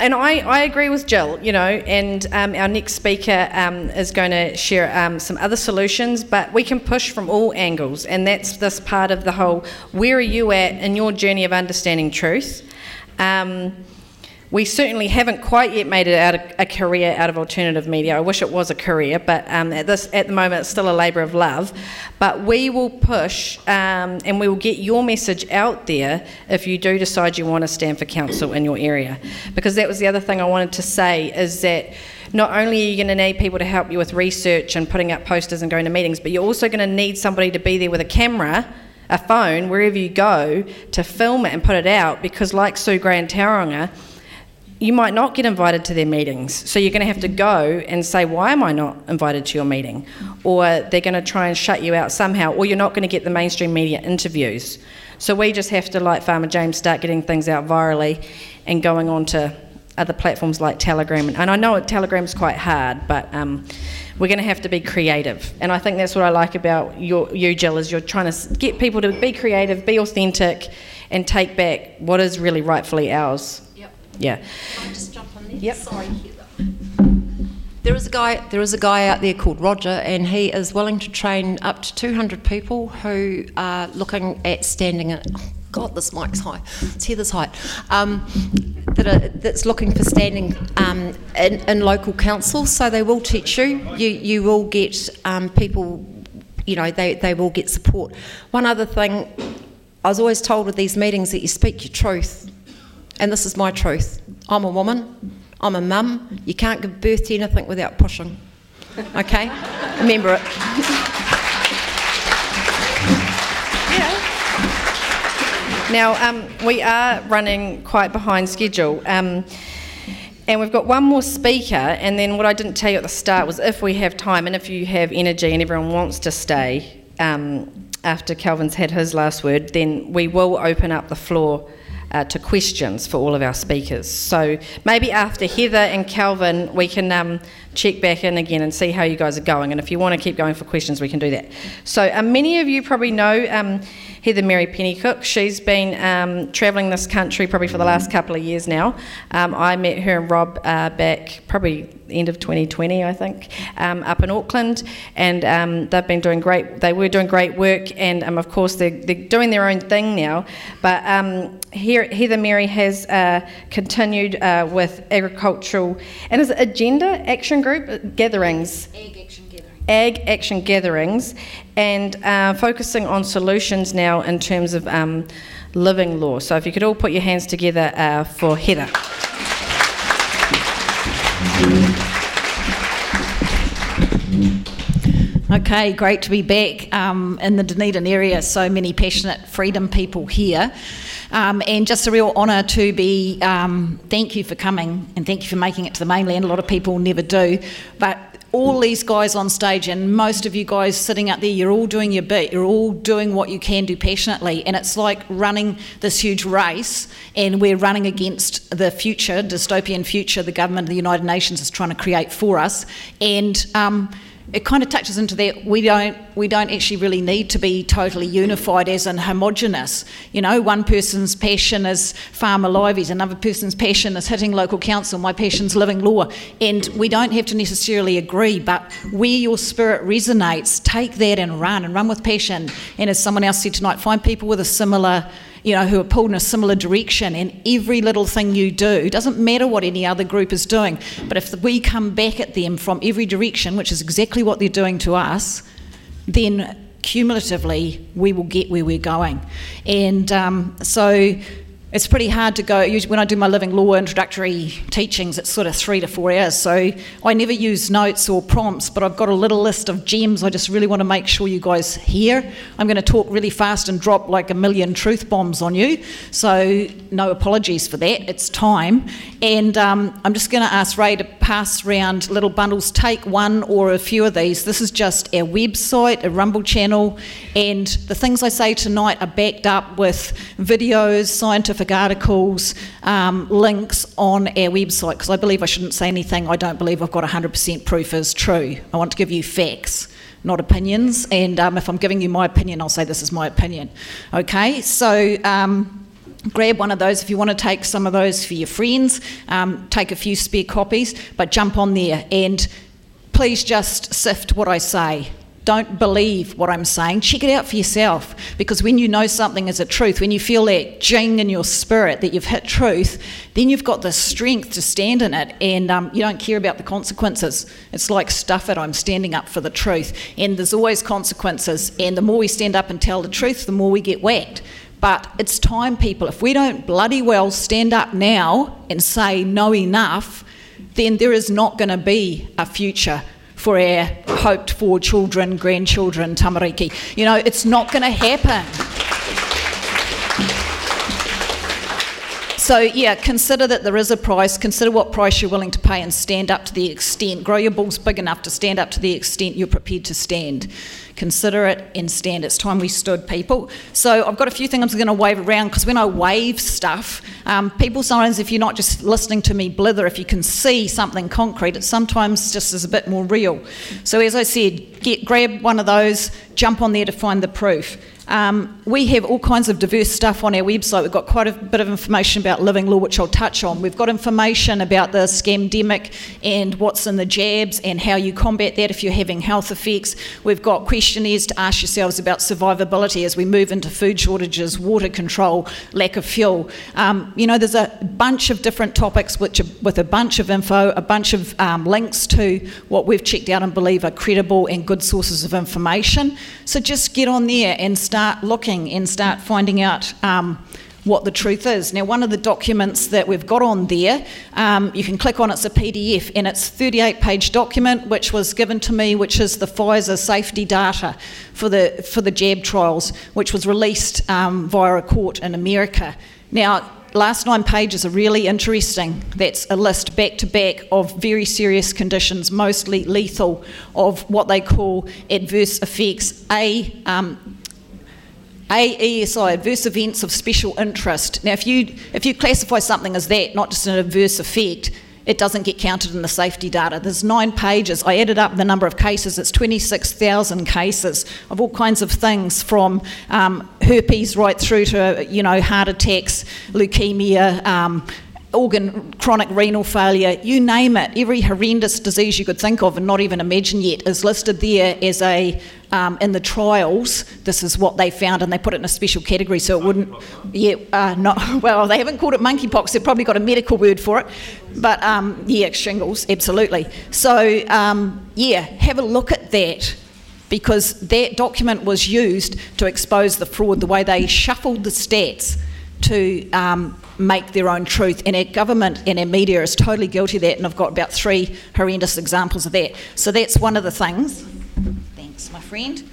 and I, I agree with Gill. You know, and um, our next speaker um, is going to share um, some other solutions, but we can push from all angles, and that's this part of the whole. Where are you at in your journey of understanding truth? Um, we certainly haven't quite yet made it out of a career out of alternative media. I wish it was a career, but um, at this at the moment it's still a labour of love. But we will push um, and we will get your message out there if you do decide you want to stand for council in your area. Because that was the other thing I wanted to say is that not only are you going to need people to help you with research and putting up posters and going to meetings, but you're also going to need somebody to be there with a camera a phone wherever you go to film it and put it out because like Sue Grey and Tauranga, you might not get invited to their meetings. So you're going to have to go and say, Why am I not invited to your meeting? Or they're going to try and shut you out somehow, or you're not going to get the mainstream media interviews. So we just have to, like Farmer James, start getting things out virally and going on to other platforms like Telegram. And I know Telegram's quite hard, but um, we're going to have to be creative. And I think that's what I like about your, you, Gill, is you're trying to get people to be creative, be authentic, and take back what is really rightfully ours. Yeah. Can I just jump on there? Yep. Sorry, Heather. There is a guy. There is a guy out there called Roger, and he is willing to train up to 200 people who are looking at standing. At, oh God, this mic's high. It's Heather's height. Um, that are, that's looking for standing um, in, in local council. So they will teach you. You you will get um, people you know, they, they will get support. One other thing, I was always told with these meetings that you speak your truth, and this is my truth. I'm a woman, I'm a mum, you can't give birth to anything without pushing. Okay? Remember it. Now, um, we are running quite behind schedule. Um, and we've got one more speaker, and then what I didn't tell you at the start was if we have time and if you have energy and everyone wants to stay um, after Kelvyn's had his last word, then we will open up the floor uh, to questions for all of our speakers. So maybe after Heather and Kelvyn, we can um, check back in again and see how you guys are going. And if you want to keep going for questions, we can do that. So um, many of you probably know um, Heather-Meri Pennycook. She's been um, travelling this country probably for the last couple of years now. Um, I met her and Rob uh, back probably end of 2020, I think, um, up in Auckland, and um, they've been doing great. They were doing great work, and of course they're, they're doing their own thing now. But here, Heather Mary has uh, continued uh, with agricultural and is agenda action group uh, gatherings. Ag action gatherings, and uh, focusing on solutions now in terms of um, living law. So, if you could all put your hands together uh, for Heather. Okay, great to be back um, in the Dunedin area. So many passionate freedom people here. Um, and just a real honour to be, um, thank you for coming and thank you for making it to the mainland. A lot of people never do. But all these guys on stage and most of you guys sitting out there, you're all doing your bit. You're all doing what you can do passionately. And it's like running this huge race and we're running against the future, dystopian future the government of the United Nations is trying to create for us. And um, it kind of touches into that we don't we don't actually really need to be totally unified as in homogenous. You know, one person's passion is farmer liveys, another person's passion is hitting local council, my passion's living law. And we don't have to necessarily agree, but where your spirit resonates, take that and run and run with passion. And as someone else said tonight, find people with a similar you know, who are pulled in a similar direction, and every little thing you do doesn't matter what any other group is doing, but if we come back at them from every direction, which is exactly what they're doing to us, then cumulatively we will get where we're going. And um, so it's pretty hard to go. When I do my living law introductory teachings, it's sort of three to four hours. So I never use notes or prompts, but I've got a little list of gems I just really want to make sure you guys hear. I'm going to talk really fast and drop like a million truth bombs on you. So no apologies for that. It's time. And um, I'm just going to ask Ray to pass around little bundles. Take one or a few of these. This is just our website, a Rumble channel, and the things I say tonight are backed up with videos, scientific articles, um, links on our website, because I believe I shouldn't say anything I don't believe I've got 100% proof is true. I want to give you facts, not opinions. And um, if I'm giving you my opinion, I'll say this is my opinion. Okay, so. Um, grab one of those if you want to take some of those for your friends. Um, take a few spare copies, but jump on there and please just sift what I say don't believe what I'm saying. Check it out for yourself. Because when you know something is a truth, when you feel that jing in your spirit that you've hit truth, then you've got the strength to stand in it and um, you don't care about the consequences. It's like stuff it, I'm standing up for the truth. And there's always consequences. And the more we stand up and tell the truth, the more we get whacked. But it's time, people. If we don't bloody well stand up now and say no enough, then there is not going to be a future for our hoped for children, grandchildren, tamariki. You know, it's not going to happen. So, yeah, consider that there is a price, consider what price you're willing to pay, and stand up to the extent, grow your balls big enough to stand up to the extent you're prepared to stand. Consider it and stand. It's time we stood, people. So, I've got a few things I'm going to wave around because when I wave stuff, um, people sometimes, if you're not just listening to me blither, if you can see something concrete, it sometimes just is a bit more real. So, as I said, get grab one of those, jump on there to find the proof. Um, we have all kinds of diverse stuff on our website. We've got quite a bit of information about living law, which I'll touch on. We've got information about the scamdemic and what's in the jabs and how you combat that if you're having health effects. We've got questionnaires to ask yourselves about survivability as we move into food shortages, water control, lack of fuel. Um, you know, there's a bunch of different topics which are, with a bunch of info, a bunch of um, links to what we've checked out and believe are credible and good sources of information. So just get on there and start looking and start finding out. Um, what the truth is. Now, one of the documents that we've got on there, um, you can click on it's a PDF, and it's 38 page document which was given to me, which is the Pfizer safety data for the for the jab trials, which was released um, via a court in America. Now, last nine pages are really interesting. That's a list back to back of very serious conditions, mostly lethal, of what they call adverse effects. A um, AESI, adverse events of special interest. Now, if you if you classify something as that, not just an adverse effect, it doesn't get counted in the safety data. There's nine pages. I added up the number of cases. It's 26,000 cases of all kinds of things, from um, herpes right through to you know heart attacks, leukemia. Um, organ chronic renal failure, you name it, every horrendous disease you could think of and not even imagine yet is listed there as a um, in the trials. This is what they found, and they put it in a special category so it wouldn't. Yeah, uh, well. They haven't called it monkeypox. They've probably got a medical word for it, but um, yeah, shingles, absolutely. So um, yeah, have a look at that because that document was used to expose the fraud, the way they shuffled the stats to um, make their own truth. And our government and our media is totally guilty of that, and I've got about three horrendous examples of that. So that's one of the things. Thanks, my friend.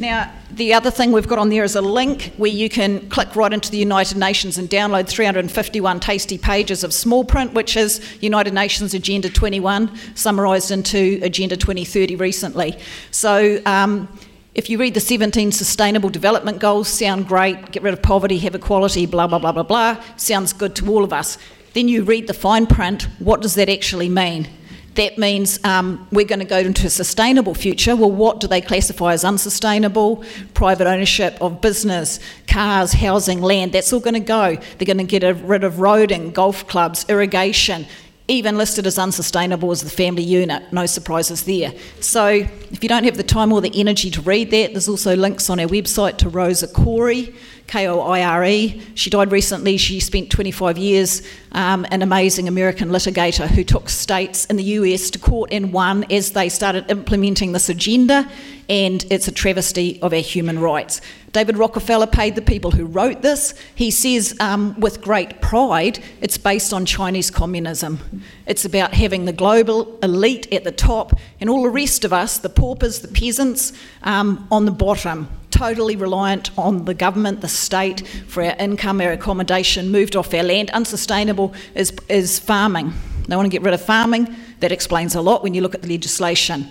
Now, the other thing we've got on there is a link where you can click right into the United Nations and download 351 tasty pages of small print, which is United Nations Agenda 21, summarised into Agenda 2030 recently. So, um, if you read the 17 Sustainable Development Goals, sound great, get rid of poverty, have equality, blah, blah, blah, blah, blah, sounds good to all of us. Then you read the fine print, what does that actually mean? That means um, we're going to go into a sustainable future. Well, what do they classify as unsustainable? Private ownership of business, cars, housing, land, that's all going to go. They're going to get rid of roading, golf clubs, irrigation, even listed as unsustainable as the family unit. No surprises there. So, if you don't have the time or the energy to read that, there's also links on our website to Rosa Koire, K O I R E. She died recently. She spent 25 years, um, an amazing American litigator who took states in the US to court and won as they started implementing this agenda, and it's a travesty of our human rights. David Rockefeller paid the people who wrote this. He says um, with great pride it's based on Chinese communism. It's about having the global elite at the top and all the rest of us, the paupers, the peasants, um, on the bottom, totally reliant on the government, the state for our income, our accommodation, moved off our land. Unsustainable is, is farming. They want to get rid of farming. That explains a lot when you look at the legislation.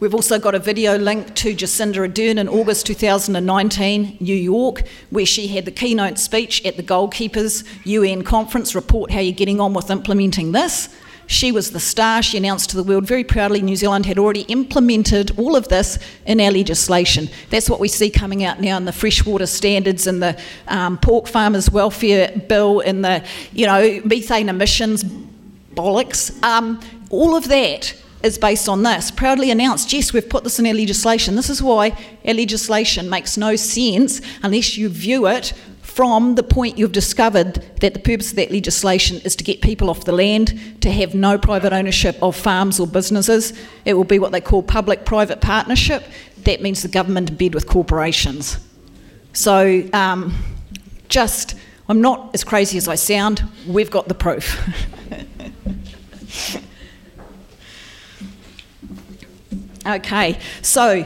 We've also got a video link to Jacinda Ardern in August 2019, New York, where she had the keynote speech at the Goalkeepers UN conference. Report how you're getting on with implementing this. She was the star. She announced to the world very proudly New Zealand had already implemented all of this in our legislation. That's what we see coming out now in the freshwater standards and the um, pork farmers welfare bill and the you know methane emissions bollocks. Um, all of that is based on this. Proudly announced, yes, we've put this in our legislation. This is why our legislation makes no sense unless you view it from the point you've discovered that the purpose of that legislation is to get people off the land, to have no private ownership of farms or businesses. It will be what they call public private partnership. That means the government in bed with corporations. So, um, just, I'm not as crazy as I sound. We've got the proof. Okay, so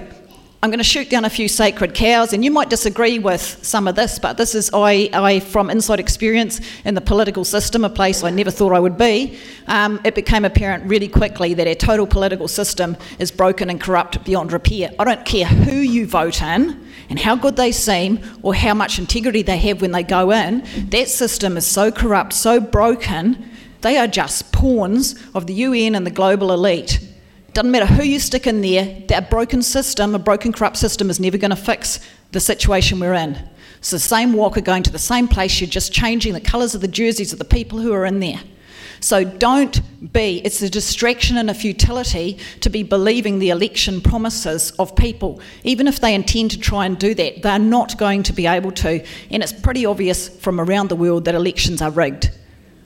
I'm going to shoot down a few sacred cows, and you might disagree with some of this, but this is I, I from inside experience in the political system, a place I never thought I would be. Um, it became apparent really quickly that our total political system is broken and corrupt beyond repair. I don't care who you vote in and how good they seem or how much integrity they have when they go in, that system is so corrupt, so broken, they are just pawns of the UN and the global elite. Doesn't matter who you stick in there, that broken system, a broken, corrupt system, is never going to fix the situation we're in. It's the same walker going to the same place, you're just changing the colours of the jerseys of the people who are in there. So don't be, it's a distraction and a futility to be believing the election promises of people. Even if they intend to try and do that, they're not going to be able to. And it's pretty obvious from around the world that elections are rigged.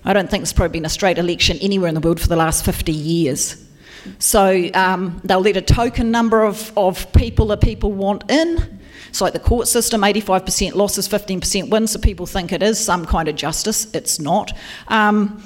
I don't think there's probably been a straight election anywhere in the world for the last 50 years. So um, they'll let a token number of, of people that people want in. It's like the court system 85% losses, 15% wins, so people think it is some kind of justice. It's not. Um,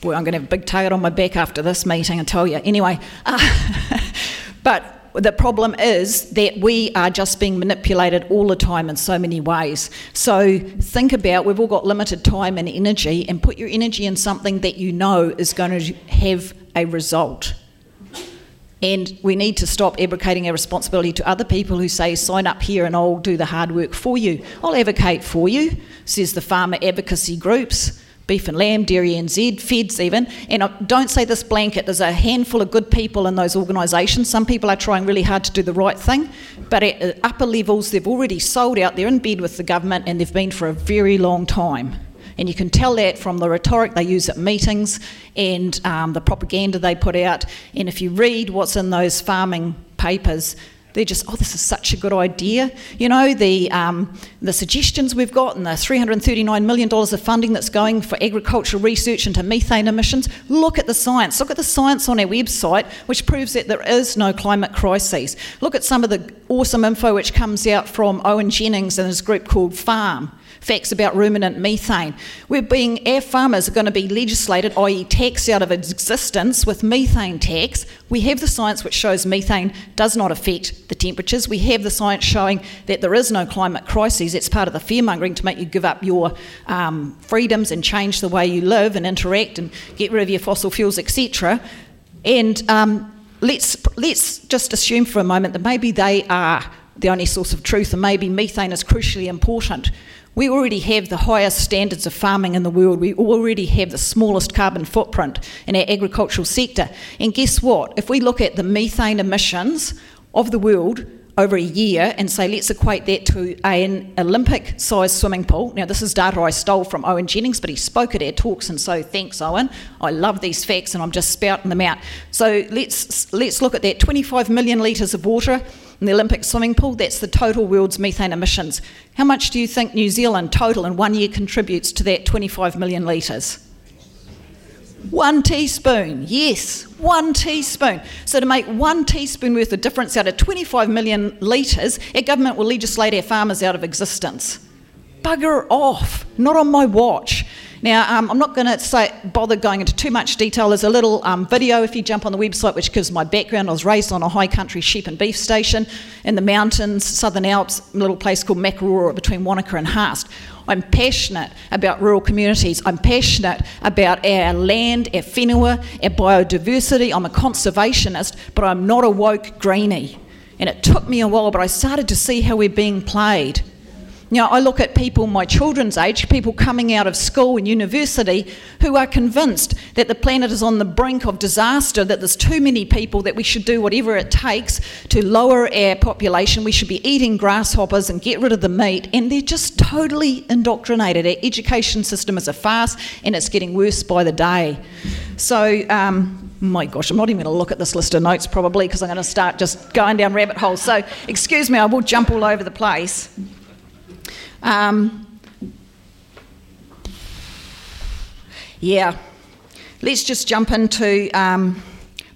boy, I'm going to have a big target on my back after this meeting, I tell you. Anyway, uh, but the problem is that we are just being manipulated all the time in so many ways. So think about we've all got limited time and energy, and put your energy in something that you know is going to have a result. And we need to stop abdicating our responsibility to other people who say, sign up here and I'll do the hard work for you. I'll advocate for you, says the farmer advocacy groups beef and lamb, dairy NZ, feds even. And I don't say this blanket, there's a handful of good people in those organisations. Some people are trying really hard to do the right thing, but at upper levels, they've already sold out, they're in bed with the government, and they've been for a very long time. And you can tell that from the rhetoric they use at meetings and um, the propaganda they put out. And if you read what's in those farming papers, they're just, oh, this is such a good idea. You know, the, um, the suggestions we've got and the $339 million of funding that's going for agricultural research into methane emissions. Look at the science. Look at the science on our website, which proves that there is no climate crisis. Look at some of the awesome info which comes out from Owen Jennings and his group called FARM facts about ruminant methane. We're being, our farmers are going to be legislated, i.e., taxed out of existence with methane tax. We have the science which shows methane does not affect the temperatures. We have the science showing that there is no climate crisis. It's part of the fearmongering to make you give up your um, freedoms and change the way you live and interact and get rid of your fossil fuels, etc. And um, let's let's just assume for a moment that maybe they are the only source of truth, and maybe methane is crucially important. We already have the highest standards of farming in the world. We already have the smallest carbon footprint in our agricultural sector. And guess what? If we look at the methane emissions of the world over a year and say, let's equate that to an Olympic sized swimming pool. Now, this is data I stole from Owen Jennings, but he spoke at our talks, and so thanks, Owen. I love these facts and I'm just spouting them out. So let's, let's look at that 25 million litres of water in the Olympic swimming pool, that's the total world's methane emissions. How much do you think New Zealand total in one year contributes to that 25 million litres? One teaspoon, yes, one teaspoon. So, to make one teaspoon worth of difference out of 25 million litres, our government will legislate our farmers out of existence. Bugger off, not on my watch. Now, um, I'm not going to bother going into too much detail. There's a little um, video if you jump on the website, which gives my background. I was raised on a high country sheep and beef station in the mountains, Southern Alps, a little place called Makarora between Wanaka and Haast. I'm passionate about rural communities. I'm passionate about our land, our whenua, our biodiversity. I'm a conservationist, but I'm not a woke greenie. And it took me a while, but I started to see how we're being played. You know, I look at people my children's age, people coming out of school and university, who are convinced that the planet is on the brink of disaster, that there's too many people, that we should do whatever it takes to lower our population. We should be eating grasshoppers and get rid of the meat. And they're just totally indoctrinated. Our education system is a farce and it's getting worse by the day. So, um, my gosh, I'm not even going to look at this list of notes probably because I'm going to start just going down rabbit holes. So, excuse me, I will jump all over the place. Um, yeah, let's just jump into um,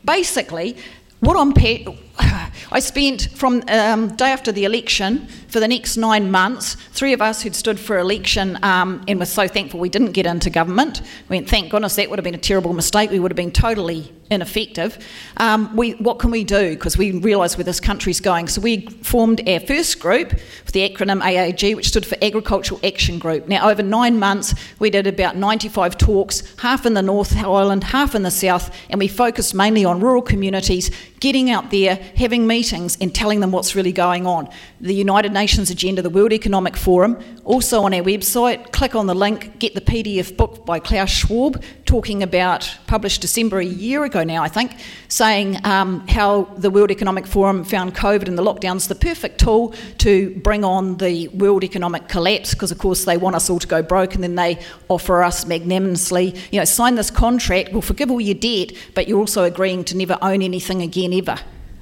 basically what I'm. I spent from um, day after the election for the next nine months, three of us who'd stood for election um, and were so thankful we didn't get into government. We went, thank goodness that would have been a terrible mistake. We would have been totally ineffective. Um, we, what can we do? Because we realise where this country's going. So we formed our first group with the acronym AAG, which stood for Agricultural Action Group. Now, over nine months, we did about 95 talks, half in the North Island, half in the South, and we focused mainly on rural communities, getting out there, having meetings, and telling them what's really going on. The United Nations agenda, the World Economic Forum, also on our website. Click on the link, get the PDF book by Klaus Schwab, talking about, published December a year ago now, I think, saying um, how the World Economic Forum found COVID and the lockdowns the perfect tool to bring on the world economic collapse, because of course they want us all to go broke and then they offer us magnanimously, you know, sign this contract, we'll forgive all your debt, but you're also agreeing to never own anything again ever.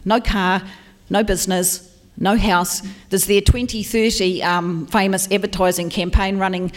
No car, no business, no house. There's their 2030 um, famous advertising campaign running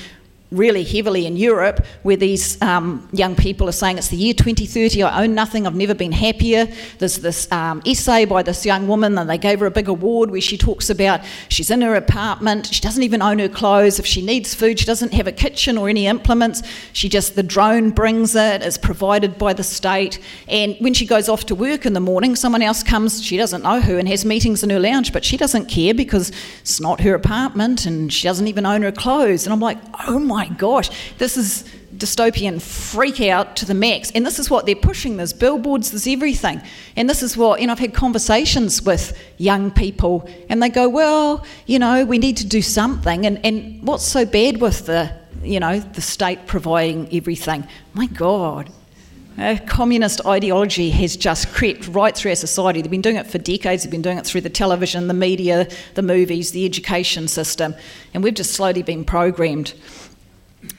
really heavily in Europe, where these um, young people are saying it's the year 2030, I own nothing, I've never been happier. There's this um, essay by this young woman, and they gave her a big award where she talks about she's in her apartment, she doesn't even own her clothes. If she needs food, she doesn't have a kitchen or any implements. She just, the drone brings it, it's provided by the state. And when she goes off to work in the morning, someone else comes, she doesn't know who, and has meetings in her lounge, but she doesn't care because it's not her apartment and she doesn't even own her clothes. And I'm like, oh my gosh, this is dystopian freak out to the max. And this is what they're pushing there's billboards, there's everything. And this is what, know, I've had conversations with young people and they go, well, you know, we need to do something. And, and what's so bad with the, you know, the state providing everything? My God. Communist ideology has just crept right through our society. They've been doing it for decades. They've been doing it through the television, the media, the movies, the education system, and we've just slowly been programmed.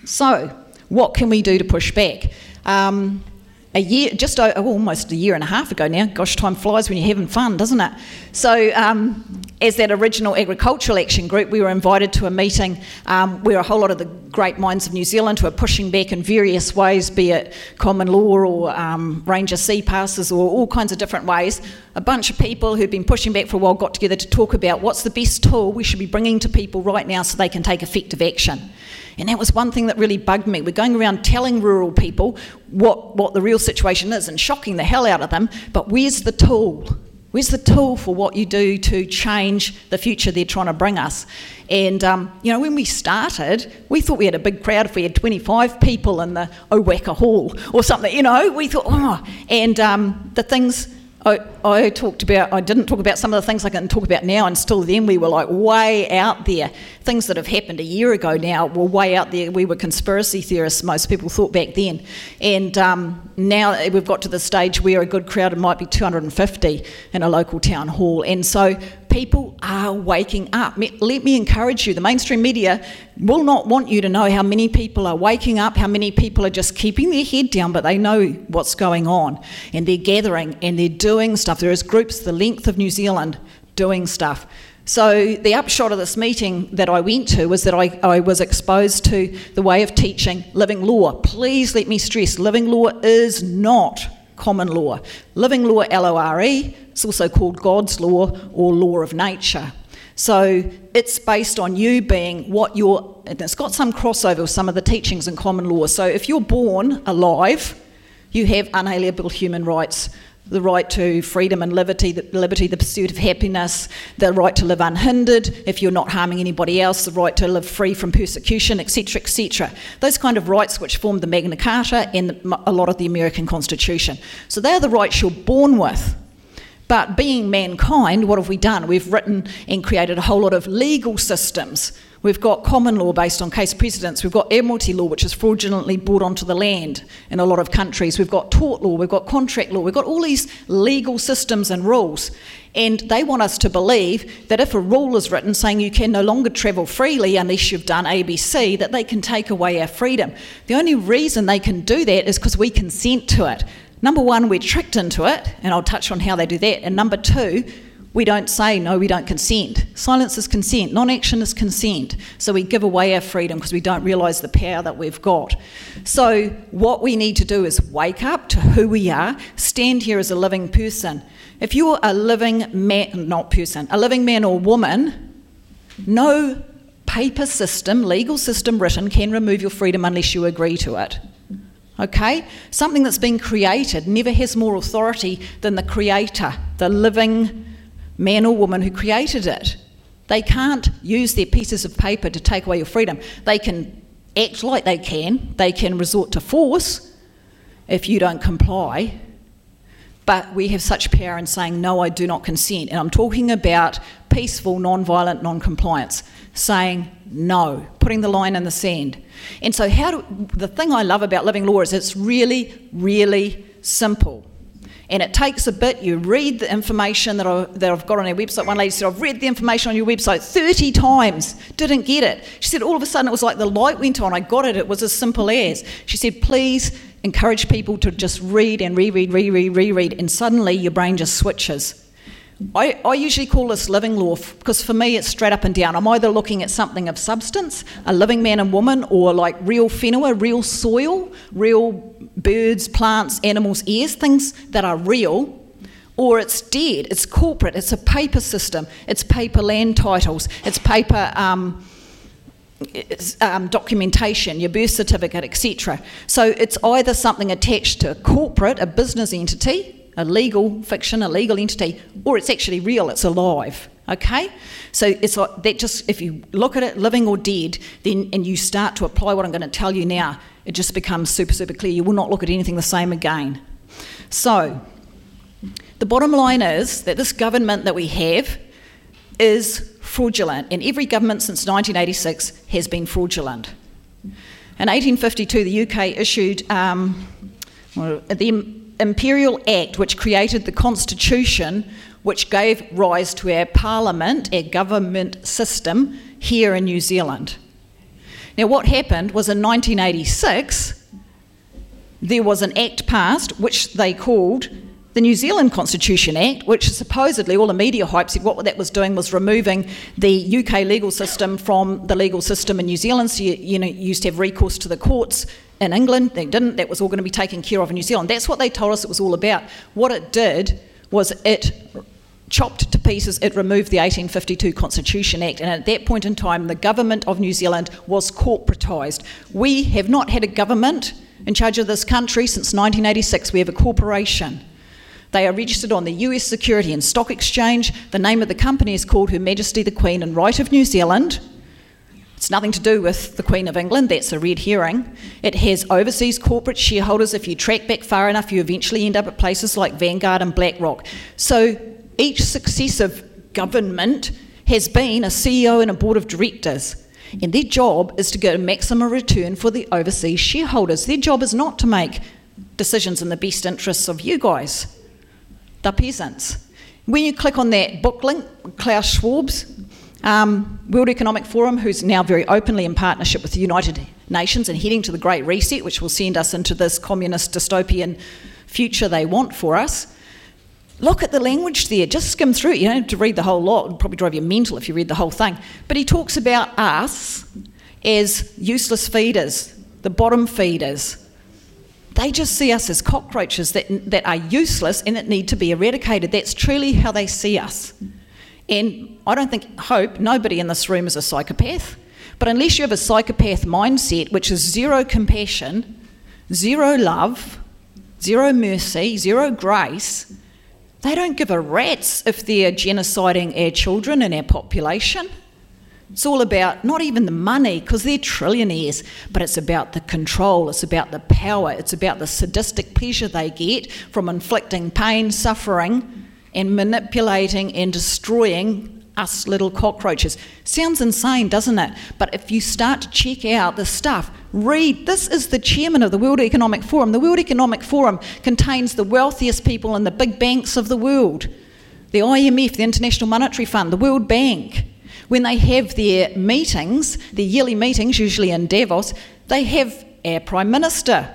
So, what can we do to push back? Um, a year, just oh, almost a year and a half ago now. Gosh, time flies when you're having fun, doesn't it? So, um, as that original agricultural action group, we were invited to a meeting um, where a whole lot of the great minds of New Zealand who are pushing back in various ways, be it common law or um, ranger sea passes or all kinds of different ways. A bunch of people who'd been pushing back for a while got together to talk about what's the best tool we should be bringing to people right now so they can take effective action. And that was one thing that really bugged me. We're going around telling rural people what, what the real situation is and shocking the hell out of them, but where's the tool? Where's the tool for what you do to change the future they're trying to bring us? And, um, you know, when we started, we thought we had a big crowd if we had 25 people in the Owaka Hall or something, you know, we thought, oh, and um, the things I, I, talked about, I didn't talk about some of the things I can talk about now, and still then we were like way out there. Things that have happened a year ago now were way out there. We were conspiracy theorists, most people thought back then. And um, now we've got to the stage where a good crowd might be 250 in a local town hall. And so people are waking up. Let me encourage you the mainstream media will not want you to know how many people are waking up, how many people are just keeping their head down, but they know what's going on. And they're gathering and they're doing stuff. There is groups the length of New Zealand doing stuff. So, the upshot of this meeting that I went to was that I, I, was exposed to the way of teaching living law. Please let me stress living law is not common law. Living law, L O R E, it's also called God's law or law of nature. So it's based on you being what you're, and it's got some crossover with some of the teachings in common law. So if you're born alive, you have unalienable human rights the right to freedom and liberty, the, liberty, the pursuit of happiness, the right to live unhindered if you're not harming anybody else, the right to live free from persecution, etc., etc. Those kind of rights which form the Magna Carta and the, a lot of the American Constitution. So they are the rights you're born with. But being mankind, what have we done? We've written and created a whole lot of legal systems We've got common law based on case precedents. We've got admiralty law, which is fraudulently brought onto the land in a lot of countries. We've got tort law. We've got contract law. We've got all these legal systems and rules. And they want us to believe that if a rule is written saying you can no longer travel freely unless you've done ABC, that they can take away our freedom. The only reason they can do that is because we consent to it. Number one, we're tricked into it, and I'll touch on how they do that. And number two, we don't say, no, we don't consent. Silence is consent, non action is consent. So we give away our freedom because we don't realise the power that we've got. So, what we need to do is wake up to who we are, stand here as a living person. If you're a living man, not person, a living man or woman, no paper system, legal system written can remove your freedom unless you agree to it. Okay? Something that's been created never has more authority than the creator, the living man or woman who created it. They can't use their pieces of paper to take away your freedom. They can act like they can, they can resort to force if you don't comply. But we have such power in saying, no, I do not consent. And I'm talking about peaceful, non violent non compliance, saying No, putting the line in the sand. And so, how do the thing I love about living law is it's really, really simple. And it takes a bit. You read the information that, I, that I've got on our website. One lady said, I've read the information on your website 30 times, didn't get it. She said, all of a sudden it was like the light went on. I got it. It was as simple as. She said, please encourage people to just read and reread, reread, reread, and suddenly your brain just switches. I, I, usually call this living law because for me it's straight up and down. I'm either looking at something of substance, a living man and woman, or like real whenua, real soil, real birds, plants, animals, ears, things that are real, or it's dead, it's corporate, it's a paper system, it's paper land titles, it's paper. Um, it's, um, documentation, your birth certificate, etc. So it's either something attached to a corporate, a business entity, a legal fiction, a legal entity, or it's actually real, it's alive. Okay? So it's like that just if you look at it living or dead, then and you start to apply what I'm going to tell you now, it just becomes super, super clear. You will not look at anything the same again. So the bottom line is that this government that we have is fraudulent, and every government since 1986 has been fraudulent. In 1852, the UK issued um, well, at the Imperial Act, which created the Constitution, which gave rise to our parliament, our government system here in New Zealand. Now, what happened was in 1986, there was an act passed which they called the New Zealand Constitution Act, which supposedly all the media hype said what that was doing was removing the UK legal system from the legal system in New Zealand. So you, you know, you used to have recourse to the courts in England. They didn't. That was all going to be taken care of in New Zealand. That's what they told us it was all about. What it did was it chopped to pieces, it removed the 1852 Constitution Act, and at that point in time, the government of New Zealand was corporatised. We have not had a government in charge of this country since 1986. We have a corporation. They are registered on the US Security and Stock Exchange. The name of the company is called Her Majesty the Queen and Right of New Zealand. It's nothing to do with the Queen of England, that's a red herring. It has overseas corporate shareholders. If you track back far enough, you eventually end up at places like Vanguard and BlackRock. So each successive government has been a CEO and a board of directors. And their job is to get a maximum return for the overseas shareholders. Their job is not to make decisions in the best interests of you guys, the peasants. When you click on that book link, Klaus Schwab's um, World Economic Forum, who's now very openly in partnership with the United Nations and heading to the Great Reset, which will send us into this communist dystopian future they want for us. Look at the language there. Just skim through it. You don't have to read the whole lot. It'll probably drive you mental if you read the whole thing. But he talks about us as useless feeders, the bottom feeders. They just see us as cockroaches that, that are useless and that need to be eradicated. That's truly how they see us. And I don't think, hope, nobody in this room is a psychopath. But unless you have a psychopath mindset, which is zero compassion, zero love, zero mercy, zero grace, they don't give a rat's if they're genociding our children and our population. It's all about not even the money, because they're trillionaires, but it's about the control, it's about the power, it's about the sadistic pleasure they get from inflicting pain, suffering, and manipulating and destroying us little cockroaches. Sounds insane, doesn't it? But if you start to check out the stuff, read this is the chairman of the World Economic Forum. The World Economic Forum contains the wealthiest people in the big banks of the world the IMF, the International Monetary Fund, the World Bank. When they have their meetings, their yearly meetings, usually in Davos, they have our Prime Minister,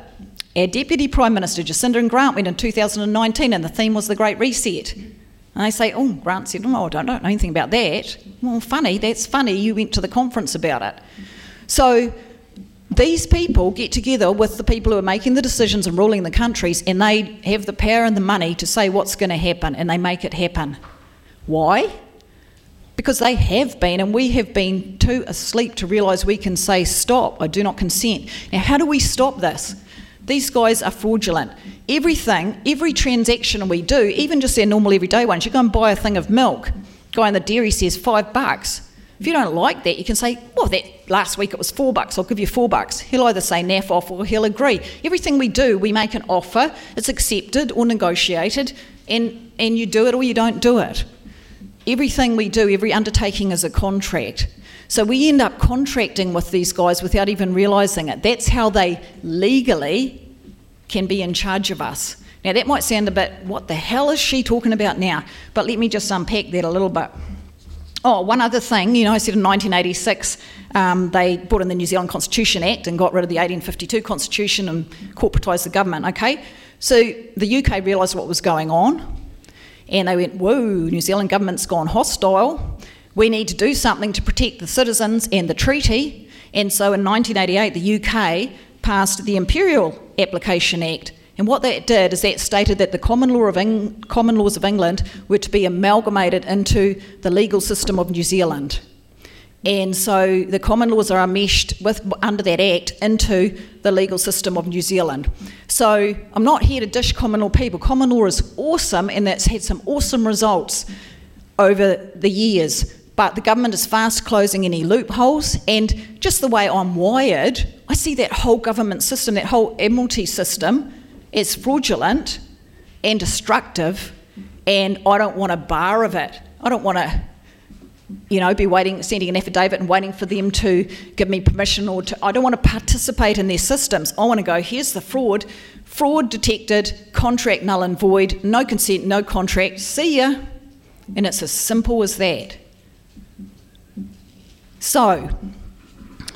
our Deputy Prime Minister, Jacinda and Grant, went in 2019, and the theme was the Great Reset. And they say, Oh, Grant said, Oh, I don't, know anything about that. Well, funny, that's funny. You went to the conference about it. So these people get together with the people who are making the decisions and ruling the countries, and they have the power and the money to say what's going to happen, and they make it happen. Why? Because they have been, and we have been too asleep to realise we can say, Stop, I do not consent. Now, how do we stop this? These guys are fraudulent. Everything, every transaction we do, even just their normal everyday ones, you go and buy a thing of milk, guy in the dairy says five bucks. If you don't like that, you can say, well, that last week it was four bucks, I'll give you four bucks. He'll either say naff off or he'll agree. Everything we do, we make an offer, it's accepted or negotiated, and, and you do it or you don't do it. Everything we do, every undertaking is a contract. So we end up contracting with these guys without even realising it. That's how they legally can be in charge of us. Now, that might sound a bit, what the hell is she talking about now? But let me just unpack that a little bit. Oh, one other thing, you know, I said in 1986 um, they brought in the New Zealand Constitution Act and got rid of the 1852 Constitution and corporatised the government, okay? So the UK realised what was going on and they went, whoa, New Zealand government's gone hostile. We need to do something to protect the citizens and the treaty. And so in 1988, the UK passed the Imperial Application Act. And what that did is that stated that the common, law of Eng- common laws of England were to be amalgamated into the legal system of New Zealand. And so the common laws are meshed with, under that act into the legal system of New Zealand. So I'm not here to dish common law people. Common law is awesome and that's had some awesome results over the years. But the government is fast closing any loopholes, and just the way I'm wired, I see that whole government system, that whole Admiralty system, as fraudulent and destructive, and I don't want a bar of it. I don't want to you know, be waiting, sending an affidavit and waiting for them to give me permission or to, I don't want to participate in their systems. I want to go, here's the fraud, fraud detected, contract null and void, no consent, no contract, see ya. And it's as simple as that. So,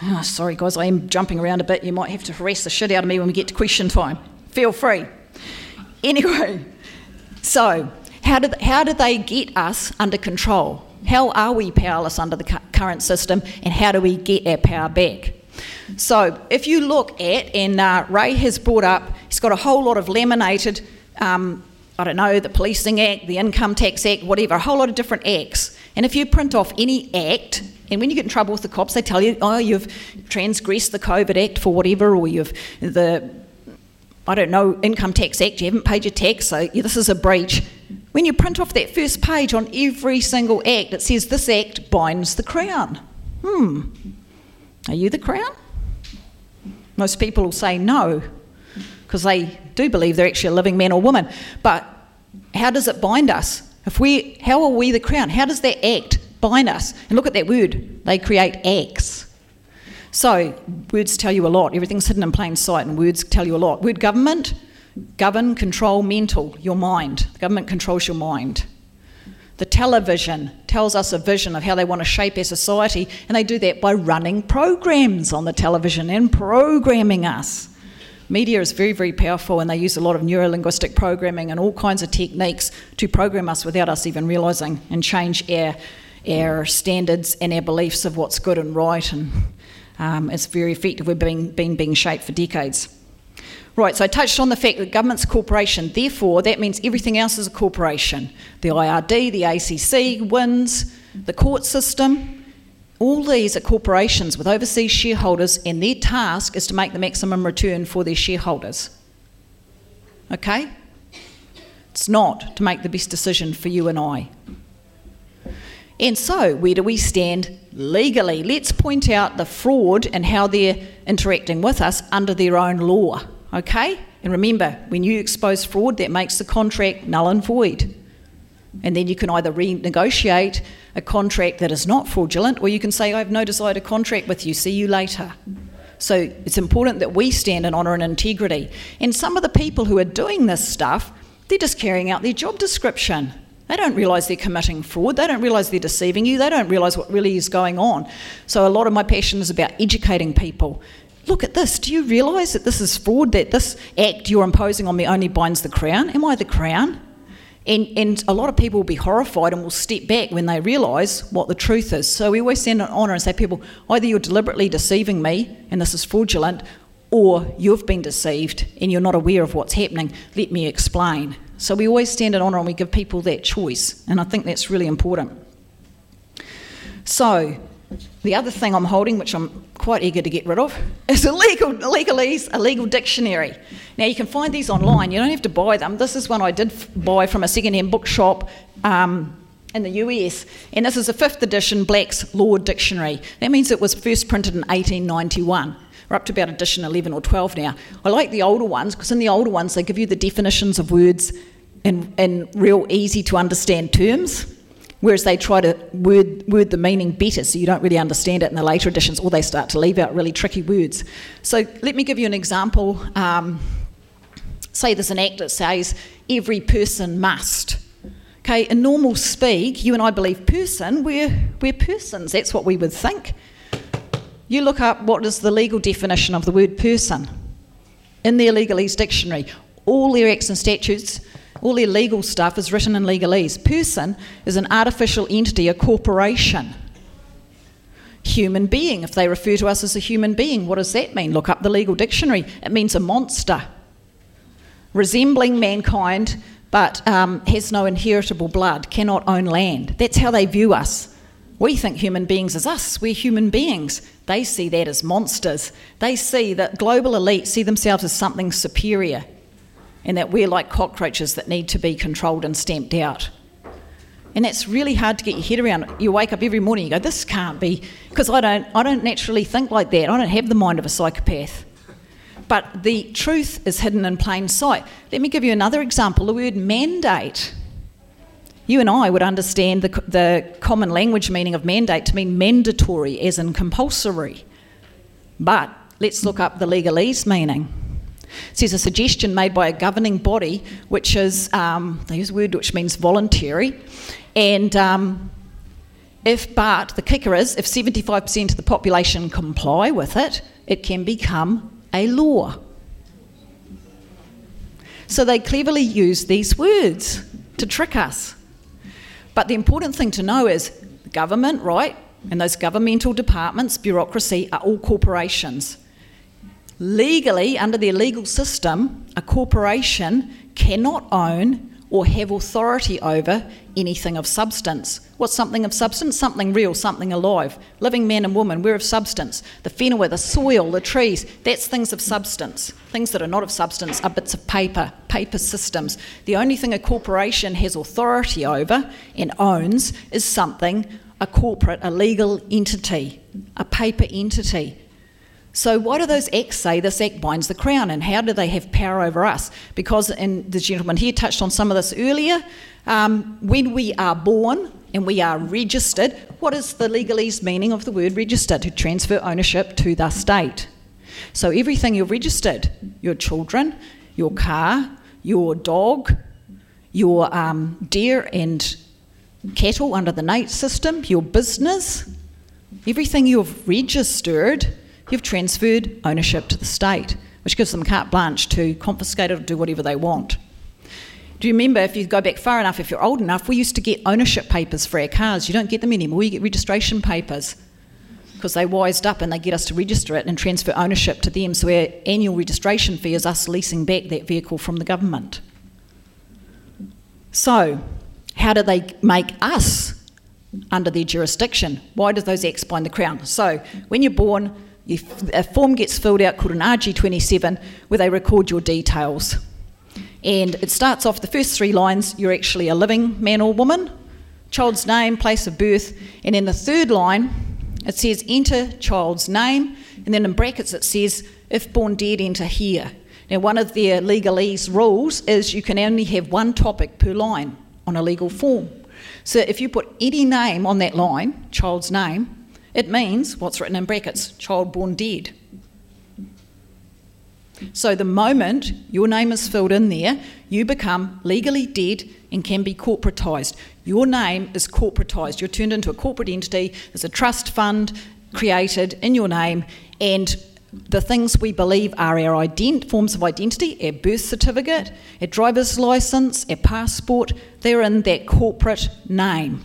oh, sorry guys, I am jumping around a bit. You might have to harass the shit out of me when we get to question time. Feel free. Anyway, so how did, how did they get us under control? How are we powerless under the current system, and how do we get our power back? So, if you look at, and uh, Ray has brought up, he's got a whole lot of laminated, um, I don't know, the Policing Act, the Income Tax Act, whatever, a whole lot of different acts. And if you print off any act, and when you get in trouble with the cops, they tell you, oh, you've transgressed the COVID Act for whatever, or you've the, I don't know, Income Tax Act, you haven't paid your tax, so this is a breach. When you print off that first page on every single act, it says this act binds the Crown. Hmm. Are you the Crown? Most people will say no, because they do believe they're actually a living man or woman. But how does it bind us? If we, how are we the Crown? How does that act bind us? And look at that word. They create acts. So words tell you a lot. Everything's hidden in plain sight, and words tell you a lot. Word government Govern, control, mental, your mind. The government controls your mind. The television tells us a vision of how they want to shape our society, and they do that by running programs on the television and programming us. Media is very, very powerful, and they use a lot of neuro linguistic programming and all kinds of techniques to program us without us even realising and change our, our standards and our beliefs of what's good and right. And um, it's very effective. We've been, been being shaped for decades. Right, so I touched on the fact that government's a corporation, therefore, that means everything else is a corporation. The IRD, the ACC, WINZ, the court system, all these are corporations with overseas shareholders, and their task is to make the maximum return for their shareholders. Okay? It's not to make the best decision for you and I. And so, where do we stand legally? Let's point out the fraud and how they're interacting with us under their own law. Okay? And remember, when you expose fraud, that makes the contract null and void. And then you can either renegotiate a contract that is not fraudulent, or you can say, I have no desire to contract with you, see you later. So it's important that we stand in honour and integrity. And some of the people who are doing this stuff, they're just carrying out their job description. They don't realise they're committing fraud. They don't realise they're deceiving you. They don't realise what really is going on. So, a lot of my passion is about educating people look at this. Do you realise that this is fraud, that this act you're imposing on me only binds the crown? Am I the crown? And, and a lot of people will be horrified and will step back when they realise what the truth is. So we always stand on honour and say, people, either you're deliberately deceiving me and this is fraudulent, or you've been deceived and you're not aware of what's happening. Let me explain. So we always stand in honour and we give people that choice. And I think that's really important. So the other thing I'm holding, which I'm quite eager to get rid of, is a legal legalese, a legal dictionary. Now you can find these online. You don't have to buy them. This is one I did buy from a second-hand bookshop um, in the US, and this is a fifth edition Black's Law Dictionary. That means it was first printed in 1891. We're up to about edition 11 or 12 now. I like the older ones because in the older ones they give you the definitions of words in, in real easy to understand terms. Whereas they try to word, word the meaning better so you don't really understand it in the later editions, or they start to leave out really tricky words. So let me give you an example. Um, say there's an act that says every person must. Okay, in normal speak, you and I believe person, we're, we're persons. That's what we would think. You look up what is the legal definition of the word person in their legalese dictionary. All their acts and statutes, all their legal stuff is written in legalese. Person is an artificial entity, a corporation. Human being, if they refer to us as a human being, what does that mean? Look up the legal dictionary. It means a monster. Resembling mankind, but um, has no inheritable blood, cannot own land. That's how they view us. We think human beings as us, we're human beings. They see that as monsters. They see that global elite see themselves as something superior and that we're like cockroaches that need to be controlled and stamped out. And that's really hard to get your head around. You wake up every morning, you go, "This can't be," because I don't, I don't naturally think like that. I don't have the mind of a psychopath. But the truth is hidden in plain sight. Let me give you another example. The word mandate. You and I would understand the, the common language meaning of mandate to mean mandatory, as in compulsory. But let's look up the legalese meaning. Says a suggestion made by a governing body, which is, um, they use a word which means voluntary, and um, if, but the kicker is, if 75% of the population comply with it, it can become a law. So they cleverly use these words to trick us. But the important thing to know is government, right, and those governmental departments, bureaucracy, are all corporations. Legally, under their legal system, a corporation cannot own or have authority over anything of substance. What's something of substance? Something real, something alive. Living man and woman, we're of substance. The whenua, the soil, the trees, that's things of substance. Things that are not of substance are bits of paper, paper systems. The only thing a corporation has authority over and owns is something, a corporate, a legal entity, a paper entity. So, why do those acts say this act binds the crown, and how do they have power over us? Because, and the gentleman here touched on some of this earlier, um, when we are born and we are registered, what is the legalese meaning of the word registered? To transfer ownership to the state. So, everything you've registered your children, your car, your dog, your um, deer and cattle under the NAIT system, your business, everything you've registered you've transferred ownership to the state, which gives them carte blanche to confiscate it or do whatever they want. Do you remember, if you go back far enough, if you're old enough, we used to get ownership papers for our cars. You don't get them anymore, you get registration papers because they wised up and they get us to register it and transfer ownership to them. So our annual registration fee is us leasing back that vehicle from the government. So, how do they make us under their jurisdiction? Why do those acts bind the crown? So, when you're born, a form gets filled out called an RG27 where they record your details. And it starts off the first three lines you're actually a living man or woman, child's name, place of birth, and in the third line it says enter child's name, and then in brackets it says if born dead, enter here. Now, one of their legalese rules is you can only have one topic per line on a legal form. So if you put any name on that line, child's name, it means what's written in brackets child born dead. So the moment your name is filled in there, you become legally dead and can be corporatised. Your name is corporatised. You're turned into a corporate entity. There's a trust fund created in your name, and the things we believe are our ident- forms of identity, our birth certificate, our driver's license, our passport, they're in that corporate name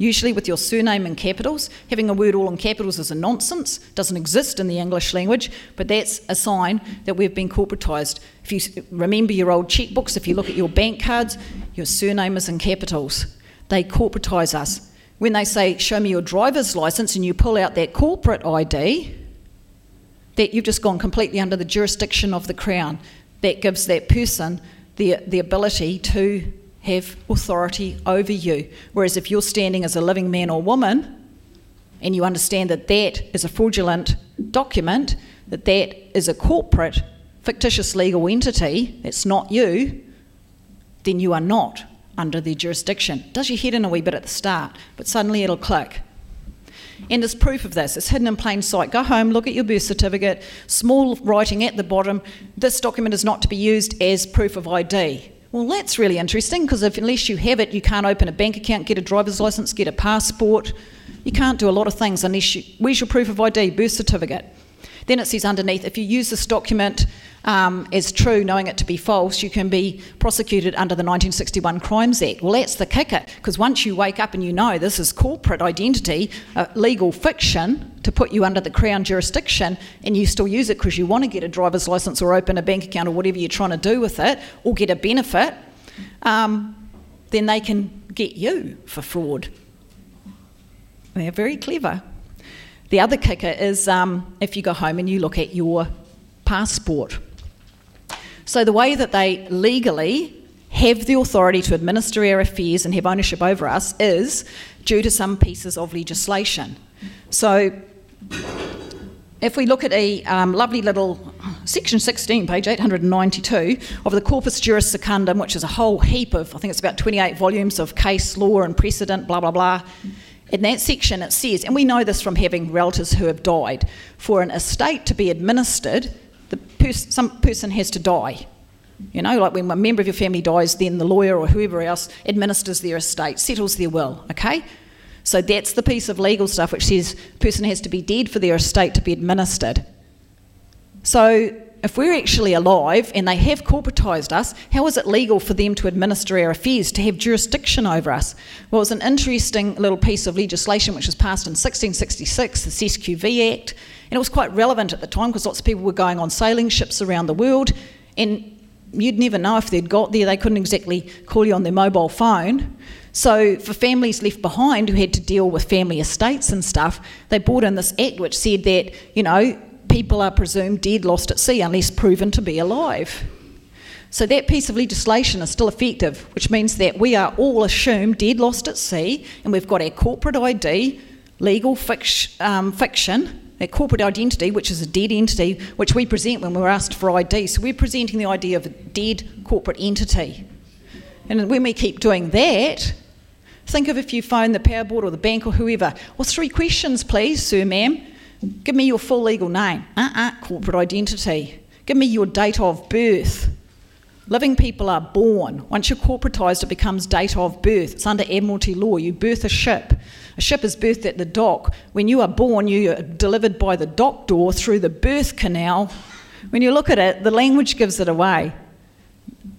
usually with your surname in capitals. Having a word all in capitals is a nonsense, doesn't exist in the English language, but that's a sign that we've been corporatised. If you remember your old checkbooks, if you look at your bank cards, your surname is in capitals. They corporatise us. When they say, Show me your driver's licence, and you pull out that corporate ID, that you've just gone completely under the jurisdiction of the Crown. That gives that person the, the ability to have authority over you. Whereas if you're standing as a living man or woman and you understand that that is a fraudulent document, that that is a corporate, fictitious legal entity, that's not you, then you are not under their jurisdiction. Does your head in a wee bit at the start, but suddenly it'll click. And there's proof of this. It's hidden in plain sight. Go home, look at your birth certificate, small writing at the bottom. This document is not to be used as proof of ID. Well, that's really interesting because if unless you have it, you can't open a bank account, get a driver's license, get a passport. You can't do a lot of things unless you. Where's your proof of ID? Birth certificate. Then it says underneath, if you use this document um, as true, knowing it to be false, you can be prosecuted under the 1961 Crimes Act. Well, that's the kicker, because once you wake up and you know this is corporate identity, uh, legal fiction to put you under the Crown jurisdiction, and you still use it because you want to get a driver's license or open a bank account or whatever you're trying to do with it, or get a benefit, um, then they can get you for fraud. They're very clever. The other kicker is um, if you go home and you look at your passport. So, the way that they legally have the authority to administer our affairs and have ownership over us is due to some pieces of legislation. So, if we look at a um, lovely little section 16, page 892 of the Corpus Juris Secundum, which is a whole heap of, I think it's about 28 volumes of case law and precedent, blah, blah, blah. In that section, it says, and we know this from having relatives who have died, for an estate to be administered, the pers- some person has to die. You know, like when a member of your family dies, then the lawyer or whoever else administers their estate, settles their will, okay? So that's the piece of legal stuff which says person has to be dead for their estate to be administered. So if we're actually alive and they have corporatised us, how is it legal for them to administer our affairs, to have jurisdiction over us? Well, it was an interesting little piece of legislation which was passed in 1666, the Cestui Que Vie Act, and it was quite relevant at the time because lots of people were going on sailing ships around the world, and you'd never know if they'd got there. They couldn't exactly call you on their mobile phone. So, for families left behind who had to deal with family estates and stuff, they brought in this act which said that, you know, people are presumed dead, lost at sea, unless proven to be alive. So, that piece of legislation is still effective, which means that we are all assumed dead, lost at sea, and we've got our corporate ID, legal um, fiction, that corporate identity, which is a dead entity, which we present when we're asked for ID. So, we're presenting the idea of a dead corporate entity. And when we keep doing that, think of if you phone the power board or the bank or whoever. Well, three questions, please, sir, ma'am. Give me your full legal name. Uh uh corporate identity. Give me your date of birth. Living people are born. Once you're corporatised, it becomes date of birth. It's under Admiralty law. You birth a ship. A ship is birthed at the dock. When you are born, you are delivered by the dock door through the birth canal. When you look at it, the language gives it away.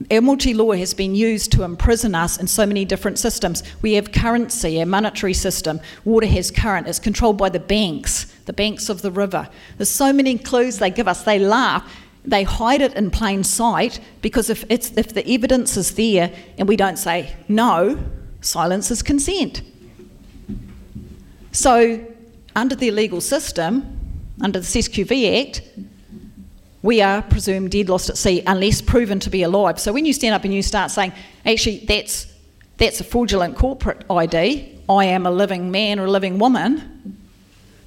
Admiralty law has been used to imprison us in so many different systems. We have currency, a monetary system. Water has current. It's controlled by the banks, the banks of the river. There's so many clues they give us. They laugh. They hide it in plain sight because if, it's, if the evidence is there and we don't say no, silence is consent. So, under the legal system, under the Cestui Que Vie Act, we are presumed dead, lost at sea, unless proven to be alive. So when you stand up and you start saying, actually, that's, that's a fraudulent corporate ID, I am a living man or a living woman,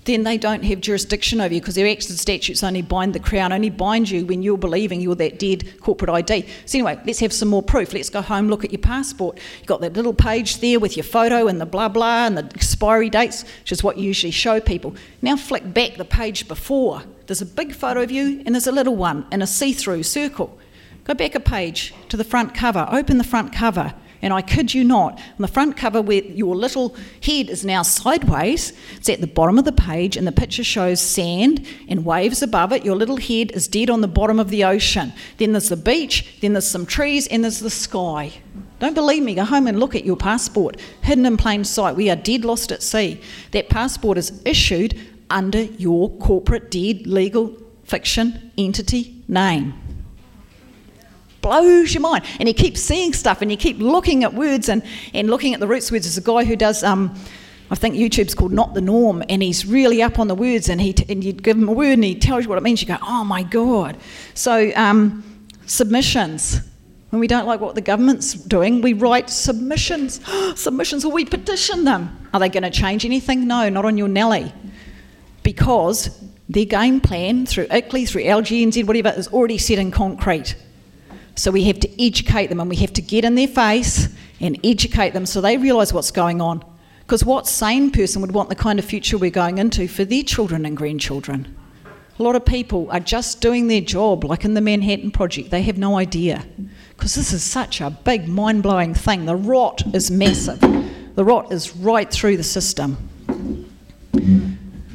then they don't have jurisdiction over you because their acts and statutes only bind the Crown, only bind you when you're believing you're that dead corporate ID. So, anyway, let's have some more proof. Let's go home, look at your passport. You've got that little page there with your photo and the blah blah and the expiry dates, which is what you usually show people. Now, flick back the page before. There's a big photo of you and there's a little one in a see through circle. Go back a page to the front cover, open the front cover. And I kid you not, on the front cover where your little head is now sideways, it's at the bottom of the page, and the picture shows sand and waves above it. Your little head is dead on the bottom of the ocean. Then there's the beach, then there's some trees, and there's the sky. Don't believe me, go home and look at your passport. Hidden in plain sight. We are dead lost at sea. That passport is issued under your corporate dead legal fiction entity name blows your mind. And you keep seeing stuff and you keep looking at words and, and looking at the roots words. There's a guy who does, um, I think YouTube's called Not the Norm, and he's really up on the words and, he t- and you give him a word and he tells you what it means. You go, oh my God. So, um, submissions. When we don't like what the government's doing, we write submissions. submissions, or we petition them. Are they going to change anything? No, not on your Nelly. Because their game plan through ICLEI, through LGNZ, whatever, is already set in concrete. So we have to educate them and we have to get in their face and educate them so they realise what's going on. Because what sane person would want the kind of future we're going into for their children and grandchildren? A lot of people are just doing their job, like in the Manhattan Project. They have no idea. Because this is such a big, mind blowing thing. The rot is massive, the rot is right through the system.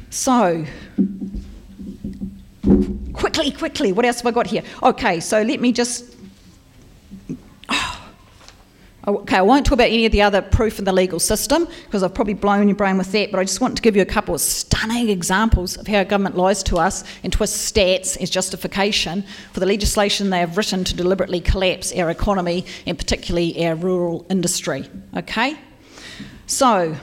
So, quickly, quickly, what else have I got here? Okay, so let me just. Okay, I won't talk about any of the other proof in the legal system because I've probably blown your brain with that, but I just want to give you a couple of stunning examples of how government lies to us and twists stats as justification for the legislation they have written to deliberately collapse our economy and particularly our rural industry. Okay? So,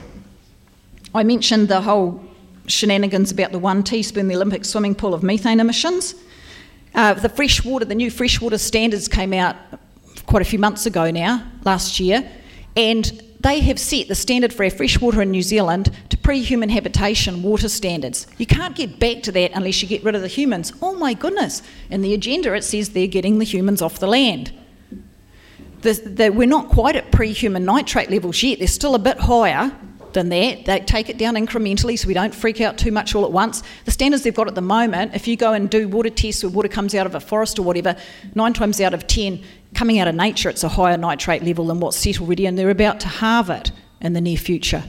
I mentioned the whole shenanigans about the one teaspoon, the Olympic swimming pool of methane emissions. Uh, the freshwater, the new freshwater standards came out quite a few months ago now, last year, and they have set the standard for our freshwater in New Zealand to pre human habitation water standards. You can't get back to that unless you get rid of the humans. Oh my goodness. In the agenda, it says they're getting the humans off the land. The, the, we're not quite at pre human nitrate levels yet, they're still a bit higher than that. They take it down incrementally so we don't freak out too much all at once. The standards they've got at the moment, if you go and do water tests where water comes out of a forest or whatever, nine times out of ten, coming out of nature, it's a higher nitrate level than what's set already, and they're about to halve it in the near future.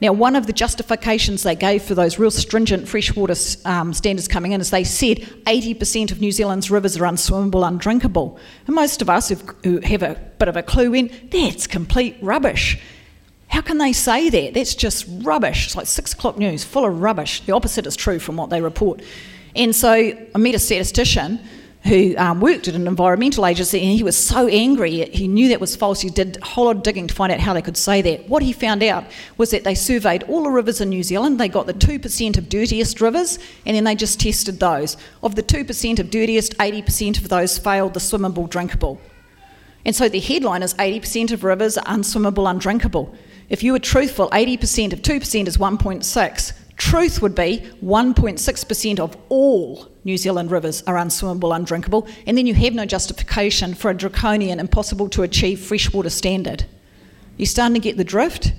Now, one of the justifications they gave for those real stringent freshwater um, standards coming in is they said 80% of New Zealand's rivers are unswimmable, undrinkable. And most of us who have a bit of a clue in, that's complete rubbish. How can they say that? That's just rubbish. It's like six o'clock news, full of rubbish. The opposite is true from what they report. And so I met a statistician who um, worked at an environmental agency and he was so angry. He knew that was false. He did a whole lot of digging to find out how they could say that. What he found out was that they surveyed all the rivers in New Zealand. They got the 2% of dirtiest rivers and then they just tested those. Of the 2% of dirtiest, 80% of those failed the swimmable, drinkable. And so the headline is 80% of rivers are unswimmable, undrinkable. If you were truthful, 80% of 2% is 1.6. Truth would be 1.6% of all New Zealand rivers are unswimmable, undrinkable, and then you have no justification for a draconian, impossible to achieve freshwater standard. You starting to get the drift?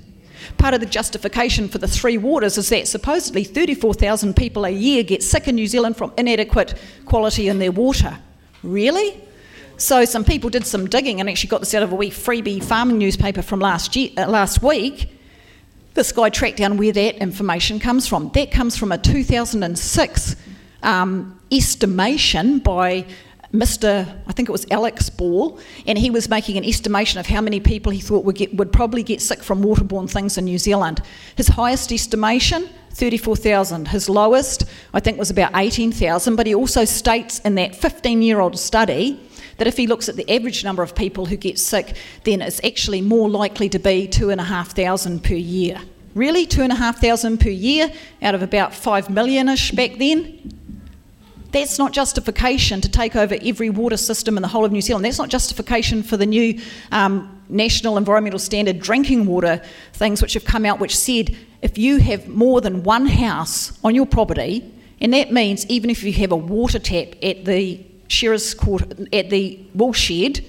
Part of the justification for the three waters is that supposedly 34,000 people a year get sick in New Zealand from inadequate quality in their water. Really? So some people did some digging and actually got this out of a wee freebie farming newspaper from last year, uh, last week. This guy tracked down where that information comes from. That comes from a 2006 um, estimation by Mr. I think it was Alex Ball, and he was making an estimation of how many people he thought would get would probably get sick from waterborne things in New Zealand. His highest estimation, 34,000. His lowest, I think, was about 18,000. But he also states in that 15-year-old study that if he looks at the average number of people who get sick, then it's actually more likely to be two and a half thousand per year. Really, two and a half thousand per year out of about five millionish back then? That's not justification to take over every water system in the whole of New Zealand. That's not justification for the new um, national environmental standard drinking water things which have come out, which said if you have more than one house on your property, and that means even if you have a water tap at the Shearers Court at the wool shed.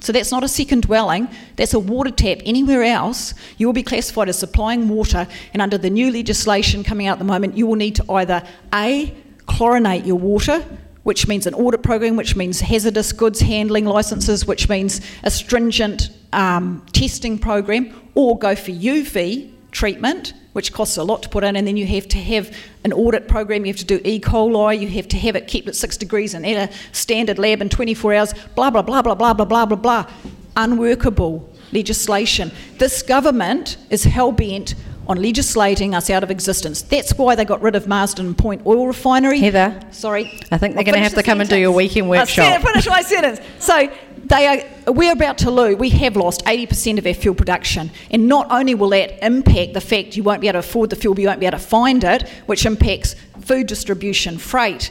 So that's not a second dwelling, that's a water tap. Anywhere else, you will be classified as supplying water, and under the new legislation coming out at the moment, you will need to either A, chlorinate your water, which means an audit program, which means hazardous goods handling licenses, which means a stringent um, testing program, or go for UV treatment, which costs a lot to put in, and then you have to have an audit program, you have to do E. coli, you have to have it kept at six degrees and in a standard lab in 24 hours, blah, blah, blah, blah, blah, blah, blah, blah, blah. Unworkable legislation. This government is hell bent on legislating us out of existence. That's why they got rid of Marsden Point Oil Refinery. Heather. Sorry. I think they're going to have to come and do your sentence. weekend workshop. finish my sentence. So they are, we're about to lose, we have lost 80% of our fuel production. And not only will that impact the fact you won't be able to afford the fuel, but you won't be able to find it, which impacts food distribution, freight,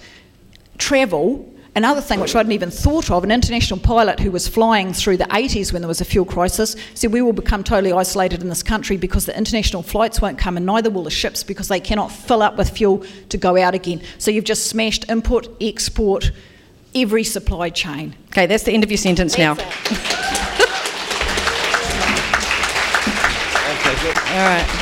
travel. Another thing which I hadn't even thought of, an international pilot who was flying through the 80s when there was a fuel crisis said we will become totally isolated in this country because the international flights won't come and neither will the ships because they cannot fill up with fuel to go out again. So you've just smashed import, export, every supply chain. Okay, that's the end of your sentence now. All right.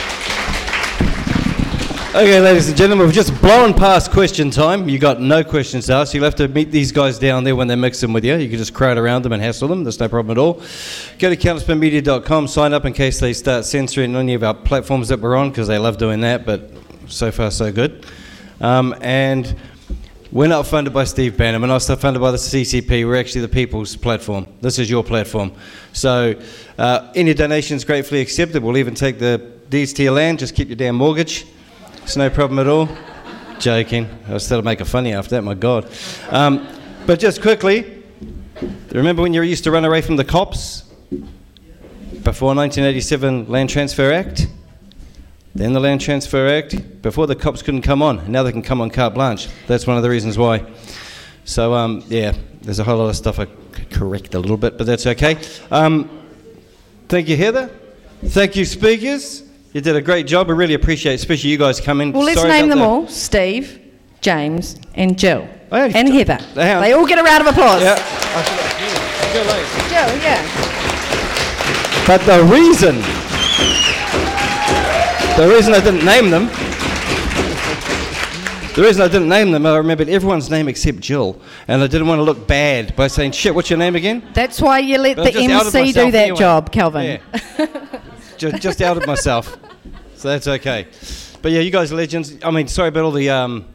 Okay, ladies and gentlemen, we've just blown past question time. You got no questions to ask. You'll have to meet these guys down there when they mix them with you. You can just crowd around them and hassle them. There's no problem at all. Go to counterspinmedia.com, sign up in case they start censoring any of our platforms that we're on, because they love doing that, but so far so good. Um, and we're not funded by Steve Bannon. We're not funded by the CCP. We're actually the people's platform. This is your platform. So uh, any donations gratefully accepted. We'll even take the deeds to your land. Just keep your damn mortgage. It's no problem at all. Joking. I was still make a funny after that, my God. Um, but just quickly, remember when you used to run away from the cops? Before 1987 Land Transfer Act? Then the Land Transfer Act, before the cops couldn't come on, and now they can come on carte blanche. That's one of the reasons why. So, um, yeah, there's a whole lot of stuff I could correct a little bit, but that's okay. Um, thank you, Heather. Thank you, speakers. You did a great job. I really appreciate, it, especially you guys coming. Well, let's Sorry name them the- all Steve, James, and Gill. I only- and Heather. Hang on. They all get a round of applause. Yeah. Gill, yeah. But the reason, the reason I didn't name them, the reason I didn't name them, I remembered everyone's name except Gill, and I didn't want to look bad by saying, "Shit, what's your name again?" That's why you let But the I just outed MC do that anyway. job, Kelvyn. Yeah. just, just outed myself, so that's okay. But yeah, you guys are legends. I mean, sorry about all the um,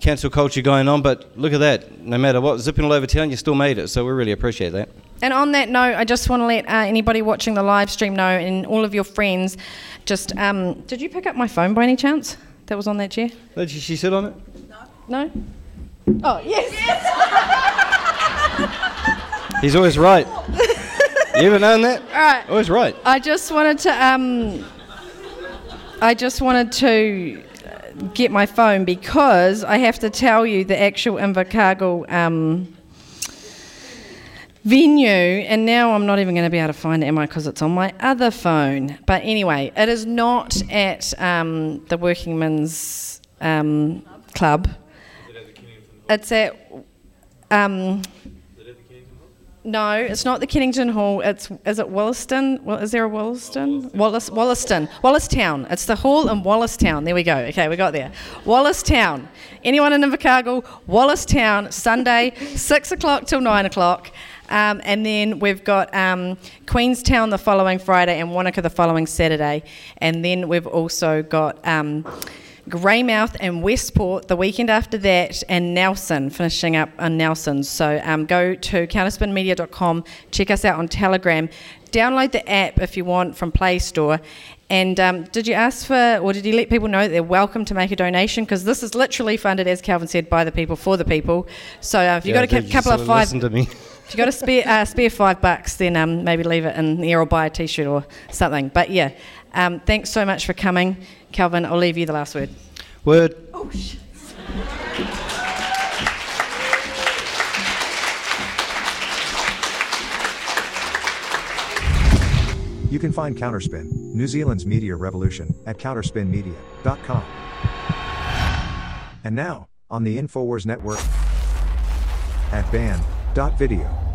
cancel culture going on, but look at that. No matter what, zipping all over town, you still made it. So we really appreciate that. And on that note, I just want to let uh, anybody watching the live stream know, and all of your friends, just um, did you pick up my phone by any chance? That was on that chair. Did she, she sit on it? No. Oh yes. He's always right. you ever known that? All right. Always right. I just wanted to um, I just wanted to get my phone because I have to tell you the actual Invercargill um, venue, and now I'm not even going to be able to find it, am I? Because it's on my other phone. But anyway, it is not at um, the Working Men's um, Club. It's at. Um, no, it's not the Kennington Hall. It's is it Wollaston? Well, is there a Wollaston? Wallace Wollaston. Wallacestown. It's the hall in Wallacestown. There we go. Okay, we got there. Wallacestown. Anyone in Invercargill? Wallacestown. Sunday, six o'clock till nine o'clock. Um, and then we've got um, Queenstown the following Friday and Wanaka the following Saturday. And then we've also got um, Greymouth and Westport the weekend after that, and Nelson finishing up on Nelson. So um, go to counterspinmedia.com, check us out on Telegram, download the app if you want from Play Store. And um, did you ask for, or did you let people know that they're welcome to make a donation? Because this is literally funded, as Kelvyn said, by the people for the people. So uh, if you've Yeah, got a cou- couple of five, Listen to me. if you've got a spare uh, spare five bucks, then um, maybe leave it in the air or buy a T-shirt or something. But yeah, um, thanks so much for coming, Kelvyn. I'll leave you the last word. Word. Oh, shit. You can find Counterspin, New Zealand's media revolution, at counterspinmedia.com. And now, on the InfoWars Network at banned.video.